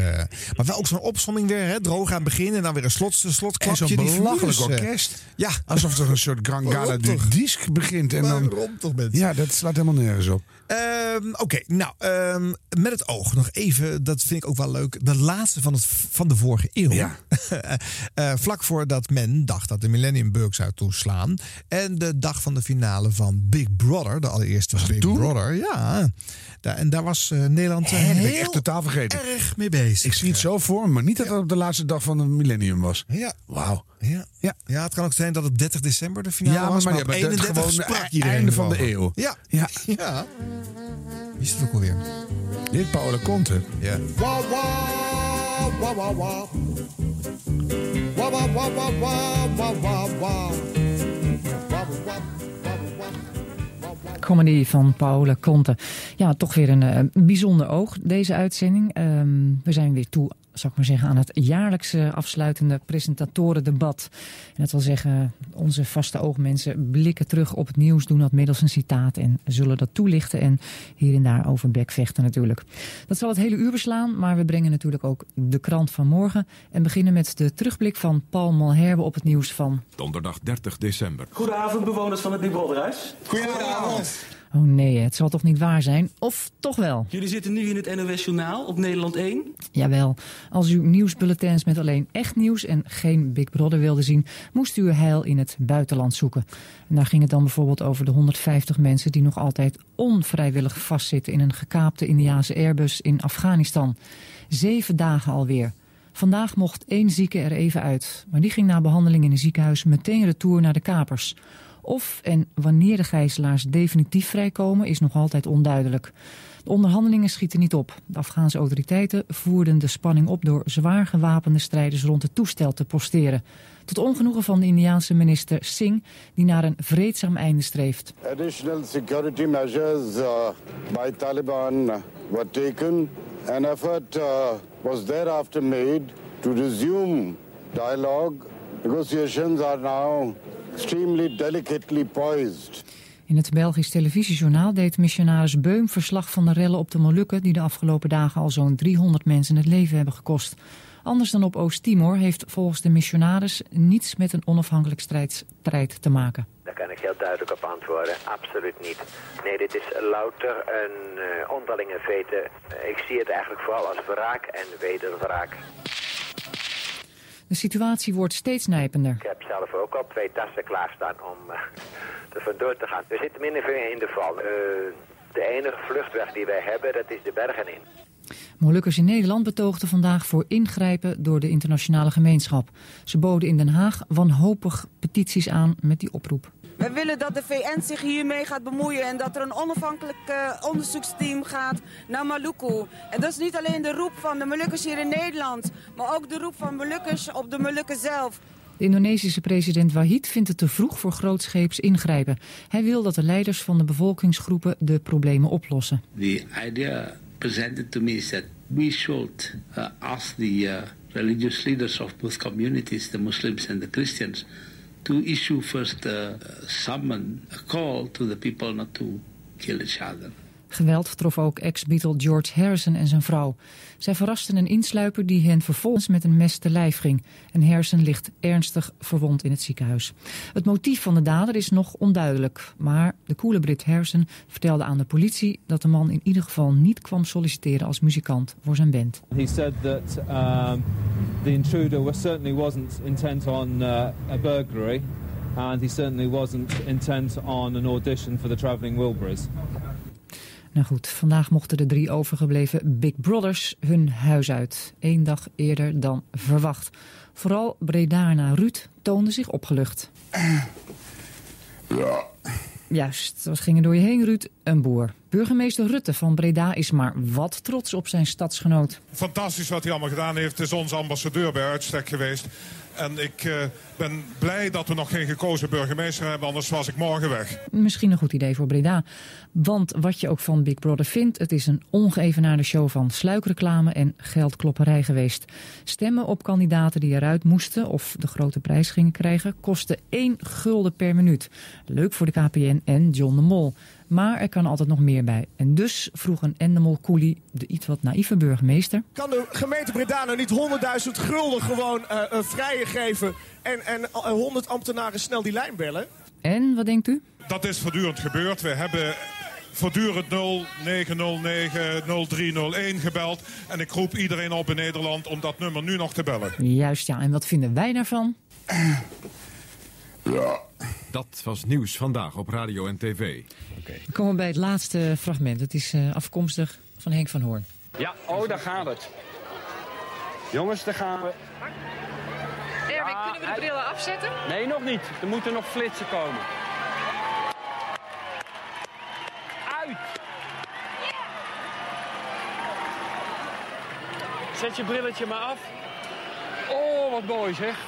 maar wel ook zo'n opsomming weer. Hè? Droog aan het begin en dan weer een slot, slotklapje. zo'n belachelijk orkest. Ja. Alsof er een soort Grand Gala du? Disque begint. En dan, toch, ja, dat slaat helemaal nergens op. Ehm, Oké, nou, ehm, met het oog nog even, dat vind ik ook wel leuk. De laatste van, het, van de vorige eeuw. Ja. Vlak voordat men dacht dat de Millennium Bug zou toeslaan. En de dag van de finale van Big Brother, de allereerste Big toen? Brother. Ja, daar, en daar was eh, Nederland eh, ik heel echt totaal vergeten. erg mee bezig. Ik zie het zo voor me, maar niet dat het op de laatste dag van het millennium was. Ja. Wauw. Ja. Ja. ja, het kan ook zijn dat het 30 december de finale Ja, maar- was. maar Maar, op maar dat 31 gewoon sprak iedereen einde van de eeuw. Ja. Ja. ja. Wie is het ook alweer? Dit Paula Conte. Ja. Comedy van Paula Conte. Ja, toch weer een eh, bijzonder oog, deze uitzending. Ehm, we zijn weer toe, zal ik maar zeggen, aan het jaarlijkse afsluitende presentatorendebat. En dat wil zeggen, onze vaste oogmensen blikken terug op het nieuws, doen dat middels een citaat en zullen dat toelichten en hier en daar over bekvechten natuurlijk. Dat zal het hele uur beslaan, maar we brengen natuurlijk ook de krant van morgen en beginnen met de terugblik van Paul Malherbe op het nieuws van Donderdag 30 december. Goedenavond, bewoners van het Brother Huis. Goedenavond. Oh nee, het zal toch niet waar zijn? Of toch wel? Jullie zitten nu in het NOS Journaal op Nederland 1. Jawel, als u nieuwsbulletins met alleen echt nieuws en geen Big Brother wilde zien, moest u heil in het buitenland zoeken. En daar ging het dan bijvoorbeeld over de 150 mensen die nog altijd onvrijwillig vastzitten in een gekaapte Indiaanse Airbus in Afghanistan. Zeven dagen alweer. Vandaag mocht één zieke er even uit, maar die ging na behandeling in een ziekenhuis meteen retour naar de kapers. Of en wanneer de gijzelaars definitief vrijkomen is nog altijd onduidelijk. De onderhandelingen schieten niet op. De Afghaanse autoriteiten voerden de spanning op door zwaar gewapende strijders rond het toestel te posteren. Tot ongenoegen van de Indiaanse minister Singh, die naar een vreedzaam einde streeft. Additional security measures uh, by Taliban were taken. An effort uh, was thereafter made to resume dialogue. Negotiations are now extremely delicately poised. In het Belgisch televisiejournaal deed missionaris Beum verslag van de rellen op de Molukken... die de afgelopen dagen al zo'n 300 mensen het leven hebben gekost. Anders dan op Oost-Timor heeft volgens de missionaris niets met een onafhankelijk strijd te maken. Daar kan ik heel duidelijk op antwoorden. Absoluut niet. Nee, dit is louter een uh, onderlinge vete. Ik zie het eigenlijk vooral als wraak en wederwraak. De situatie wordt steeds nijpender. Ik heb zelf ook al twee tassen klaarstaan om uh, er vandoor te gaan. We zitten min of meer in de val. Uh, de enige vluchtweg die wij hebben, dat is de bergen in. Molukkers in Nederland betoogden vandaag voor ingrijpen door de internationale gemeenschap. Ze boden in Den Haag wanhopig petities aan met die oproep. We willen dat de VN zich hiermee gaat bemoeien en dat er een onafhankelijk uh, onderzoeksteam gaat naar Maluku. En dat is niet alleen de roep van de Molukkers hier in Nederland, maar ook de roep van Molukkers op de Molukken zelf. De Indonesische president Wahid vindt het te vroeg voor grootscheeps ingrijpen. Hij wil dat de leiders van de bevolkingsgroepen de problemen oplossen. The idea presented to me is that we should uh, ask the uh, religious leaders of both communities, the Muslims and the Christians, to issue first a summon, a call to the people not to kill each other. Geweld trof ook ex-Beatle George Harrison en zijn vrouw. Zij verrasten een insluiper die hen vervolgens met een mes te lijf ging. En Harrison ligt ernstig verwond in het ziekenhuis. Het motief van de dader is nog onduidelijk. Maar de coole Brit Harrison vertelde aan de politie... dat de man in ieder geval niet kwam solliciteren als muzikant voor zijn band. He said that um, the intruder was certainly wasn't intent on uh, a burglary... and he certainly wasn't intent on an audition for the Travelling Wilburys. Nou goed, vandaag mochten de drie overgebleven Big Brothers hun huis uit. Eén dag eerder dan verwacht. Vooral Bredana Ruud toonde zich opgelucht. Ja. Juist, wat ging er door je heen, Ruud? Een boer. Burgemeester Rutte van Breda is maar wat trots op zijn stadsgenoot. Fantastisch wat hij allemaal gedaan heeft. is onze ambassadeur bij uitstek geweest. En ik uh, ben blij dat we nog geen gekozen burgemeester hebben, anders was ik morgen weg. Misschien een goed idee voor Breda. Want wat je ook van Big Brother vindt, het is een ongeëvenaarde show van sluikreclame en geldklopperij geweest. Stemmen op kandidaten die eruit moesten of de grote prijs gingen krijgen, kostte 1 gulden per minuut. Leuk voor de KPN en John de Mol. Maar er kan altijd nog meer bij. En dus vroeg een Endemol Koelie, de iets wat naïeve burgemeester... Kan de gemeente Breda nou niet 100.000 gulden gewoon uh, uh, vrije geven... en, en uh, 100 ambtenaren snel die lijn bellen? En, wat denkt u? Dat is voortdurend gebeurd. We hebben voortdurend 0909 0301 gebeld. En ik roep iedereen op in Nederland om dat nummer nu nog te bellen. Juist, ja. En wat vinden wij daarvan? Ja. Dat was nieuws vandaag op radio en tv. Okay. We komen bij het laatste fragment. Het is uh, afkomstig van Henk van Hoorn. Ja, oh, daar gaat het. Jongens, daar gaan we. Erwin, kunnen we de brillen afzetten? Nee, nog niet. Er moeten nog flitsen komen. Uit! Zet je brilletje maar af. Oh, wat mooi zeg.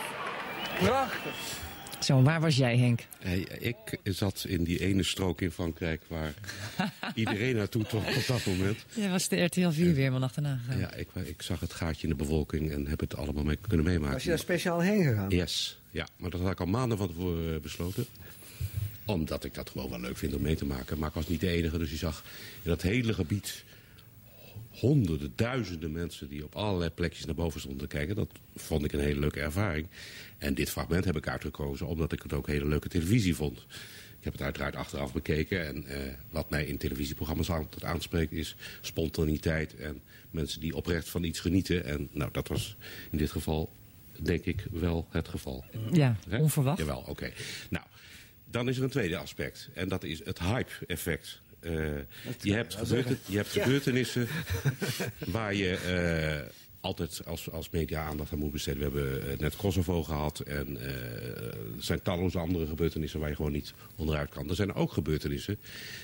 Prachtig. Zo, waar was jij, Henk? Hey, ik zat in die ene strook in Frankrijk waar iedereen naartoe trok op dat moment. Jij was de RTL 4 weer maar achterna gegaan. Ja, ik, ik, zag het gaatje in de bewolking en heb het allemaal mee kunnen meemaken. Was je daar speciaal heen gegaan? Yes, ja. Maar dat had ik al maanden van tevoren besloten. Omdat ik dat gewoon wel leuk vind om mee te maken. Maar ik was niet de enige, dus je zag in dat hele gebied honderden, duizenden mensen die op allerlei plekjes naar boven stonden te kijken. Dat vond ik een hele leuke ervaring. En dit fragment heb ik uitgekozen omdat ik het ook hele leuke televisie vond. Ik heb het uiteraard achteraf bekeken. En eh, wat mij in televisieprogramma's altijd aanspreekt is spontaniteit. En mensen die oprecht van iets genieten. En nou, dat was in dit geval denk ik wel het geval. Ja, onverwacht. Jawel, oké. Nou, dan is er een tweede aspect. En dat is het hype-effect. Eh, je, hebt je hebt gebeurtenissen waar je eh, altijd als, als media aandacht aan moet besteden. We hebben eh, net Kosovo gehad en er zijn talloze andere gebeurtenissen waar je gewoon niet onderuit kan. Er zijn ook gebeurtenissen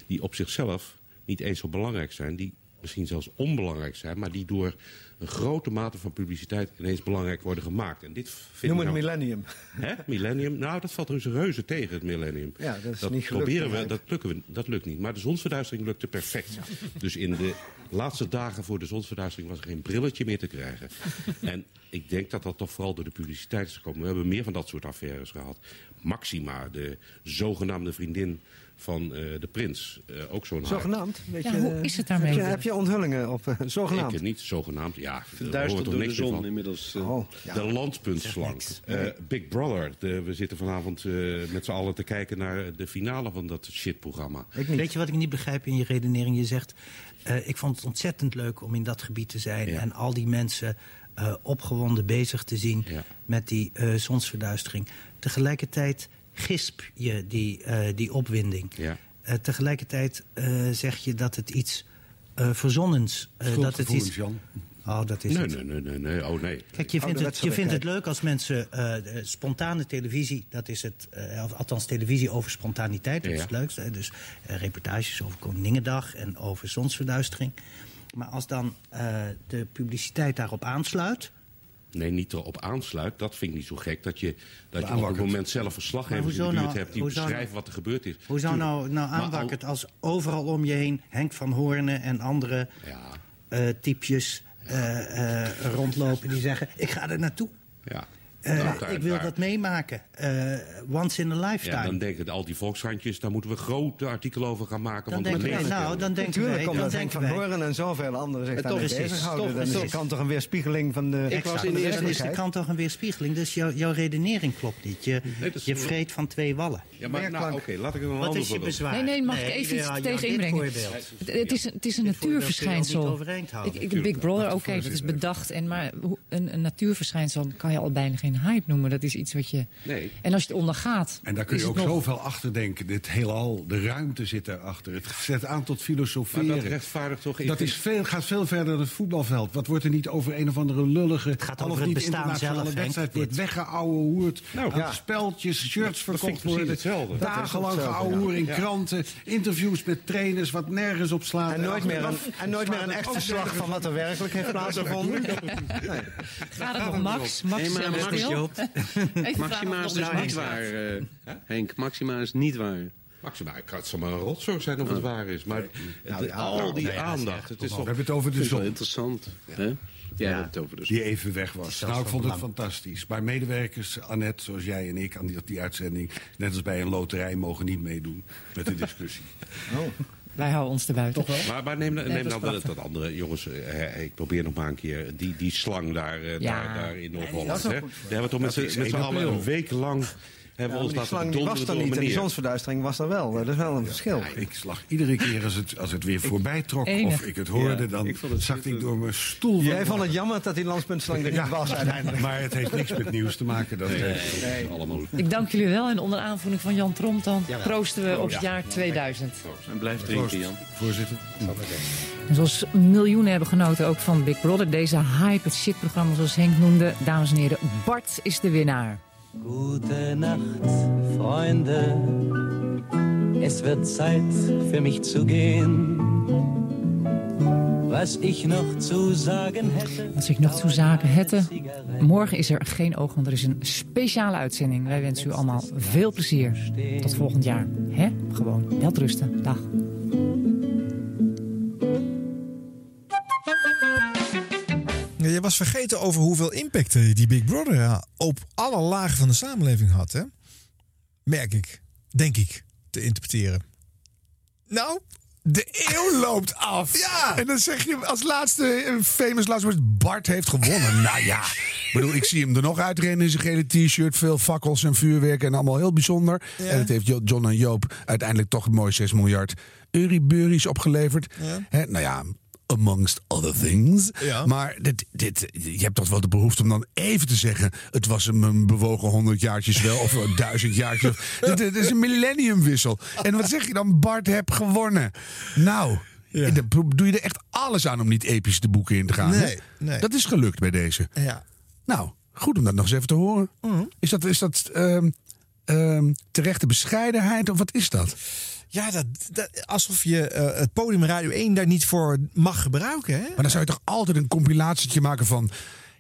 die op zichzelf niet eens zo belangrijk zijn, die misschien zelfs onbelangrijk zijn, maar die door een grote mate van publiciteit ineens belangrijk worden gemaakt. En dit vind Noem ik het nou- millennium. Hè? Millennium? Nou, dat valt dus reuze tegen, het millennium. Ja, dat is niet gelukt, proberen we, dat, lukken we, dat lukt niet. Maar de zonsverduistering lukte perfect. Dus in de laatste dagen voor de zonsverduistering was er geen brilletje meer te krijgen. en ik denk dat dat toch vooral door de publiciteit is gekomen. We hebben meer van dat soort affaires gehad. Maxima, de zogenaamde vriendin van eh, de prins. eh, ook zo'n Zogenaamd? Weet Ja, je, hoe is het daarmee? Heb je, heb je onthullingen op eh, zogenaamd? Ik niet, zogenaamd. Ja, toch door de niks zon van. inmiddels, eh. Oh, ja. De landpuntslang. Eh. Big Brother. De, we zitten vanavond eh, met z'n allen te kijken naar de finale van dat shitprogramma. Weet je wat ik niet begrijp in je redenering? Je zegt, eh, ik vond het ontzettend leuk om in dat gebied te zijn... en al die mensen eh, opgewonden bezig te zien met die eh, zonsverduistering. Tegelijkertijd gisp je die, eh, die opwinding. Eh, tegelijkertijd eh, zeg je dat het iets eh verzonnens... eh, dat het iets, Jan. Oh, dat is nee, het. nee, nee, nee, nee. Oh, nee. Kijk, je vindt, het, je vindt het leuk als mensen spontane televisie, dat is het, eh, of althans televisie over spontaniteit, dat is Ja. het leukste. hè. Dus reportages over Koninginnedag en over zonsverduistering. Maar als dan eh, de publiciteit daarop aansluit, Nee, niet erop aansluit. Dat vind ik niet zo gek. Dat je, dat je op het moment zelf verslaggevers in de buurt nou- hebt die beschrijven nou- wat er gebeurd is. hoe zou nou, nou aanwakkerd als overal om je heen Henk van Hoornen en andere eh, typjes eh, eh, rondlopen die zeggen: Ik ga er naartoe. Ja. Eh, Nou, daar- ik wil daar- dat meemaken. Eh, once in a lifetime. Ja, dan denken al die volkskrantjes, daar moeten we grote artikelen over gaan maken. Dan denken wij, nou, dan denken Natuurlijk wij, komt dan dat Henk denken van. Horen en zoveel anderen zich daarmee bezighouden. toch, Dan is toch. de krant toch een weerspiegeling van de Ik was in de eerste is de krant toch een weerspiegeling. Dus jouw, jouw redenering klopt niet. Je, je vreet van twee wallen. Ja, maar nou, oké, laat ik een Wat ander is je bezwaar? Nee, nee, mag ik even iets ja, ja, tegen dit inbrengen? voorbeeld. Het, is, het is een natuurverschijnsel. Big Brother, oké, dat is bedacht. En, maar een natuurverschijnsel kan je al bijna geen hype noemen. Dat is iets wat je... Nee. En als je het ondergaat... En daar kun je ook nog- zoveel achter denken. Dit heelal, de ruimte zit daarachter. Het zet aan tot filosoferen. Maar dat rechtvaardigt toch... Dat is veel, gaat veel verder dan het voetbalveld. Wat wordt er niet over een of andere lullige... Het gaat over het bestaan zelf, wedstrijd wordt dit. weggeouwe hoerd. Nou, aan ja. speltjes, shirts verkocht worden. hetzelfde. Dat is Dagenlang hetzelfde, geouwe in ja. kranten. Interviews met trainers wat nergens op slaat. En nooit meer een, en nooit meer een echt verslag van wat er werkelijk heeft plaatsgevonden. Nee. Gaat het nog, Max? Max, Nee, maar Max, Joop. Maxima of is dus niet waar eh, Henk. Maxima is niet waar. Maxima, ik kan het zomaar een rotzooi zijn of het waar is. Maar Nou, de- ja, al nou, die aandacht. Het is. We hebben het over de zon. interessant. Hè? Ja, we hebben het over de zon. Die even weg was. Nou, ik vond het fantastisch. Maar medewerkers, Annette, zoals jij en ik, aan die, die uitzending... net als bij een loterij, mogen niet meedoen met de discussie. Wij houden ons erbuiten. Maar, maar neem, Nee, neem dat is nou dat andere, jongens, eh, ik probeer nog maar een keer die, die slang daar, eh, Ja. daar, daar in Noord-Holland. Daar hebben we toch met z'n is met z'n 1 allen een week lang hebben we ons die slang die was er niet en die zonsverduistering was er wel. Dat is wel een verschil. Ik slag iedere keer als het, als het weer voorbij trok of ik het hoorde, Ja, dan ik zakte ik door mijn stoel. Jij vond het jammer dat die landspuntslang er niet was uiteindelijk. Maar het heeft niks met nieuws te maken. Dat Nee, heeft- nee, allemaal. Ik dank jullie wel. En onder aanvoering van Jan Tromp dan proosten we op het jaar 2000. En blijf drinken, Jan. Voorzitter. En zoals miljoenen hebben genoten ook van Big Brother. Deze hype, het shitprogramma zoals Henk noemde. Dames en heren, Bart is de winnaar. Gute Nacht, Freunde. Es wird Zeit für mich zu gehen. Was ich noch zu sagen hätte. Ik nog toe zaken hätte. Morgen is er geen oog, want er is een speciale uitzending. Wij wensen u allemaal veel plezier. Tot volgend jaar. Hè? Gewoon. Welterusten. Dag. Je was vergeten over hoeveel impact eh, die Big Brother ja, op alle lagen van de samenleving had. Hè? Merk ik, denk ik, te interpreteren. Nou, de eeuw loopt af. Ja. En dan zeg je als laatste, eh, famous last word, Bart heeft gewonnen. nou ja, Ik bedoel, ik zie hem er nog uitrennen in zijn gele t-shirt. Veel fakkels en vuurwerk en allemaal heel bijzonder. Ja. En het heeft Jo- John en Joop uiteindelijk toch een mooi 6 miljard euriburies opgelegerd. Ja. Nou ja, amongst other things. Ja. Maar dit, dit, je hebt toch wel de behoefte om dan even te zeggen... het was een bewogen honderd jaartjes wel of duizend jaartjes. dit, dit is een millenniumwissel. En wat zeg je dan? Bart heb gewonnen. Nou... Doe je er echt alles aan om niet episch de boeken in te gaan? Nee, nee. Dat is gelukt bij deze. Ja. Nou, goed om dat nog eens even te horen. Mhm. Is dat, is dat ehm, ehm, terechte bescheidenheid of wat is dat? Ja, dat, alsof je eh, het podium Radio 1 daar niet voor mag gebruiken. Hè? Maar dan zou je toch altijd een compilatietje maken van...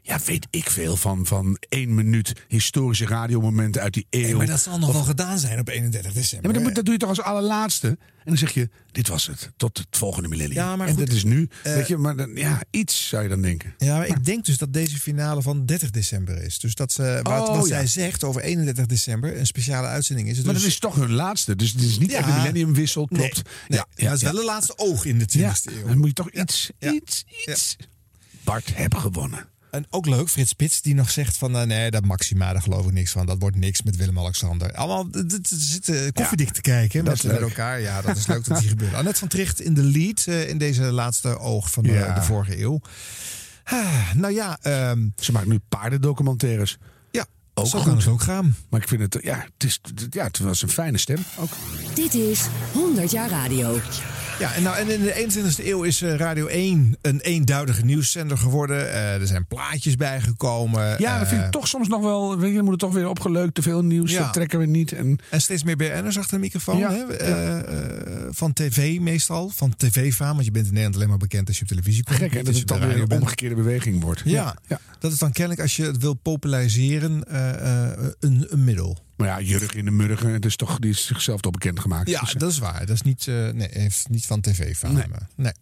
Ja, weet ik veel van, van één minuut historische radiomomenten uit die eeuw. Nee, maar dat zal nog Of- wel gedaan zijn op 31 Ja, december. maar dat, doe je toch als allerlaatste? En dan zeg je, dit was het. Tot het volgende millennium. Ja, maar en goed, dat is nu. eh, weet je, maar dan, ja, iets zou je dan denken. Ja, maar ik denk dus dat deze finale van 30 december is. Dus dat ze, wat, Oh, wat ja. zij zegt over 31 december, een speciale uitzending is. het Maar dus, dat is toch hun laatste. Dus het is niet Ja. echt een millenniumwissel, klopt. nee, ja, maar het is wel de laatste oog in de 20e Ja, eeuw. dan moet je toch iets, Ja. iets, iets. Bart heb gewonnen. En ook leuk, Frits Spits die nog zegt van... eh, nee, dat Maxima, daar geloof ik niks van. Dat wordt niks met Willem-Alexander. Allemaal zitten koffiedik te kijken dat met, is met leuk. elkaar. Ja, dat is leuk dat die gebeurt. Annette van Tricht in de lead eh, in deze laatste oog van de, Ja. de vorige eeuw. Ah, nou ja, ehm, Ze maakt nu paardendocumentaires. ja Ook zo goed. kan het ook gaan. Maar ik vind het, ja, het, is, ja, het was een fijne stem. Ook. Dit is 100 jaar radio. Ja, en, nou, en in de 21e eeuw is eh, Radio 1 een eenduidige nieuwszender geworden. Eh, er zijn plaatjes bijgekomen. Ja, dat vind Eh, ik toch soms nog wel. Weet je, dan moet het toch weer opgeleukt. Te veel nieuws, Ja. dat trekken we niet. En En steeds meer BN'ers achter de microfoon. Ja, Hè? Eh, eh, van tv meestal. Van tv-faam. Want je bent in Nederland alleen maar bekend als je op televisie komt. gek, hè, dat het dan weer een omgekeerde beweging wordt. Ja, ja. dat is dan kennelijk als je het wil populariseren eh, eh, een, een middel. Maar ja, Jurgen in de Murgen, het is toch, die is zichzelf toch bekend gemaakt. Ja, Dus, dat is waar. Dat is niet, eh, nee, heeft niet van tv-faam. Nee. Nee.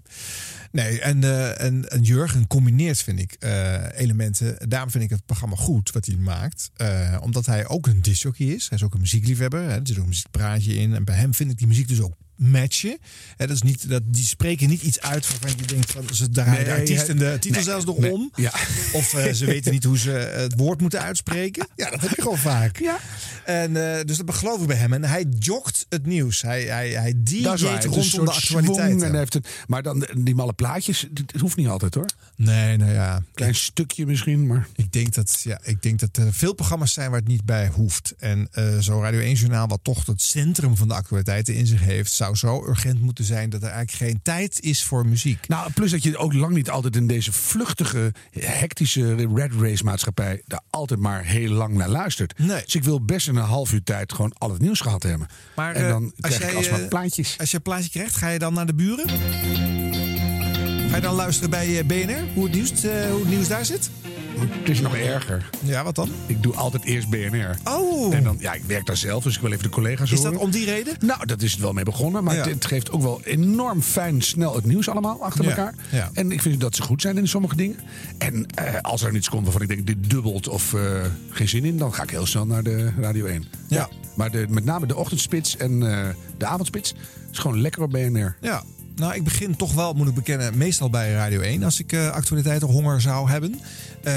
nee. en, eh, en, en Jurgen combineert, vind ik, eh, elementen. Daarom vind ik het programma goed wat hij maakt. Eh, omdat hij ook een discjockey is. Hij is ook een muziekliefhebber. Hè. Er zit ook een muziekpraatje in. En bij hem vind ik die muziek dus ook matchen. Hè, dat is niet, dat, die spreken niet iets uit waarvan je denkt van ze draaien de Nee, artiest hij- en de titel nee, zelfs nog nee, om. ja. Of eh, ze weten niet hoe ze het woord moeten uitspreken. Ja, dat heb je gewoon vaak. Ja. En, eh, dus dat geloof ik bij hem. En hij jogt het nieuws. Hij, hij, hij Het een rondom de actualiteit. En heeft het, maar dan die malle plaatjes, het het hoeft niet altijd hoor. Nee, nou ja. Klein stukje misschien, maar... Ik denk dat, ja, ik denk dat er veel programma's zijn waar het niet bij hoeft. En eh zo'n Radio 1 Journaal, wat toch het centrum van de actualiteiten in zich heeft, zou zo urgent moeten zijn dat er eigenlijk geen tijd is voor muziek. Nou, plus dat je ook lang niet altijd in deze vluchtige, hectische red race maatschappij daar altijd maar heel lang naar luistert. Nee. Dus ik wil best in een half uur tijd gewoon al het nieuws gehad hebben. Maar en eh, dan krijg ik alsmaar eh, plaatjes. Als je een plaatje krijgt, ga je dan naar de buren? Ga je dan luisteren bij eh, BNR, hoe het nieuws, hoe het nieuws daar zit? Het is nog erger. Ja, wat dan? Ik doe altijd eerst BNR. Oh. En dan, ja, ik werk daar zelf, dus ik wil even de collega's Is horen. dat om die reden? Nou, dat is het wel mee begonnen. Maar Ja. het, het geeft ook wel enorm fijn snel het nieuws allemaal achter Ja, elkaar. ja. En ik vind dat ze goed zijn in sommige dingen. En eh, als er iets komt waarvan ik denk dit dubbelt of eh, geen zin in, dan ga ik heel snel naar de Radio 1. Ja. Maar de, met name de ochtendspits en eh, de avondspits is gewoon lekker op BNR. Ja, nou ik begin toch wel, moet ik bekennen, meestal bij Radio 1 als ik eh actualiteiten honger zou hebben. Eh,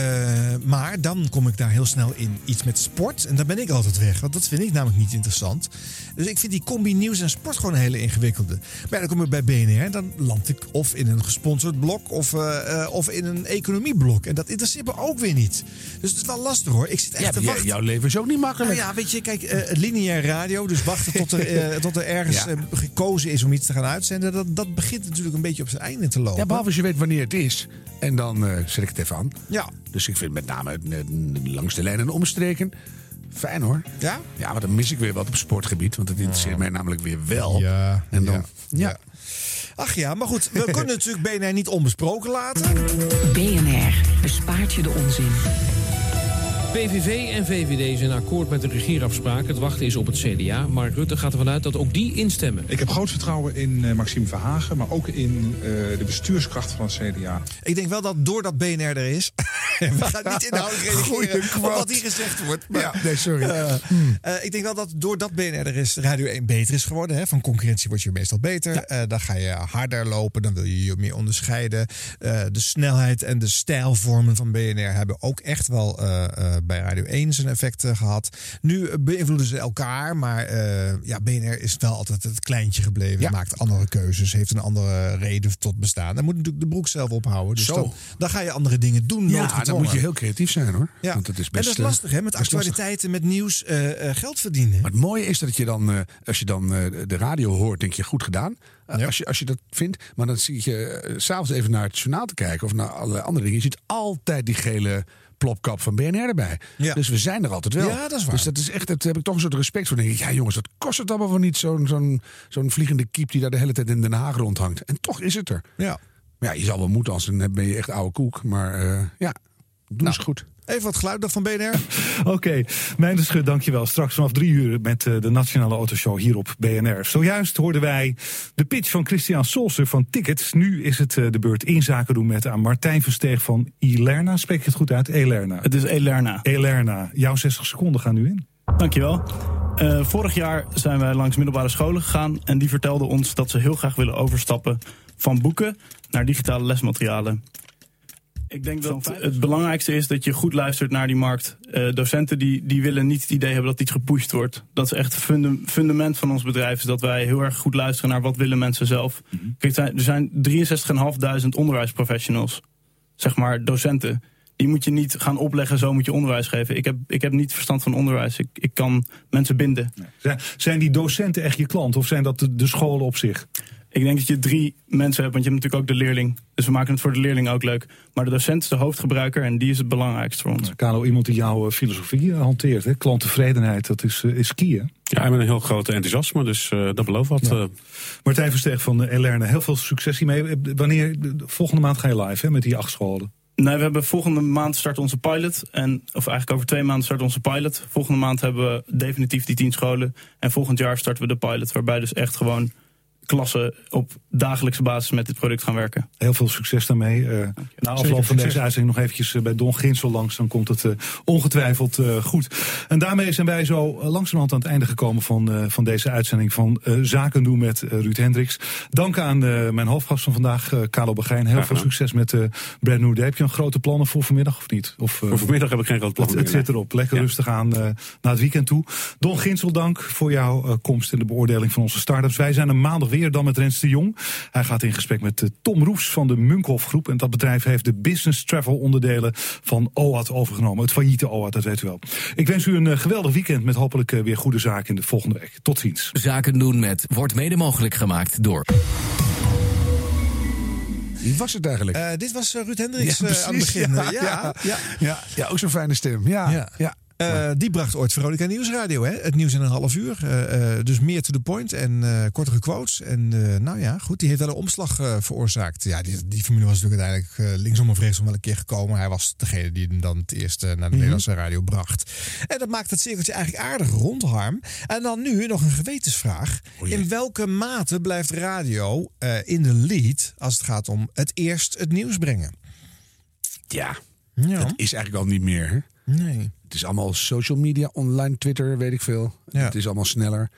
maar dan kom ik daar heel snel in iets met sport en dan ben ik altijd weg, want dat vind ik namelijk niet interessant. Dus ik vind die combi nieuws en sport gewoon een hele ingewikkelde. Maar ja, dan kom ik bij BNR en dan land ik of in een gesponsord blok of, eh, of in een economieblok. En dat interesseert me ook weer niet. Dus het is wel lastig hoor. Ik zit echt Ja, te wachten. jouw leven is ook niet makkelijk. Nou ja, weet je, kijk, lineair radio, dus wachten tot er, tot er ergens Ja. gekozen is om iets te gaan uitzenden, dat, dat begint natuurlijk een beetje op zijn einde te lopen. Ja, behalve als je weet wanneer het is. En dan eh, zet ik het even aan. Ja. Dus ik vind met name langs de lijn en omstreken. Fijn hoor. Ja? Ja, maar dan mis ik weer wat op sportgebied. Want dat interesseert mij namelijk weer wel. Ja, En dan, ja. ja. Ach ja, maar goed, we kunnen natuurlijk BNR niet onbesproken laten. BNR bespaart je de onzin. PVV en VVD zijn akkoord met de regeerafspraak. Het wachten is op het CDA. Mark Rutte gaat ervan uit dat ook die instemmen. Ik heb groot vertrouwen in eh, Maxime Verhagen, maar ook in eh, de bestuurskracht van het CDA. Ik denk wel dat doordat BNR er is, We gaan niet inhoudelijk reageren op wat hier gezegd wordt. Maar, Ja, nee, sorry. eh, ik denk wel dat doordat BNR er is, Radio 1 beter is geworden. Hè? Van concurrentie word je meestal beter. Eh, dan ga je harder lopen, dan wil je je meer onderscheiden. Eh, de snelheid en de stijlvormen van BNR hebben ook echt wel eh, eh, bij Radio 1 zijn effect eh, gehad. Nu eh, beïnvloeden ze elkaar, maar eh, ja, BNR is wel altijd het kleintje gebleven. Maakt andere keuzes, heeft een andere reden tot bestaan. Dan moet natuurlijk de broek zelf ophouden. Dus Zo. dan, dan ga je andere dingen doen. Ja, dan moet je heel creatief zijn hoor. Ja. Want dat is en best, dat is eh, lastig, hè? Met best actualiteiten, met nieuws, eh, eh, geld verdienen. Maar het mooie is dat je dan, eh, als je dan eh, de radio hoort, denk je goed gedaan. Eh, als, je, als je dat vindt. Maar dan zie je eh, s s'avonds even naar het journaal te kijken of naar allerlei andere dingen. Je ziet altijd die gele plopkap van BNR erbij. Ja. Dus we zijn er altijd wel. Ja, dat is waar. Dus dat is echt, daar heb ik toch een soort respect voor. Dan denk ik, ja jongens, dat kost het allemaal wel niet. Zo'n zo'n zo'n vliegende kiep die daar de hele tijd in Den Haag rondhangt. En toch is het er. Ja. Maar ja, je zal wel moeten, als dan ben je echt oude koek. Maar eh, ja, doe Nou. eens goed. Even wat geluid nog van BNR. Oké, Meijner Schut, dankjewel. Straks vanaf drie uur met eh, de Nationale Autoshow hier op BNR. Zojuist hoorden wij de pitch van Christian Solser van Tickets. Nu is het eh, de beurt inzaken doen met aan Martijn Versteeg van Ilerna. Spreek je het goed uit? Elerna. Het is Elerna. Elerna. Jouw 60 seconden gaan nu in. Dankjewel. Eh vorig jaar zijn wij langs middelbare scholen gegaan en die vertelden ons dat ze heel graag willen overstappen van boeken naar digitale lesmaterialen. Ik denk dat het belangrijkste is dat je goed luistert naar die markt. Eh, docenten die, die willen niet het idee hebben dat iets gepusht wordt. Dat is echt het fundam- fundament van ons bedrijf. Is dat wij heel erg goed luisteren naar wat willen mensen zelf. Kijk, er zijn 63.500 onderwijsprofessionals. Zeg maar docenten. Die moet je niet gaan opleggen, zo moet je onderwijs geven. Ik heb, ik heb niet verstand van onderwijs. Ik, ik kan mensen binden. Zijn, zijn die docenten echt je klant of zijn dat de, de scholen op zich? Ik denk dat je drie mensen hebt, want je hebt natuurlijk ook de leerling. Dus we maken het voor de leerling ook leuk. Maar de docent is de hoofdgebruiker en die is het belangrijkste voor ons. Carlo, iemand die jouw eh, filosofie eh, hanteert. Hè? Klanttevredenheid, dat is, eh, is key hè? Ja, met een heel groot enthousiasme, dus eh, dat belooft wat. Ja. eh. Martijn Versteeg van eh, Elerne, heel veel succes hiermee. Wanneer, volgende maand ga je live hè, met die acht scholen. Nee, we hebben volgende maand start onze pilot. En, of eigenlijk over twee maanden start onze pilot. Volgende maand hebben we definitief die tien scholen. En volgend jaar starten we de pilot. Waarbij dus echt gewoon klassen op dagelijkse basis met dit product gaan werken. Heel veel succes daarmee. Eh na afloop van succes. deze uitzending nog eventjes eh, bij Don Ginsel langs. Dan komt het eh, ongetwijfeld eh, goed. En daarmee zijn wij zo langzamerhand aan het einde gekomen van, eh, van deze uitzending van eh, Zaken doen met Ruud Hendricks. Dank aan eh, mijn hoofdgast van vandaag, Carlo Begijn. Heel Graag veel gedaan. succes met eh Brand New Day. Heb je nog grote plannen voor vanmiddag of niet? Of, Voor vanmiddag heb ik geen groot plan Het, zit erop. Lekker Ja. rustig aan eh, naar het weekend toe. Don Ginsel, dank voor jouw komst in de beoordeling van onze start-ups. Wij zijn er maandag weer, dan met Rens de Jong. Hij gaat in gesprek met eh, Tom Roes van de Munkhoff Groep. En dat bedrijf heeft de business travel onderdelen van OAT overgenomen. Het failliete OAT, dat weet u wel. Ik wens u een eh, geweldig weekend met hopelijk eh, weer goede zaken in de volgende week. Tot ziens. Zaken doen met wordt mede mogelijk gemaakt door. Wie was het eigenlijk? Eh, dit was Ruud Hendricks Ja, aan het begin. Ja, Ja, ja, ja. Ja, ja, ook zo'n fijne stem. Ja, Ja. Eh, die bracht ooit Veronica Nieuwsradio. Hè? Het nieuws in een half uur. Eh, eh, dus meer to the point en kortere quotes. En nou ja, goed, die heeft wel een omslag veroorzaakt. Ja, die, die familie was natuurlijk uiteindelijk linksom of rechtsom wel een keer gekomen. Hij was degene die hem dan het eerst naar de Nederlandse radio bracht. En dat maakt het cirkeltje eigenlijk aardig rond, Harm. En dan nu nog een gewetensvraag. in welke mate blijft radio in de lead als het gaat om het eerst het nieuws brengen? Ja, Ja. dat is eigenlijk al niet meer. Hè? Nee. Het is allemaal social media, online, Twitter, weet ik veel. Ja. Het is allemaal sneller.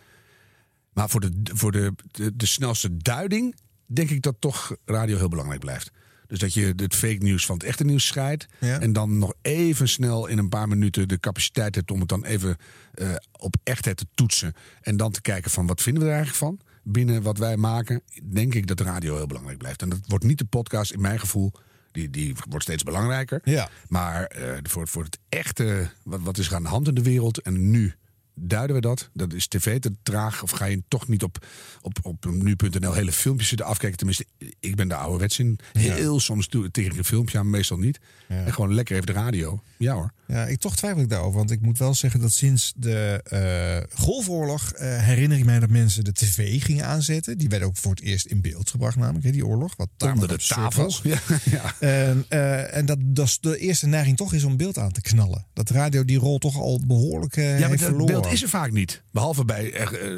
Maar voor, de, voor de, de, de snelste duiding denk ik dat toch radio heel belangrijk blijft. Dus dat je het fake nieuws van het echte nieuws scheidt. Ja. En dan nog even snel in een paar minuten de capaciteit hebt om het dan even eh, op echtheid te toetsen. En dan te kijken van wat vinden we er eigenlijk van. Binnen wat wij maken, denk ik dat de radio heel belangrijk blijft. En dat wordt niet de podcast, in mijn gevoel. Die, die wordt steeds belangrijker. Ja. Maar eh, voor, voor het echte, wat, wat is er aan de hand in de wereld en nu duiden we dat? Dat is tv te traag of ga je toch niet op, op, op nu.nl hele filmpjes zitten afkijken? Tenminste, ik ben de ouderwets in. Heel soms doe ik tegen een filmpje aan, meestal niet. En gewoon lekker even de radio. Ja hoor. Ja, ik toch twijfel ik daarover. Want ik moet wel zeggen dat sinds de eh, Golfoorlog eh, herinner ik mij dat mensen de tv gingen aanzetten. Die werd ook voor het eerst in beeld gebracht, namelijk hè, die oorlog. Wat Onder de absurd tafel. was. Ja, ja. En, eh, en dat, dat is de eerste neiging toch is om beeld aan te knallen. Dat radio die rol toch al behoorlijk eh Ja, heeft verloren. Dat is er vaak niet. Behalve bij echt, eh,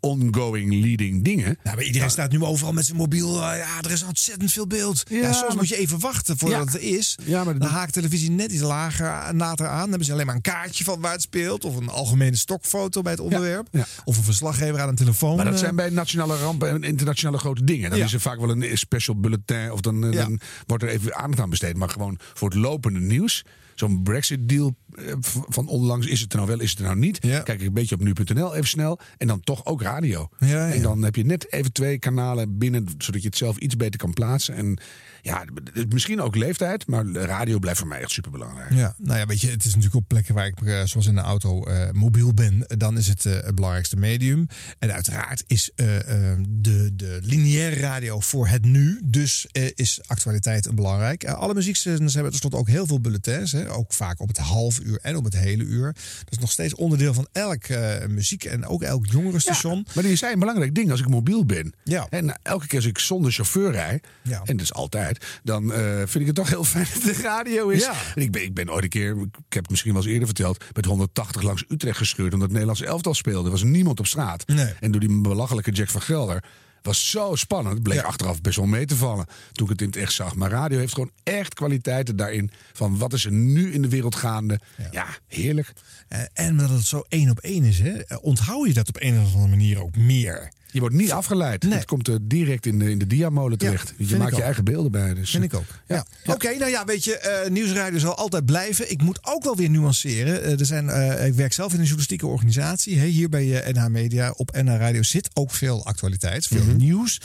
ongoing leading dingen. Nou, maar iedereen staat nu overal met zijn mobiel. eh, ja, er is ontzettend veel beeld. Ja, soms maar- moet je even wachten voordat Ja. het er is. Ja, maar dan haakt televisie net iets lager nader aan. Dan hebben ze alleen maar een kaartje van waar het speelt. Of een algemene stokfoto bij het onderwerp. ja. Of een verslaggever aan een telefoon. Maar dat eh. zijn bij nationale rampen en internationale grote dingen. Dan Ja. is er vaak wel een special bulletin. Of dan, eh, Ja. dan wordt er even aandacht aan besteed. Maar gewoon voor het lopende nieuws. Zo'n Brexit-deal eh, van onlangs. Is het er nou wel, is het er nou niet? Kijk ik een beetje op nu.nl even snel. En dan toch ook radio. Ja, ja. En dan heb je net even twee kanalen binnen. Zodat je het zelf iets beter kan plaatsen. En ja, misschien ook leeftijd. Maar radio blijft voor mij echt superbelangrijk. Ja, nou ja, weet je, het is natuurlijk op plekken waar ik, eh, zoals in de auto, eh, mobiel ben. Dan is het eh, het belangrijkste medium. En uiteraard is eh, eh, de, de lineaire radio voor het nu. Dus is actualiteit belangrijk. Alle muziekzenders hebben tenslotte ook heel veel bulletins. Hè, ook vaak op het half uur en op het hele uur. Dat is nog steeds onderdeel van elk muziek en ook elk jongerenstation. Maar die zijn een belangrijk ding als ik mobiel ben. Ja. En elke keer als ik zonder chauffeur rij, Ja. en dat is altijd, dan eh, vind ik het toch heel fijn dat de radio is. Ja. Ik ben, ik ben ooit een keer, ik heb het misschien wel eens eerder verteld, met 180 langs Utrecht gescheurd omdat het Nederlands elftal speelde. Er was niemand op straat. Nee. En door die belachelijke Jack van Gelder. Was zo spannend. Het bleek achteraf best wel mee te vallen. Toen ik het in het echt zag. Maar radio heeft gewoon echt kwaliteiten daarin. Van wat is er nu in de wereld gaande. Ja, heerlijk. Eh, en omdat het zo één op één is, hè, onthoud je dat op een of andere manier ook meer. Je wordt niet afgeleid. Nee. Het komt er direct in de, in de diamolen terecht. je maakt je ook. eigen beelden bij. Dus, Vind ik ook. Ja. Oké, nou ja, weet je, eh, nieuwsradio zal altijd blijven. Ik moet ook wel weer nuanceren. Eh, er zijn, eh, ik werk zelf in een journalistieke organisatie. Hè, hier bij eh, NH Media. Op NH Radio zit ook veel actualiteit, veel Mhm. nieuws.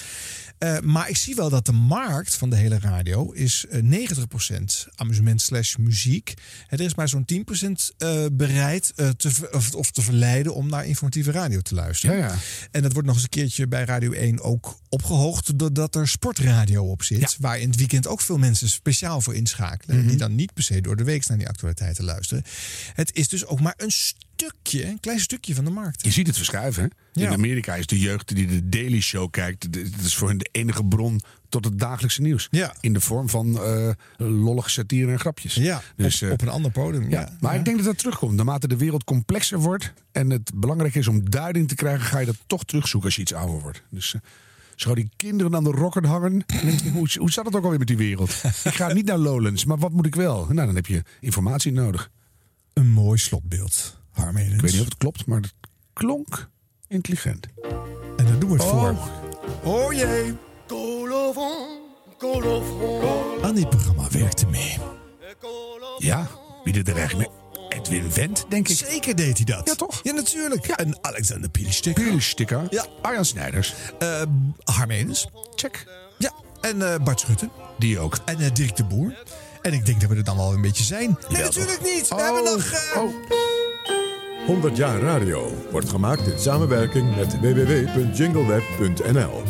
Eh, maar ik zie wel dat de markt van de hele radio is eh 90% amusement slash muziek. Er is maar zo'n 10% eh, bereid eh, te, of, of te verleiden om naar informatieve radio te luisteren. Ja, ja. En dat wordt nog eens een keertje bij Radio 1 ook opgehoogd doordat er sportradio op zit. Waar in het weekend ook veel mensen speciaal voor inschakelen. Mhm. Die dan niet per se door de week naar die actualiteiten luisteren. Het is dus ook maar een stukje, een klein stukje van de markt. Je ziet het verschuiven. Hè? Ja. In Amerika is de jeugd die de Daily Show kijkt. Dat is voor hen de enige bron tot het dagelijkse nieuws. Ja. In de vorm van eh lollige satire en grapjes. Ja, Dus, op, eh, op een ander podium. Ja. Ja, maar ik denk dat dat terugkomt. Naarmate de wereld complexer wordt en het belangrijk is om duiding te krijgen, ga je dat toch terugzoeken als je iets ouder wordt. Dus uh, zou die kinderen aan de rocket hangen? Hoe, hoe zat het ook alweer met die wereld? ik ga niet naar Lowlands, maar wat moet ik wel? Nou, dan heb je informatie nodig. Een mooi slotbeeld. Harmenens. Ik weet niet of het klopt, maar het klonk intelligent. En daar doen we het Oh. voor. Oh jee. Aan dit programma werkte mee. Ja, wie deed er eigenlijk mee? Edwin Wendt, denk ik. Zeker deed hij dat. Ja, toch? Ja, natuurlijk. En Alexander Pielistikker. Pielistikker. Ja. Arjan Snijders. Uh, Harmenus. Check. Ja. En uh, Bart Schutten. Die ook. En uh, Dirk de Boer. En ik denk dat we er dan wel een beetje zijn. Nee, Ja, natuurlijk toch? niet. We Oh, hebben nog... Uh... Oh. 100 jaar radio wordt gemaakt in samenwerking met www.jingleweb.nl.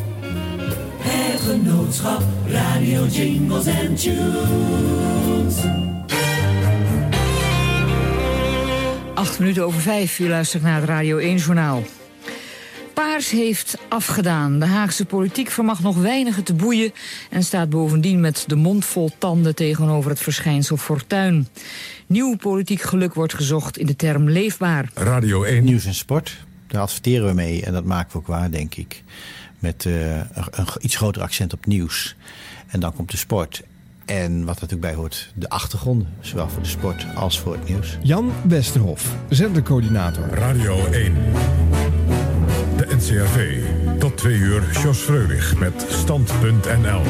Het genootschap Radio Jingles and Tunes. Acht minuten over vijf, u luistert naar het Radio 1-journaal. Paars heeft afgedaan. De Haagse politiek vermag nog weinigen te boeien... en staat bovendien met de mond vol tanden tegenover het verschijnsel fortuin. Nieuw politiek geluk wordt gezocht in de term leefbaar. Radio 1. Nieuws en sport, daar adverteren we mee en dat maken we ook waar, denk ik. Met uh, een, een iets groter accent op nieuws. En dan komt de sport. En wat er natuurlijk bij hoort, de achtergronden. Zowel voor de sport als voor het nieuws. Jan Westerhof, zendercoördinator. Radio 1. NCRV. Tot twee uur, Jos Freulich met Stand.nl.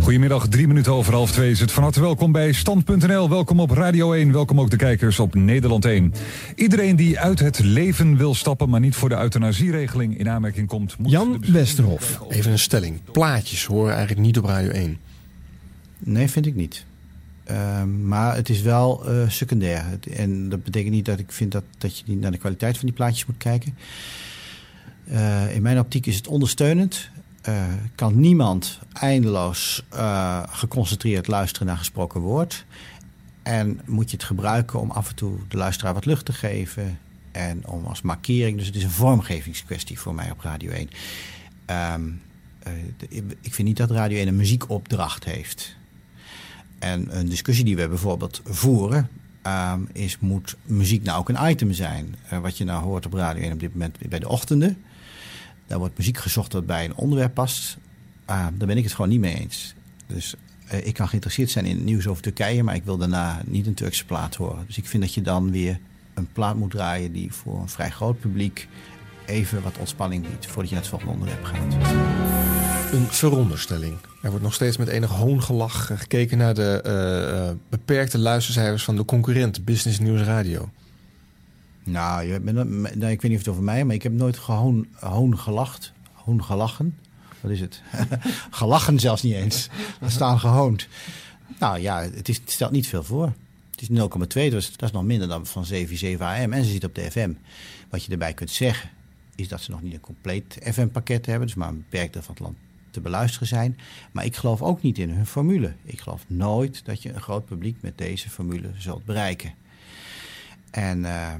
Goedemiddag, drie minuten over half twee is het. Van harte welkom bij Stand.nl. Welkom op Radio 1. Welkom ook de kijkers op Nederland 1. Iedereen die uit het leven wil stappen, maar niet voor de euthanasieregeling in aanmerking komt... Moet Jan Westerhof. Even een stelling. Plaatjes horen eigenlijk niet op Radio 1. Nee, vind ik niet. Uh, maar het is wel uh, secundair. En dat betekent niet dat ik vind dat, dat je niet naar de kwaliteit van die plaatjes moet kijken. Uh, in mijn optiek is het ondersteunend. Uh, kan niemand eindeloos geconcentreerd luisteren naar gesproken woord. En moet je het gebruiken om af en toe de luisteraar wat lucht te geven. En om als markering. Dus het is een vormgevingskwestie voor mij op Radio 1. Um, ik vind niet dat Radio 1 een muziekopdracht heeft. En een discussie die we bijvoorbeeld voeren ehm, is, moet muziek nou ook een item zijn? Eh, wat je nou hoort op Radio 1 op dit moment bij de ochtenden. Daar wordt muziek gezocht dat bij een onderwerp past. Ehm, daar ben ik het gewoon niet mee eens. Dus eh, ik kan geïnteresseerd zijn in nieuws over Turkije, maar ik wil daarna niet een Turkse plaat horen. Dus ik vind dat je dan weer een plaat moet draaien die voor een vrij groot publiek even wat ontspanning biedt voordat je naar het volgende onderwerp gaat. Een veronderstelling. Er wordt nog steeds met enig hoongelach gekeken naar de eh, eh, beperkte luistercijfers van de concurrent Business News Radio. Nou, je nou, ik weet niet of het over mij, maar ik heb nooit gehoon, hoon gelacht. Hoon gelachen. Wat is het? gelachen zelfs niet eens. Er staan gehoond. Nou ja, het, is, het stelt niet veel voor. Het is 0,2, dus dat is nog minder dan van 77 AM. En ze zit op de FM. Wat je erbij kunt zeggen, is dat ze nog niet een compleet FM-pakket hebben. Dus maar een beperkt deel van het land te beluisteren zijn. Maar ik geloof ook niet in hun formule. Ik geloof nooit dat je een groot publiek met deze formule zult bereiken. En uh,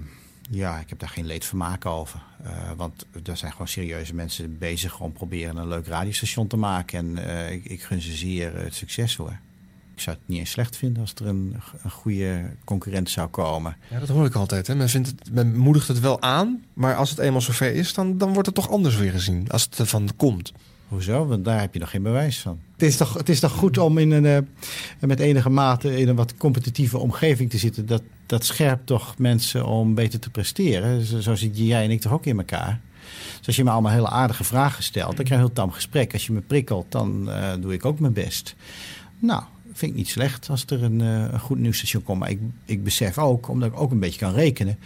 ja, ik heb daar geen leedvermaak over. Uh, want er zijn gewoon serieuze mensen bezig om proberen een leuk radiostation te maken. En uh, ik, ik, gun ze zeer het succes hoor. Ik zou het niet eens slecht vinden als er een, een goede concurrent zou komen. Ja, dat hoor ik altijd. Hè. Men, vindt het, men moedigt het wel aan, maar als het eenmaal zover is, dan, dan wordt het toch anders weer gezien. Als het ervan komt. Hoezo? Want daar heb je nog geen bewijs van. Het is toch, het is toch goed om in een, uh, met enige mate in een wat competitieve omgeving te zitten. Dat, dat scherpt toch mensen om beter te presteren. Zo, zo zit jij en ik toch ook in elkaar. Dus als je me allemaal hele aardige vragen stelt, dan krijg je een heel tam gesprek. Als je me prikkelt, dan uh, doe ik ook mijn best. Nou, vind ik niet slecht als er een, uh, een goed nieuwsstation komt. Maar ik, ik besef ook, omdat ik ook een beetje kan rekenen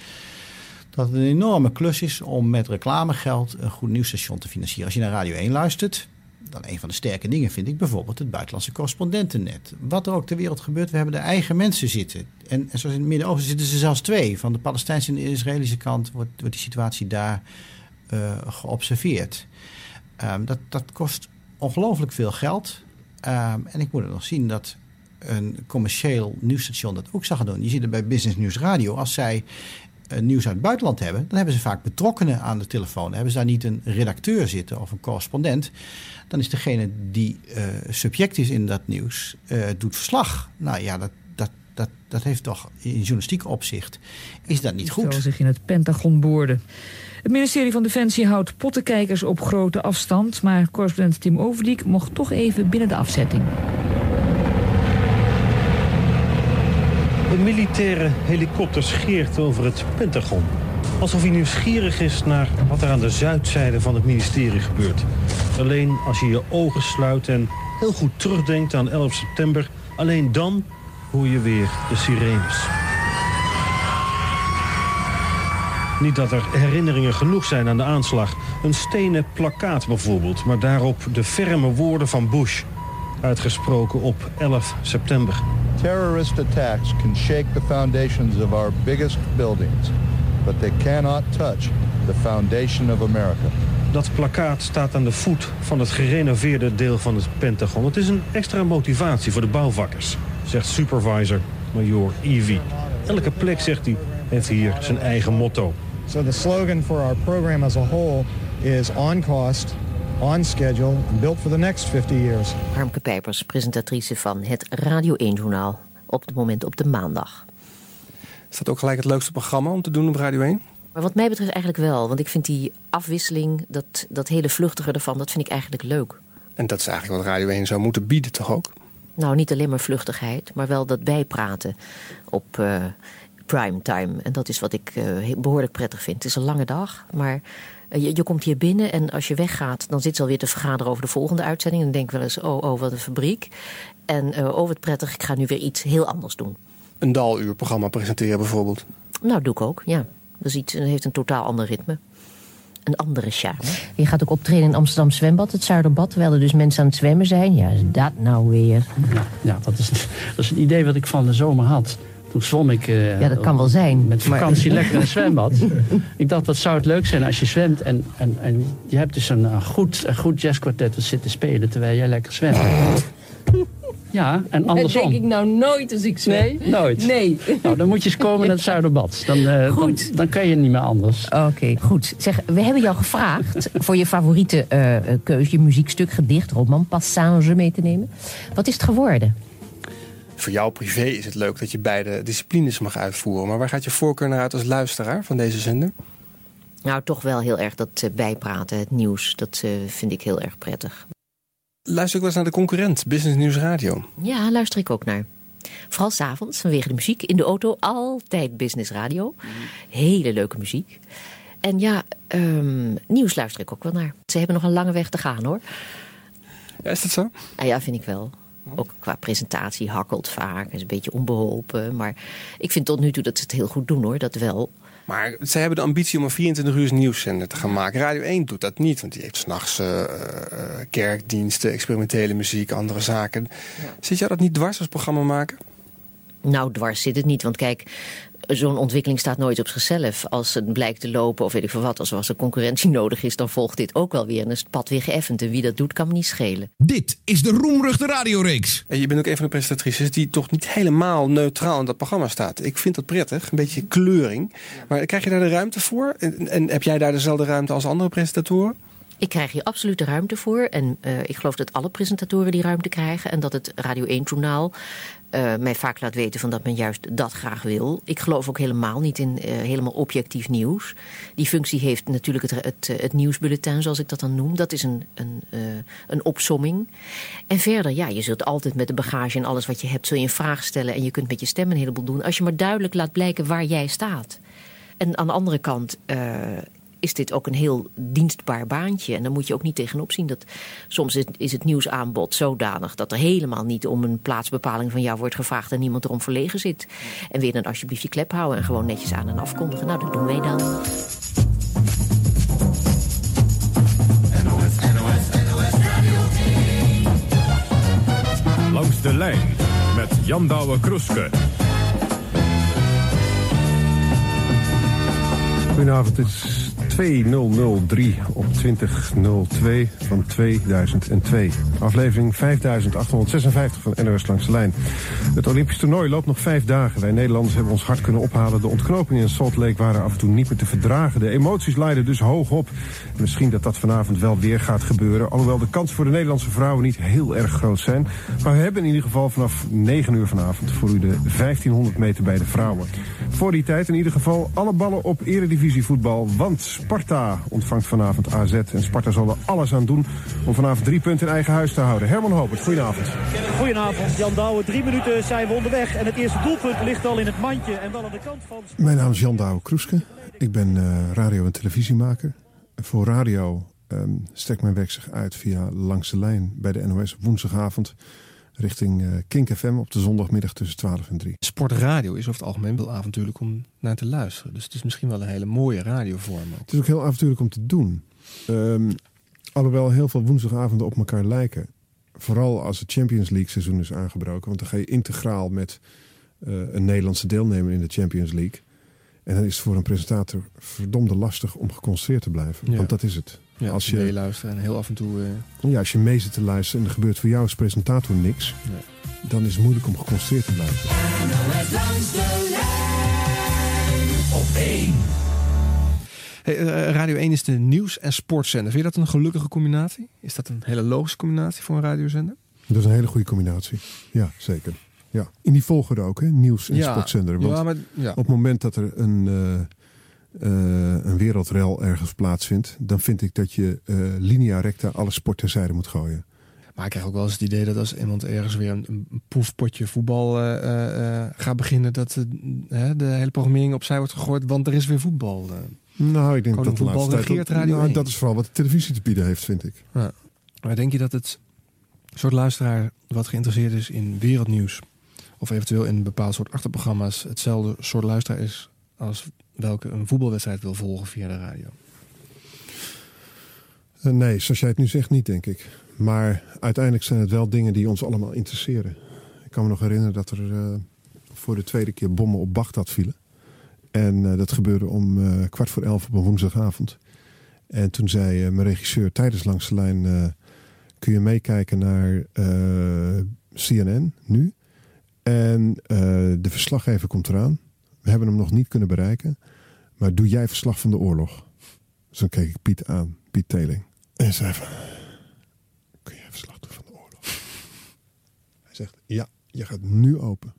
dat het een enorme klus is om met reclamegeld een goed nieuwsstation te financieren. Als je naar Radio 1 luistert, dan een van de sterke dingen vind ik bijvoorbeeld het buitenlandse correspondentennet. Wat er ook ter wereld gebeurt, we hebben de eigen mensen zitten. En, en zoals in het Midden-Oosten zitten ze zelfs twee. Van de Palestijnse en Israëlische kant wordt, wordt die situatie daar uh, geobserveerd. Um, dat, dat kost ongelooflijk veel geld. Um, en ik moet er nog zien dat een commercieel nieuwsstation dat ook zal doen. Je ziet het bij Business News Radio. Als zij nieuws uit het buitenland hebben, dan hebben ze vaak betrokkenen aan de telefoon. Hebben ze daar niet een redacteur zitten of een correspondent. Dan is degene die uh, subject is in dat nieuws, uh, doet verslag. Nou ja, dat, dat, dat, dat heeft toch in journalistiek opzicht, is dat niet goed. Zo zich in het Pentagon boorde. Het ministerie van Defensie houdt pottenkijkers op grote afstand... maar correspondent Tim Overdiek mocht toch even binnen de afzetting. Een militaire helikopter scheert over het Pentagon. Alsof hij nieuwsgierig is naar wat er aan de zuidzijde van het ministerie gebeurt. Alleen als je je ogen sluit en heel goed terugdenkt aan 11 september... alleen dan hoor je weer de sirenes. Niet dat er herinneringen genoeg zijn aan de aanslag. Een stenen plakkaat bijvoorbeeld, maar daarop de ferme woorden van Bush. Uitgesproken op 11 september. Terrorist attacks can shake the foundations of our biggest buildings, but they cannot touch the foundation of America. Dat plakkaat staat aan de voet van het gerenoveerde deel van het Pentagon. Het is een extra motivatie voor de bouwvakkers, zegt supervisor Major Evie. Elke plek, zegt hij, heeft hier zijn eigen motto. So the slogan for our program as a whole is on cost, on schedule, and built for the next 50 years. Harmke Pijpers, presentatrice van het Radio 1-journaal. Op het moment op de maandag. Is dat ook gelijk het leukste programma om te doen op Radio 1? Maar wat mij betreft eigenlijk wel. Want ik vind die afwisseling, dat, dat hele vluchtige ervan, dat vind ik eigenlijk leuk. En dat is eigenlijk wat Radio 1 zou moeten bieden, toch ook? Nou, niet alleen maar vluchtigheid, maar wel dat bijpraten op uh, primetime. En dat is wat ik uh, behoorlijk prettig vind. Het is een lange dag, maar je, je, komt hier binnen en als je weggaat... dan zit ze alweer te vergaderen over de volgende uitzending. En dan denk ik wel eens, oh, oh, wat een fabriek. En uh, oh, wat prettig, ik ga nu weer iets heel anders doen. Een daluur programma presenteren bijvoorbeeld? Nou, doe ik ook, ja. Dat, is iets, heeft een totaal ander ritme een andere charme. Je gaat ook optreden in Amsterdam Zwembad, het Zuiderbad... terwijl er dus mensen aan het zwemmen zijn. Ja, is dat nou weer? Ja, ja dat, is, dat is een idee wat ik van de zomer had. Toen zwom ik... Uh, ja, dat kan wel zijn. Met vakantie maar... lekker in een zwembad. ik dacht, wat zou het leuk zijn als je zwemt... en, en, en je hebt dus een, een goed, een goed jazzkwartet dat zit te spelen... terwijl jij lekker zwemt. Ja, en andersom. Dat denk ik nou nooit als ik zwem. Nee, nooit? Nee. Nou, dan moet je eens komen naar het Zuiderbad. Dan, uh, goed. Dan, dan kan je niet meer anders. Oké, okay, goed. Zeg, we hebben jou gevraagd voor je favoriete uh, keuze... je muziekstuk, gedicht, roman, passage mee te nemen. Wat is het geworden? Voor jou privé is het leuk dat je beide disciplines mag uitvoeren. Maar waar gaat je voorkeur naar uit als luisteraar van deze zender? Nou, toch wel heel erg dat bijpraten, het nieuws. Dat eh, vind ik heel erg prettig. Luister ik wel eens naar de concurrent, Business News Radio. Ja, luister ik ook naar. Vooral s'avonds, vanwege de muziek. In de auto altijd business radio. Hele leuke muziek. En ja, ehm, nieuws luister ik ook wel naar. Ze hebben nog een lange weg te gaan hoor. Ja, is dat zo? Nou ja, vind ik wel. Ook qua presentatie hakkelt vaak. Is een beetje onbeholpen. Maar ik vind tot nu toe dat ze het heel goed doen hoor. Dat wel. Maar zij hebben de ambitie om een 24 uur nieuwszender te gaan maken. Radio 1 doet dat niet, want die heeft s'nachts uh, kerkdiensten, experimentele muziek, andere zaken. Zit jou dat niet dwars als programma maken? Nou, dwars zit het niet. Want kijk, zo'n ontwikkeling staat nooit op zichzelf. Als het blijkt te lopen of weet ik veel wat, als er, als er concurrentie nodig is, dan volgt dit ook wel weer. En is het pad weer geëffend. En wie dat doet, kan me niet schelen. Dit is de Roemruchte Radioreeks. En je bent ook een van de presentatrices die toch niet helemaal neutraal in dat programma staat. Ik vind dat prettig, een beetje kleuring. Maar krijg je daar de ruimte voor? En, en heb jij daar dezelfde ruimte als andere presentatoren? Ik krijg hier absoluut de ruimte voor. En uh, ik geloof dat alle presentatoren die ruimte krijgen. En dat het Radio 1-journaal uh, mij vaak laat weten van dat men juist dat graag wil. Ik geloof ook helemaal niet in uh, helemaal objectief nieuws. Die functie heeft natuurlijk het, het, het, nieuwsbulletin, zoals ik dat dan noem. Dat is een, een, een opsomming. En verder, ja, je zult altijd met de bagage en alles wat je hebt... zul je een vraag stellen en je kunt met je stem een heleboel doen... als je maar duidelijk laat blijken waar jij staat. En aan de andere kant is dit ook een heel dienstbaar baantje. En dan moet je ook niet tegenop zien dat soms is het nieuwsaanbod zodanig dat er helemaal niet om een plaatsbepaling van jou wordt gevraagd en niemand erom verlegen zit. En weer dan alsjeblieft je klep houden en gewoon netjes aan en afkondigen. Nou, dat doen wij dan. Langs de lijn met Jan Douwe Kroeske. Goedenavond, het is 2003 op 2002 van 2002. Aflevering 5856 van NOS Langs de Lijn. Het Olympisch toernooi loopt nog vijf dagen. Wij Nederlanders hebben ons hard kunnen ophalen. De ontknopingen in Salt Lake waren af en toe niet meer te verdragen. De emoties leiden dus hoog op. Misschien dat dat vanavond wel weer gaat gebeuren. Alhoewel de kans voor de Nederlandse vrouwen niet heel erg groot zijn. Maar we hebben in ieder geval vanaf 9 uur vanavond voor u de 1500 meter bij de vrouwen. Voor die tijd in ieder geval alle ballen op eredivisie voetbal. Want Sparta ontvangt vanavond AZ. En Sparta zal er alles aan doen om vanavond drie punten in eigen huis te houden. Herman Hopert, goedenavond. Goedenavond, Jan Douwe. Drie minuten zijn we onderweg. En het eerste doelpunt ligt al in het mandje. En wel aan de kant van... Mijn naam is Jan Douwe Kroeske. Ik ben uh, radio- en televisiemaker. Voor radio um, strekt mijn werk zich uit via Langs de Lijn bij de NOS woensdagavond richting uh, Kink FM op de zondagmiddag tussen 12 en 3. Sportradio is over het algemeen wel avontuurlijk om naar te luisteren. Dus het is misschien wel een hele mooie radiovorm. Ook. Het is ook heel avontuurlijk om te doen. Um, alhoewel heel veel woensdagavonden op elkaar lijken. Vooral als het Champions League seizoen is aangebroken. Want dan ga je integraal met uh, een Nederlandse deelnemer in de Champions League. En dan is het voor een presentator verdomde lastig om geconcentreerd te blijven. Ja. Want dat is het. Ja, als je meeluisteren en heel af en toe. Uh... Ja, als je mee zit te luisteren en er gebeurt voor jou als presentator niks, dan is het moeilijk om geconcentreerd te blijven. langs de lijn op één. Hey, uh, Radio 1 is de nieuws- en sportzender. Vind je dat een gelukkige combinatie? Is dat een hele logische combinatie voor een radiozender? Dat is een hele goede combinatie. Ja, zeker. Ja. In die volgorde ook, hè? nieuws- en ja. sportzender. Want ja, maar, ja. op het moment dat er een... Uh, uh, een wereldrel ergens plaatsvindt, dan vind ik dat je uh, linea recta alle sport terzijde moet gooien. Maar ik krijg ook wel eens het idee dat als iemand ergens weer een, een poefpotje voetbal uh, gaat beginnen, dat de hele programmering opzij wordt gegooid, want er is weer voetbal. nou, ik denk dat de laatste tijd... Radio nou, dat is vooral wat de televisie te bieden heeft, vind ik. Ja. Maar denk je dat het soort luisteraar wat geïnteresseerd is in wereldnieuws, of eventueel in een bepaald soort achterprogramma's, hetzelfde soort luisteraar is als welke een voetbalwedstrijd wil volgen via de radio? Uh, nee, zoals jij het nu zegt niet, denk ik. Maar uiteindelijk zijn het wel dingen die ons allemaal interesseren. Ik kan me nog herinneren dat er uh, voor de tweede keer bommen op Bagdad vielen. En uh, dat gebeurde om kwart voor elf op een woensdagavond. En toen zei mijn regisseur tijdens Langs de Lijn... kun je meekijken naar CNN nu? En de verslaggever komt eraan. We hebben hem nog niet kunnen bereiken. Maar doe jij verslag van de oorlog? Dus dan keek ik Piet aan, Piet Teling. En zei van... Kun jij verslag doen van de oorlog? Hij zegt, ja. je gaat nu open.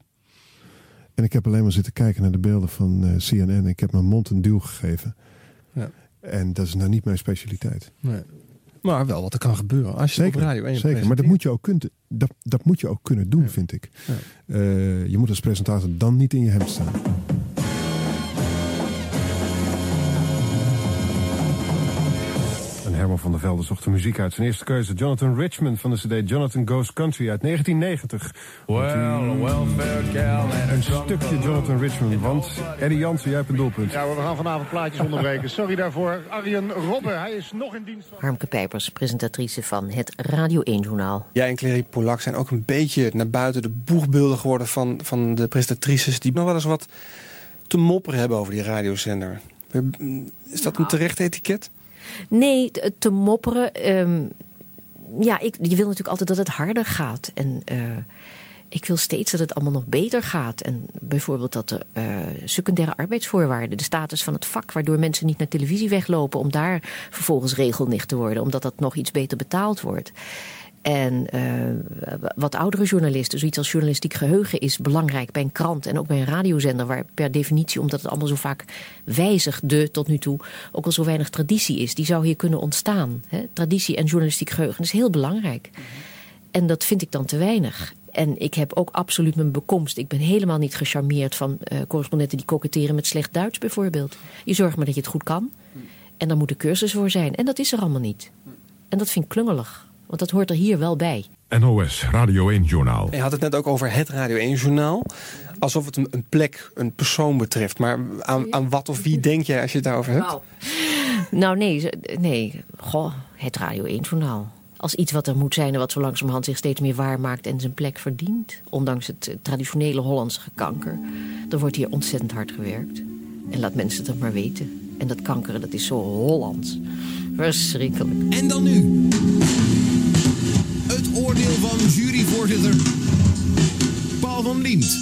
En ik heb alleen maar zitten kijken naar de beelden van eh, CNN. Ik heb mijn mond een duw gegeven. Ja. En dat is nou niet mijn specialiteit. Nee. Maar wel wat er kan gebeuren. Als je Zeker, op radio 1 zeker. maar dat moet, je ook kunnen, dat, dat moet je ook kunnen doen, vind ik. Eh, je moet als presentator dan niet in je hemd staan. Herman van der Velde zocht de muziek uit. Zijn eerste keuze, Jonathan Richmond van de cd Jonathan Goes Country uit 1990. Well, welfare gal Een stukje Jonathan Richmond, want Eddie Jansen, jij hebt een doelpunt. Ja, we gaan vanavond plaatjes onderbreken. Sorry daarvoor. Arjen Robben, hij is nog in dienst. Van... Harmke Pijpers, presentatrice van het Radio 1-journaal. Jij en Clary Polak zijn ook een beetje naar buiten de boegbeelden geworden van, van de presentatrices die nog wel eens wat te mopperen hebben over die radiozender. Is dat een terecht etiket? Nee, te- mopperen. ehm, ja, ik, je wil natuurlijk altijd dat het harder gaat. En eh, ik wil steeds dat het allemaal nog beter gaat. En bijvoorbeeld dat de eh, secundaire arbeidsvoorwaarden, de status van het vak, waardoor mensen niet naar televisie weglopen om daar vervolgens regelnicht te worden, omdat dat nog iets beter betaald wordt. En eh, wat oudere journalisten, zoiets als journalistiek geheugen is belangrijk bij een krant en ook bij een radiozender, waar per definitie, omdat het allemaal zo vaak wijzigde tot nu toe, ook al zo weinig traditie is. Die zou hier kunnen ontstaan. Hè? Traditie en journalistiek geheugen is heel belangrijk. En dat vind ik dan te weinig. En ik heb ook absoluut mijn bekomst. Ik ben helemaal niet gecharmeerd van eh, correspondenten die koketteren met slecht Duits bijvoorbeeld. Je zorgt maar dat je het goed kan. En daar moet een cursus voor zijn. En dat is er allemaal niet. En dat vind ik klungelig. Want dat hoort er hier wel bij. NOS Radio 1 Journaal. Je had het net ook over het Radio 1-journaal. Alsof het een, plek, een persoon betreft. Maar aan, aan wat of wie denk jij als je het daarover hebt? Nou, nou nee, nee. Goh, het Radio 1-journaal. Als iets wat er moet zijn en wat zo langzamerhand zich steeds meer waarmaakt en zijn plek verdient. Ondanks het traditionele Hollandse gekanker. Er wordt hier ontzettend hard gewerkt. En laat mensen het maar weten. En dat kankeren, dat is zo Hollands. Verschrikkelijk. En dan nu. Van juryvoorzitter Paul van Liemt.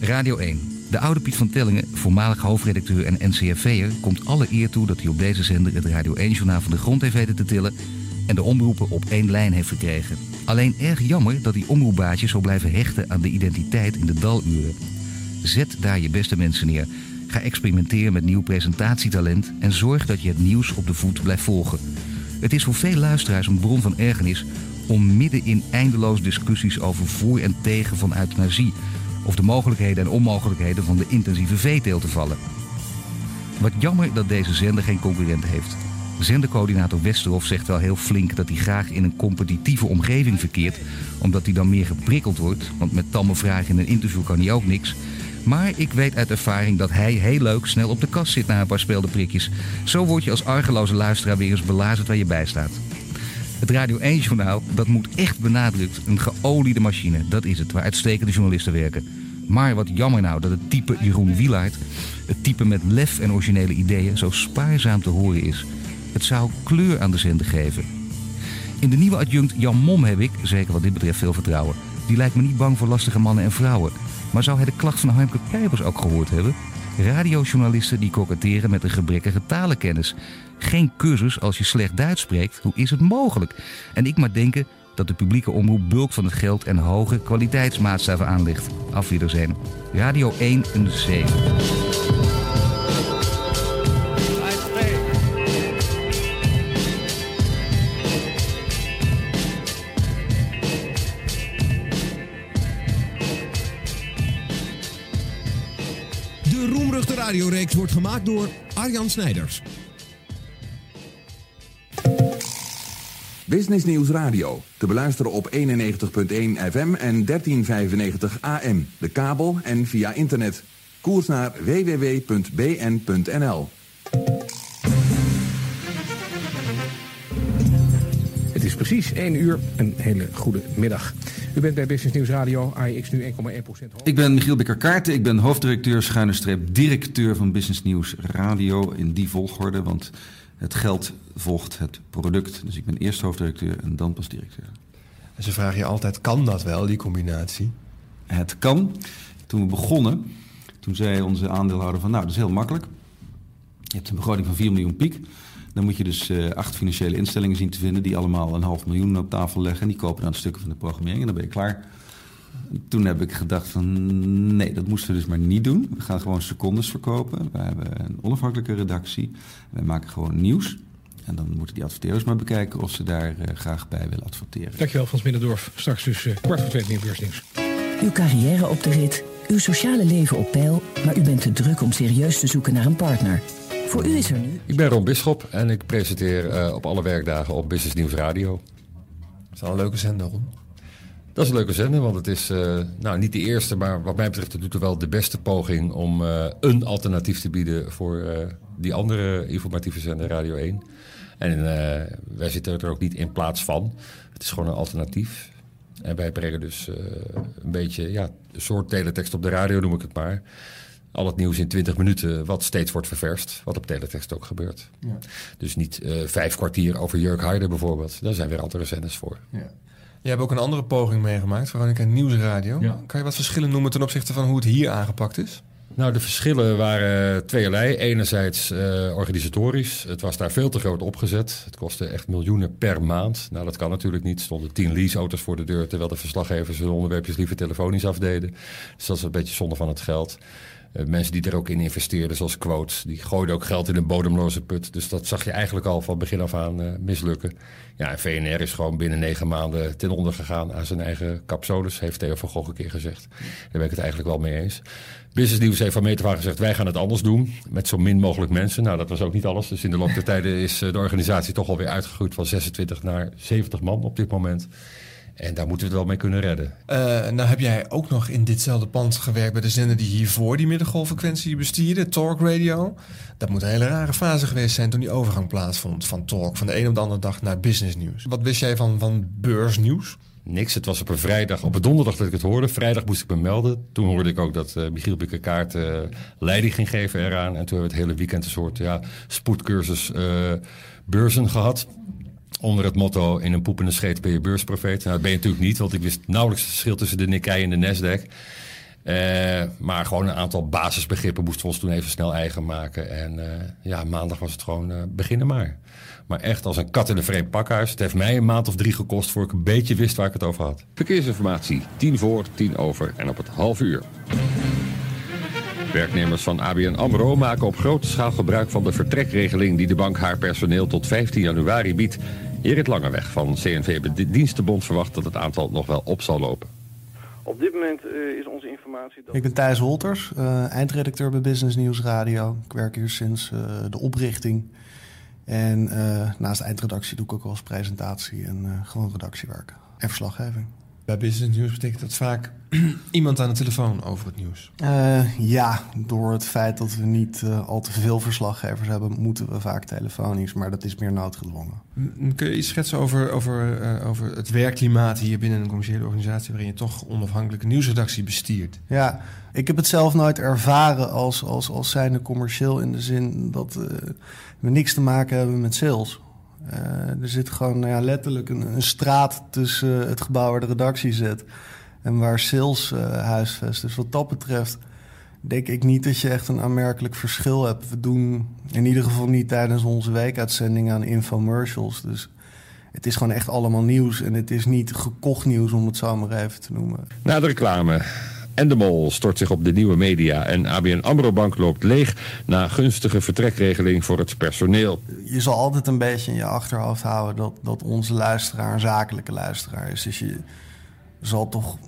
Radio 1. De oude Piet van Tellingen, voormalig hoofdredacteur en NCRV'er... komt alle eer toe dat hij op deze zender het Radio 1-journaal van de grond heeft weten te tillen... en de omroepen op één lijn heeft verkregen. Alleen erg jammer dat die omroepbaasjes zo blijven hechten aan de identiteit in de daluren. Zet daar je beste mensen neer. Ga experimenteren met nieuw presentatietalent... en zorg dat je het nieuws op de voet blijft volgen. Het is voor veel luisteraars een bron van ergernis... om midden in eindeloos discussies over voor en tegen van euthanasie... of de mogelijkheden en onmogelijkheden van de intensieve veeteelt te vallen. Wat jammer dat deze zender geen concurrent heeft. Zendercoördinator Westerhof zegt wel heel flink dat hij graag in een competitieve omgeving verkeert, omdat hij dan meer geprikkeld wordt, want met tamme vragen in een interview kan hij ook niks. Maar ik weet uit ervaring dat hij heel leuk snel op de kast zit na een paar speelde prikjes. Zo word je als argeloze luisteraar weer eens belazerd waar je bij staat. Het Radio 1-journaal, dat moet echt benadrukt. Een geoliede machine, dat is het, waar uitstekende journalisten werken. Maar wat jammer nou dat het type Jeroen Wielaert... het type met lef en originele ideeën zo spaarzaam te horen is. Het zou kleur aan de zender geven. In de nieuwe adjunct Jan Mom heb ik, zeker wat dit betreft, veel vertrouwen. Die lijkt me niet bang voor lastige mannen en vrouwen. Maar zou hij de klacht van Harmke Pijpers ook gehoord hebben? Radiojournalisten die koketteren met een gebrekkige talenkennis. Geen cursus als je slecht Duits spreekt. Hoe is het mogelijk? En ik maar denken dat de publieke omroep bulk van het geld en hoge kwaliteitsmaatstaven aanlegt. Auf Wiedersehen. Radio 1 een 7. De roemruchte radioreeks wordt gemaakt door Arjan Snijders. Business Nieuws Radio. Te beluisteren op 91.1 FM en 1395 AM. De kabel en via internet. Koers naar www.bn.nl. Het is precies 1 uur. Een hele goede middag. U bent bij Business Nieuws Radio, AIX nu 1,1% hoog. Ik ben Michiel Bekker-Kaarten. Ik ben hoofddirecteur, schuine streep, directeur van Business Nieuws Radio. In die volgorde, want het geld volgt het product. Dus ik ben eerst hoofddirecteur en dan pas directeur. En ze vragen je altijd, kan dat wel, die combinatie? Het kan. Toen we begonnen, toen zei onze aandeelhouder van... nou, dat is heel makkelijk. Je hebt een begroting van 4 miljoen piek. Dan moet je dus eh, acht financiële instellingen zien te vinden... die allemaal een half miljoen op tafel leggen. En die kopen dan stukken van de programmering en dan ben je klaar. Toen heb ik gedacht van nee, dat moesten we dus maar niet doen. We gaan gewoon secondes verkopen. We hebben een onafhankelijke redactie. We maken gewoon nieuws. En dan moeten die adverteerders maar bekijken of ze daar uh, graag bij willen adverteren. Dankjewel Frans Middendorf. Straks dus uh, kwart voor twee nieuw beursnieuws. Uw carrière op de rit, uw sociale leven op peil... maar u bent te druk om serieus te zoeken naar een partner. Voor u is er nu... Ik ben Ron Bisschop en ik presenteer uh, op alle werkdagen op Business Nieuws Radio. Dat is wel een leuke zender, Ron. Dat is een leuke zender, want het is uh, nou, niet de eerste, maar wat mij betreft doet er wel de beste poging om uh, een alternatief te bieden voor uh, die andere informatieve zender Radio 1. En wij zitten er ook niet in plaats van. Het is gewoon een alternatief. En wij brengen dus een beetje ja, een soort teletext op de radio, noem ik het maar. Al het nieuws in 20 minuten, wat steeds wordt ververst. Wat op teletext ook gebeurt. Ja. Dus niet vijf kwartier over Jurk Heider bijvoorbeeld. Daar zijn weer andere zenders voor. Ja. Je hebt ook een andere poging meegemaakt, Veronica Nieuwsradio. Ja. Kan je wat verschillen noemen ten opzichte van hoe het hier aangepakt is? Nou, de verschillen waren tweeërlei. Enerzijds uh, organisatorisch. Het was daar veel te groot opgezet. Het kostte echt miljoenen per maand. Nou, dat kan natuurlijk niet. Er stonden tien leaseauto's voor de deur... terwijl de verslaggevers hun onderwerpjes liever telefonisch afdeden. Dus dat is een beetje zonde van het geld. Uh, mensen die er ook in investeerden, zoals Quotes, die gooiden ook geld in een bodemloze put. Dus dat zag je eigenlijk al van begin af aan uh, mislukken. Ja, en VNR is gewoon binnen negen maanden ten onder gegaan aan zijn eigen capsoles, heeft Theo van Gogh een keer gezegd. Daar ben ik het eigenlijk wel mee eens. Business News heeft van meter van gezegd, wij gaan het anders doen. Met zo min mogelijk mensen. Nou, dat was ook niet alles. Dus in de loop der tijden is de organisatie toch alweer uitgegroeid van 26 naar 70 man op dit moment. En daar moeten we het wel mee kunnen redden. Uh, nou heb jij ook nog in ditzelfde pand gewerkt bij de zender die hiervoor die middengolffrequentie bestierde, Talk Radio. Dat moet een hele rare fase geweest zijn toen die overgang plaatsvond van Talk, van de een op de andere dag naar business nieuws. Wat wist jij van, van beursnieuws? Niks. Het was op een vrijdag, op een donderdag dat ik het hoorde. Vrijdag moest ik me melden. Toen hoorde ik ook dat uh, Michiel Bikkerkaart uh, leiding ging geven eraan. En toen hebben we het hele weekend een soort ja, spoedcursus beurzen gehad onder het motto in een poepende scheet ben je beursprofeet. Nou, dat ben je natuurlijk niet, want ik wist nauwelijks het verschil tussen de Nikkei en de Nasdaq. Uh, maar gewoon een aantal basisbegrippen moesten we ons toen even snel eigen maken. En uh, ja, maandag was het gewoon uh, beginnen maar. Maar echt als een kat in een vreemd pakhuis. Het heeft mij een maand of drie gekost voor ik een beetje wist waar ik het over had. Verkeersinformatie, tien voor, tien over en op het half uur. Werknemers van ABN AMRO maken op grote schaal gebruik van de vertrekregeling... die de bank haar personeel tot 15 januari biedt. Erik Langeweg van CNV Dienstenbond verwacht dat het aantal nog wel op zal lopen. Op dit moment uh, is onze informatie... Dat... Ik ben Thijs Wolters, uh, eindredacteur bij Business News Radio. Ik werk hier sinds uh, de oprichting. En naast eindredactie doe ik ook wel eens presentatie en gewoon redactiewerk en verslaggeving. Bij Business News betekent dat vaak iemand aan de telefoon over het nieuws. Uh, ja, door het feit dat we niet uh, al te veel verslaggevers hebben, moeten we vaak telefonisch, maar dat is meer noodgedwongen. Kun je iets schetsen over, over, uh, over het werkklimaat hier binnen een commerciële organisatie waarin je toch onafhankelijke nieuwsredactie bestiert? Ja, ik heb het zelf nooit ervaren als, als, als zijnde commercieel in de zin dat we niks te maken hebben met sales. Uh, er zit gewoon nou ja, letterlijk een, straat tussen het gebouw waar de redactie zit en waar sales uh, huisvest. Dus wat dat betreft denk ik niet dat je echt een aanmerkelijk verschil hebt. We doen in ieder geval niet tijdens onze weekuitzending aan infomercials. Dus het is gewoon echt allemaal nieuws. En het is niet gekocht nieuws, om het zo maar even te noemen. Na de reclame. En de Mol stort zich op de nieuwe media en ABN AMRO Bank loopt leeg na gunstige vertrekregeling voor het personeel. Je zal altijd een beetje in je achterhoofd houden dat, dat onze luisteraar een zakelijke luisteraar is. Dus je zal toch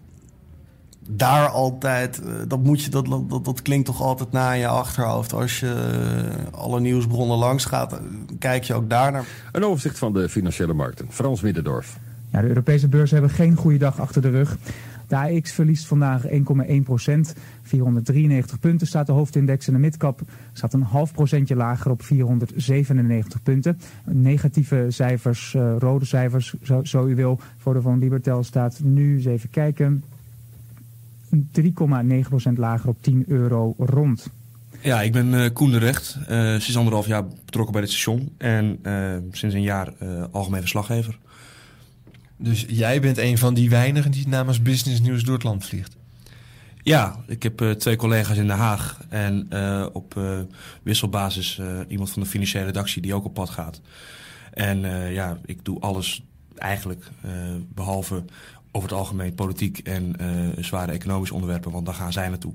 daar altijd, dat, moet je, dat, dat, dat klinkt toch altijd na in je achterhoofd. Als je alle nieuwsbronnen langs gaat, kijk je ook daar naar. Een overzicht van de financiële markten. Frans Middendorf. Ja, de Europese beurzen hebben geen goede dag achter de rug. De verliest vandaag 1,1 procent. 493 punten staat de hoofdindex en de midcap staat een half procentje lager op 497 punten. Negatieve cijfers, uh, rode cijfers, zo, u wil, voor de van Libertel staat nu, eens even kijken, 3,9% lager op 10 euro rond. Ja, ik ben uh, Koen de Recht, uh, sinds anderhalf jaar betrokken bij dit station en sinds een jaar algemeen verslaggever. Dus jij bent een van die weinigen die namens Business News door het land vliegt? Ja, ik heb uh, twee collega's in Den Haag en uh, op uh, wisselbasis iemand van de financiële redactie die ook op pad gaat. En ja, ik doe alles eigenlijk, behalve over het algemeen politiek en zware economische onderwerpen, want daar gaan zij naartoe.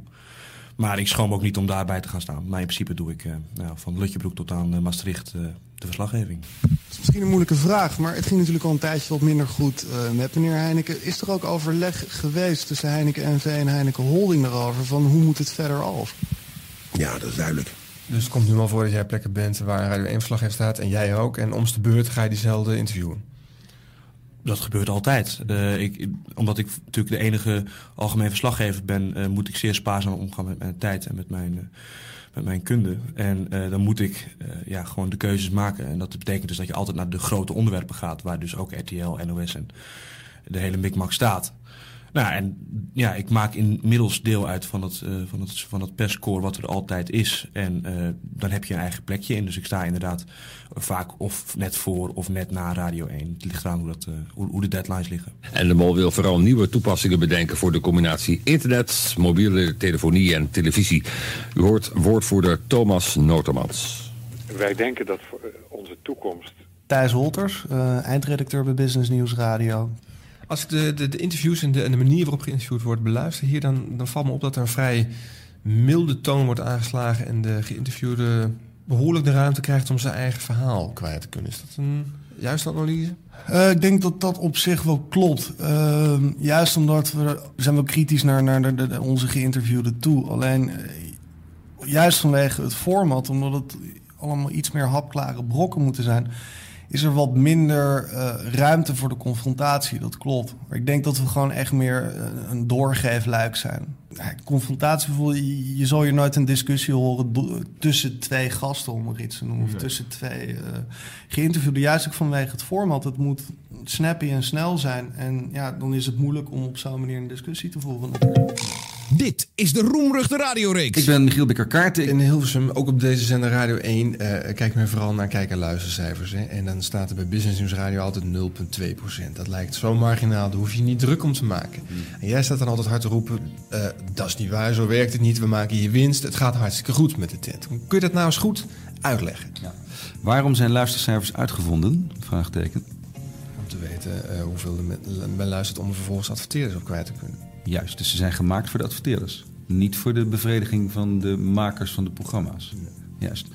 Maar ik schroom ook niet om daarbij te gaan staan. Maar in principe doe ik nou, van Lutjebroek tot aan Maastricht de verslaggeving. Het is misschien een moeilijke vraag, maar het ging natuurlijk al een tijdje wat minder goed uh, met meneer Heineken. Is er ook overleg geweest tussen Heineken NV en Heineken Holding daarover? Van hoe moet het verder af? Ja, dat is duidelijk. Dus het komt nu wel voor dat jij plekken bent waar Radio 1 verslaggever staat en jij ook. En om de beurt ga je diezelfde interviewen. Dat gebeurt altijd. Uh, ik, omdat ik natuurlijk de enige algemeen verslaggever ben, uh, moet ik zeer spaarzaam omgaan met mijn tijd en met mijn, uh, met mijn kunde. En dan moet ik ja, gewoon de keuzes maken. En dat betekent dus dat je altijd naar de grote onderwerpen gaat, waar dus ook RTL, NOS en de hele mikmak staat. Nou, en ja, ik maak inmiddels deel uit van het, uh, van het, van het perscore wat er altijd is. En uh, dan heb je een eigen plekje in. Dus ik sta inderdaad vaak of net voor of net na Radio 1. Het ligt eraan hoe, dat, uh, hoe, hoe, de deadlines liggen. En de Mol wil vooral nieuwe toepassingen bedenken voor de combinatie internet, mobiele telefonie en televisie. U hoort woordvoerder Thomas Notermans. Wij denken dat voor onze toekomst... Thijs Holters, eindredacteur bij Business News Radio. Als ik de, de, de interviews en de, en de, manier waarop geïnterviewd wordt beluister hier, dan, dan valt me op dat er een vrij milde toon wordt aangeslagen en de geïnterviewde behoorlijk de ruimte krijgt om zijn eigen verhaal kwijt te kunnen. Is dat een juiste analyse? Uh, ik denk dat dat op zich wel klopt. Uh, juist omdat we, zijn wel kritisch naar, naar de, onze geïnterviewde toe. Alleen uh, juist vanwege het format, omdat het allemaal iets meer hapklare brokken moeten zijn is er wat minder uh, ruimte voor de confrontatie. Dat klopt. Maar ik denk dat we gewoon echt meer uh, een doorgeefluik zijn. Ja, confrontatie bijvoorbeeld, je, je zal hier nooit een discussie horen tussen twee gasten, om er iets te noemen. Of tussen twee uh, geïnterviewden. Juist ook vanwege het format. Het moet snappy en snel zijn. En ja, dan is het moeilijk om op zo'n manier een discussie te voeren. Dit is de Roemruchte Radioreeks. Ik ben Michiel Bikker-Kaarten. In Hilversum, ook op deze zender Radio 1, uh, kijk men vooral naar kijk- en luistercijfers. Hè? En dan staat er bij Business News Radio altijd 0,2%. Dat lijkt zo marginaal, daar hoef je niet druk om te maken. Mm. En jij staat dan altijd hard te roepen, uh, dat is niet waar, zo werkt het niet. We maken hier winst, het gaat hartstikke goed met de tent. Kun je dat nou eens goed uitleggen? Ja. Waarom zijn luistercijfers uitgevonden? Vraagteken. Om te weten uh, hoeveel men luistert om er vervolgens adverteerders op kwijt te kunnen. Juist, dus ze zijn gemaakt voor de adverteerders. Niet voor de bevrediging van de makers van de programma's. Juist.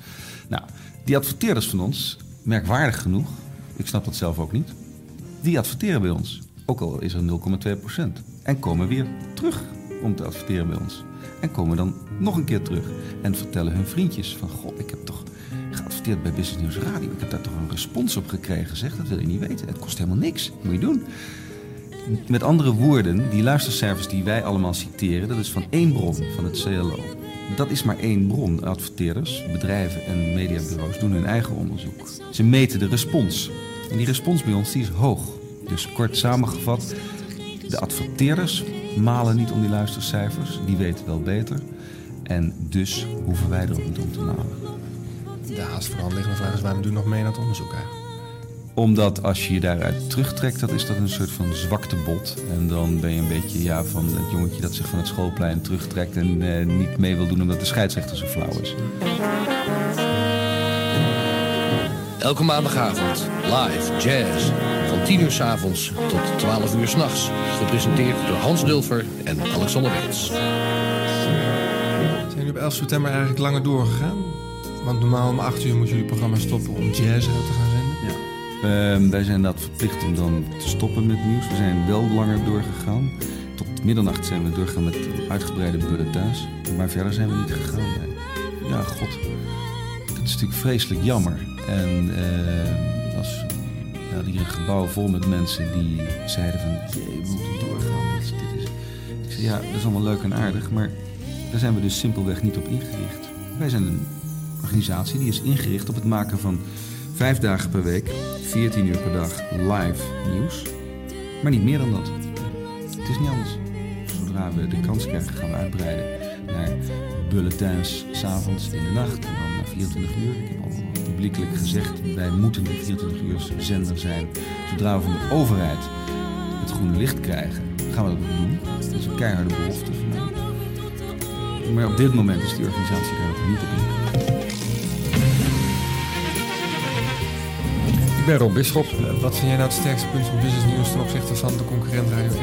Nou, die adverteerders van ons, merkwaardig genoeg, ik snap dat zelf ook niet, die adverteren bij ons. Ook al is er 0,2%. En komen weer terug om te adverteren bij ons. En komen dan nog een keer terug. En vertellen hun vriendjes van, god, ik heb toch geadverteerd bij Business News Radio. Ik heb daar toch een respons op gekregen. Zeg, dat wil je niet weten. Het kost helemaal niks. moet je doen. Met andere woorden, die luistercijfers die wij allemaal citeren, dat is van één bron, van het CLO. Dat is maar één bron. Adverteerders, bedrijven en mediabureaus doen hun eigen onderzoek. Ze meten de respons. En die respons bij ons die is hoog. Dus kort samengevat, de adverteerders malen niet om die luistercijfers. Die weten wel beter. En dus hoeven wij er ook niet om te malen. De haast voor de hand liggende vraag is waarom doen nog mee aan het onderzoek eigenlijk? Omdat als je je daaruit terugtrekt, dat is dat een soort van zwaktebod. En dan ben je een beetje ja, van het jongetje dat zich van het schoolplein terugtrekt en eh, niet mee wil doen omdat de scheidsrechter zo flauw is. Elke maandagavond live jazz van 10 uur s avonds tot 12 uur s'nachts. Gepresenteerd door Hans Dulfer en Alexander Weets. Zijn jullie op 11 september eigenlijk langer doorgegaan? Want normaal om 8 uur moeten jullie programma stoppen om jazz uit te gaan Uh, wij zijn dat verplicht om dan te stoppen met nieuws. We zijn wel langer doorgegaan. Tot middernacht zijn we doorgegaan met uitgebreide bulletins. Maar verder zijn we niet gegaan. Ja, god. Het is natuurlijk vreselijk jammer. En uh, als ja, hier een gebouw vol met mensen die zeiden van... Jee, we moeten doorgaan. Dit is. Ik zei, ja, dat is allemaal leuk en aardig. Maar daar zijn we dus simpelweg niet op ingericht. Wij zijn een organisatie die is ingericht op het maken van vijf dagen per week 14 uur per dag live nieuws. Maar niet meer dan dat. Het is niet anders. Zodra we de kans krijgen, gaan we uitbreiden naar bulletins s'avonds in de nacht en dan naar 24 uur. Ik heb al publiekelijk gezegd, wij moeten een 24 uur zender zijn. Zodra we van de overheid het groene licht krijgen, gaan we dat ook doen. Dat is een keiharde belofte van mij. Maar op dit moment is die organisatie daar ook niet op ingericht. Ben Ron Bisschop. wat vind jij nou het sterkste punt van Business News ten opzichte van de concurrent Radio 1?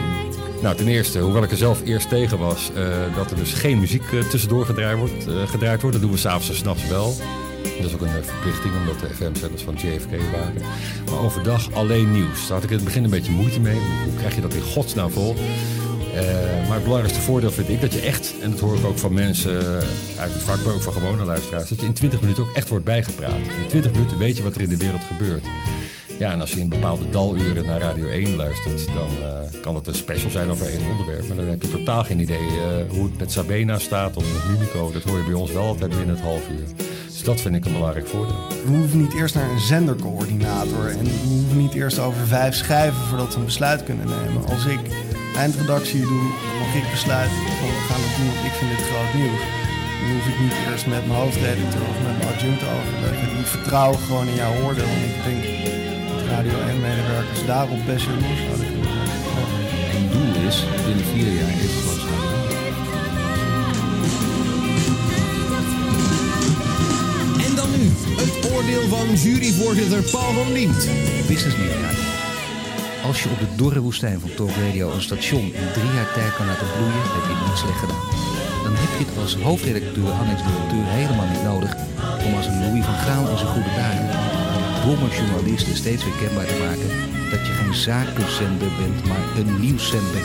Nou, ten eerste, hoewel ik er zelf eerst tegen was, uh, dat er dus geen muziek uh, tussendoor gedraaid wordt, uh, gedraaid wordt. Dat doen we s'avonds en s'nachts wel. Dat is ook een verplichting, omdat de FM-zenders van JFK waren. Maar overdag alleen nieuws. Daar had ik in het begin een beetje moeite mee. Hoe krijg je dat in godsnaam vol? maar het belangrijkste voordeel vind ik dat je echt, en dat hoor ik ook van mensen uit het vak, maar ook van gewone luisteraars, dat je in 20 minuten ook echt wordt bijgepraat. In 20 minuten weet je wat er in de wereld gebeurt. Ja, en als je in bepaalde daluren naar Radio 1 luistert, dan uh, kan het een special zijn over één onderwerp. Maar dan heb je totaal geen idee uh, hoe het met Sabena staat of met Mimico. Dat hoor je bij ons wel altijd binnen het half uur. Dus dat vind ik een belangrijk voordeel. We hoeven niet eerst naar een zendercoördinator en we hoeven niet eerst over vijf schrijven voordat we een besluit kunnen nemen. Als ik eindredactie doe, mag ik besluiten van we gaan het doen, want ik vind dit groot nieuws. Dan hoef ik niet eerst met mijn hoofdredacteur of met mijn adjunct overleggen. Ik vertrouw gewoon in jouw oordeel en ik denk Radio 1-medewerkers daarop best heel nieuws zouden kunnen zijn. Mijn doel is binnen vier jaar dit gewoon En dan nu het oordeel van juryvoorzitter Paul van Liemt. Business Media. Als je op de dorre woestijn van Talk Radio een station in drie jaar tijd kan laten bloeien, heb je het niet slecht gedaan. Dan heb je het als hoofdredacteur, annex-directeur helemaal niet nodig om als een Louis van Gaal in zijn goede dagen brommer journalisten steeds weer kenbaar te maken dat je geen zakenzender bent, maar een nieuwszender.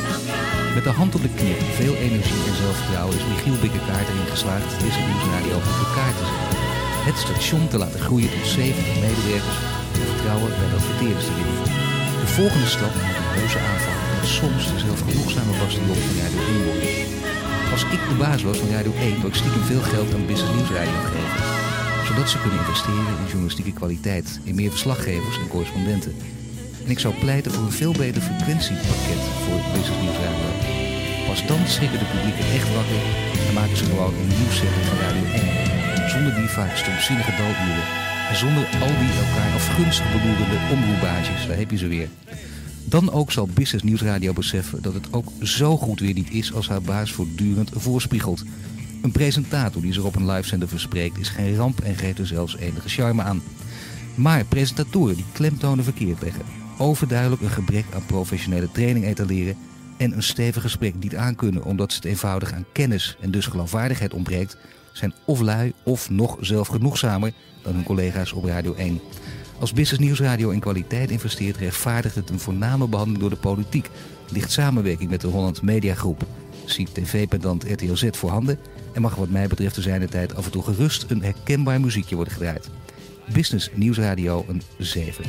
Met de hand op de knip, veel energie en zelfvertrouwen is Michiel Bikkekaart erin geslaagd deze nieuwsradio op elkaar te zetten. Het station te laten groeien tot 70 medewerkers en vertrouwen bij de adverteerders te winnen. De volgende stap moet een heuse aanval en soms de zelfgenoegzame bastion van Radio 1 worden. Als ik de baas was van Radio 1, zou ik stiekem veel geld aan Business Nieuwsradio geven zodat ze kunnen investeren in journalistieke kwaliteit, in meer verslaggevers en correspondenten. En ik zou pleiten voor een veel beter frequentiepakket voor Business News Radio. Pas dan schrikken de publieken echt wakker en maken ze gewoon een nieuwszender van Radio 1. Zonder die vaak stomzinnige daluren. En zonder al die elkaar afgunstig bedoelende omroepbaasjes, daar heb je ze weer. Dan ook zal Business News Radio beseffen dat het ook zo goed weer niet is als haar baas voortdurend voorspiegelt. Een presentator die zich op een livezender verspreekt is geen ramp en geeft er zelfs enige charme aan. Maar presentatoren die klemtonen verkeerd leggen, overduidelijk een gebrek aan professionele training etaleren en een stevig gesprek niet aankunnen omdat ze het eenvoudig aan kennis en dus geloofwaardigheid ontbreekt, zijn of lui of nog zelfgenoegzamer dan hun collega's op Radio 1. Als Business Nieuwsradio in kwaliteit investeert, rechtvaardigt het een voorname behandeling door de politiek. Ligt samenwerking met de Holland Media Groep. Ziet tv-pendant RTL Z voorhanden en mag wat mij betreft de tijd af en toe gerust een herkenbaar muziekje worden gedraaid. Business Nieuwsradio een 7.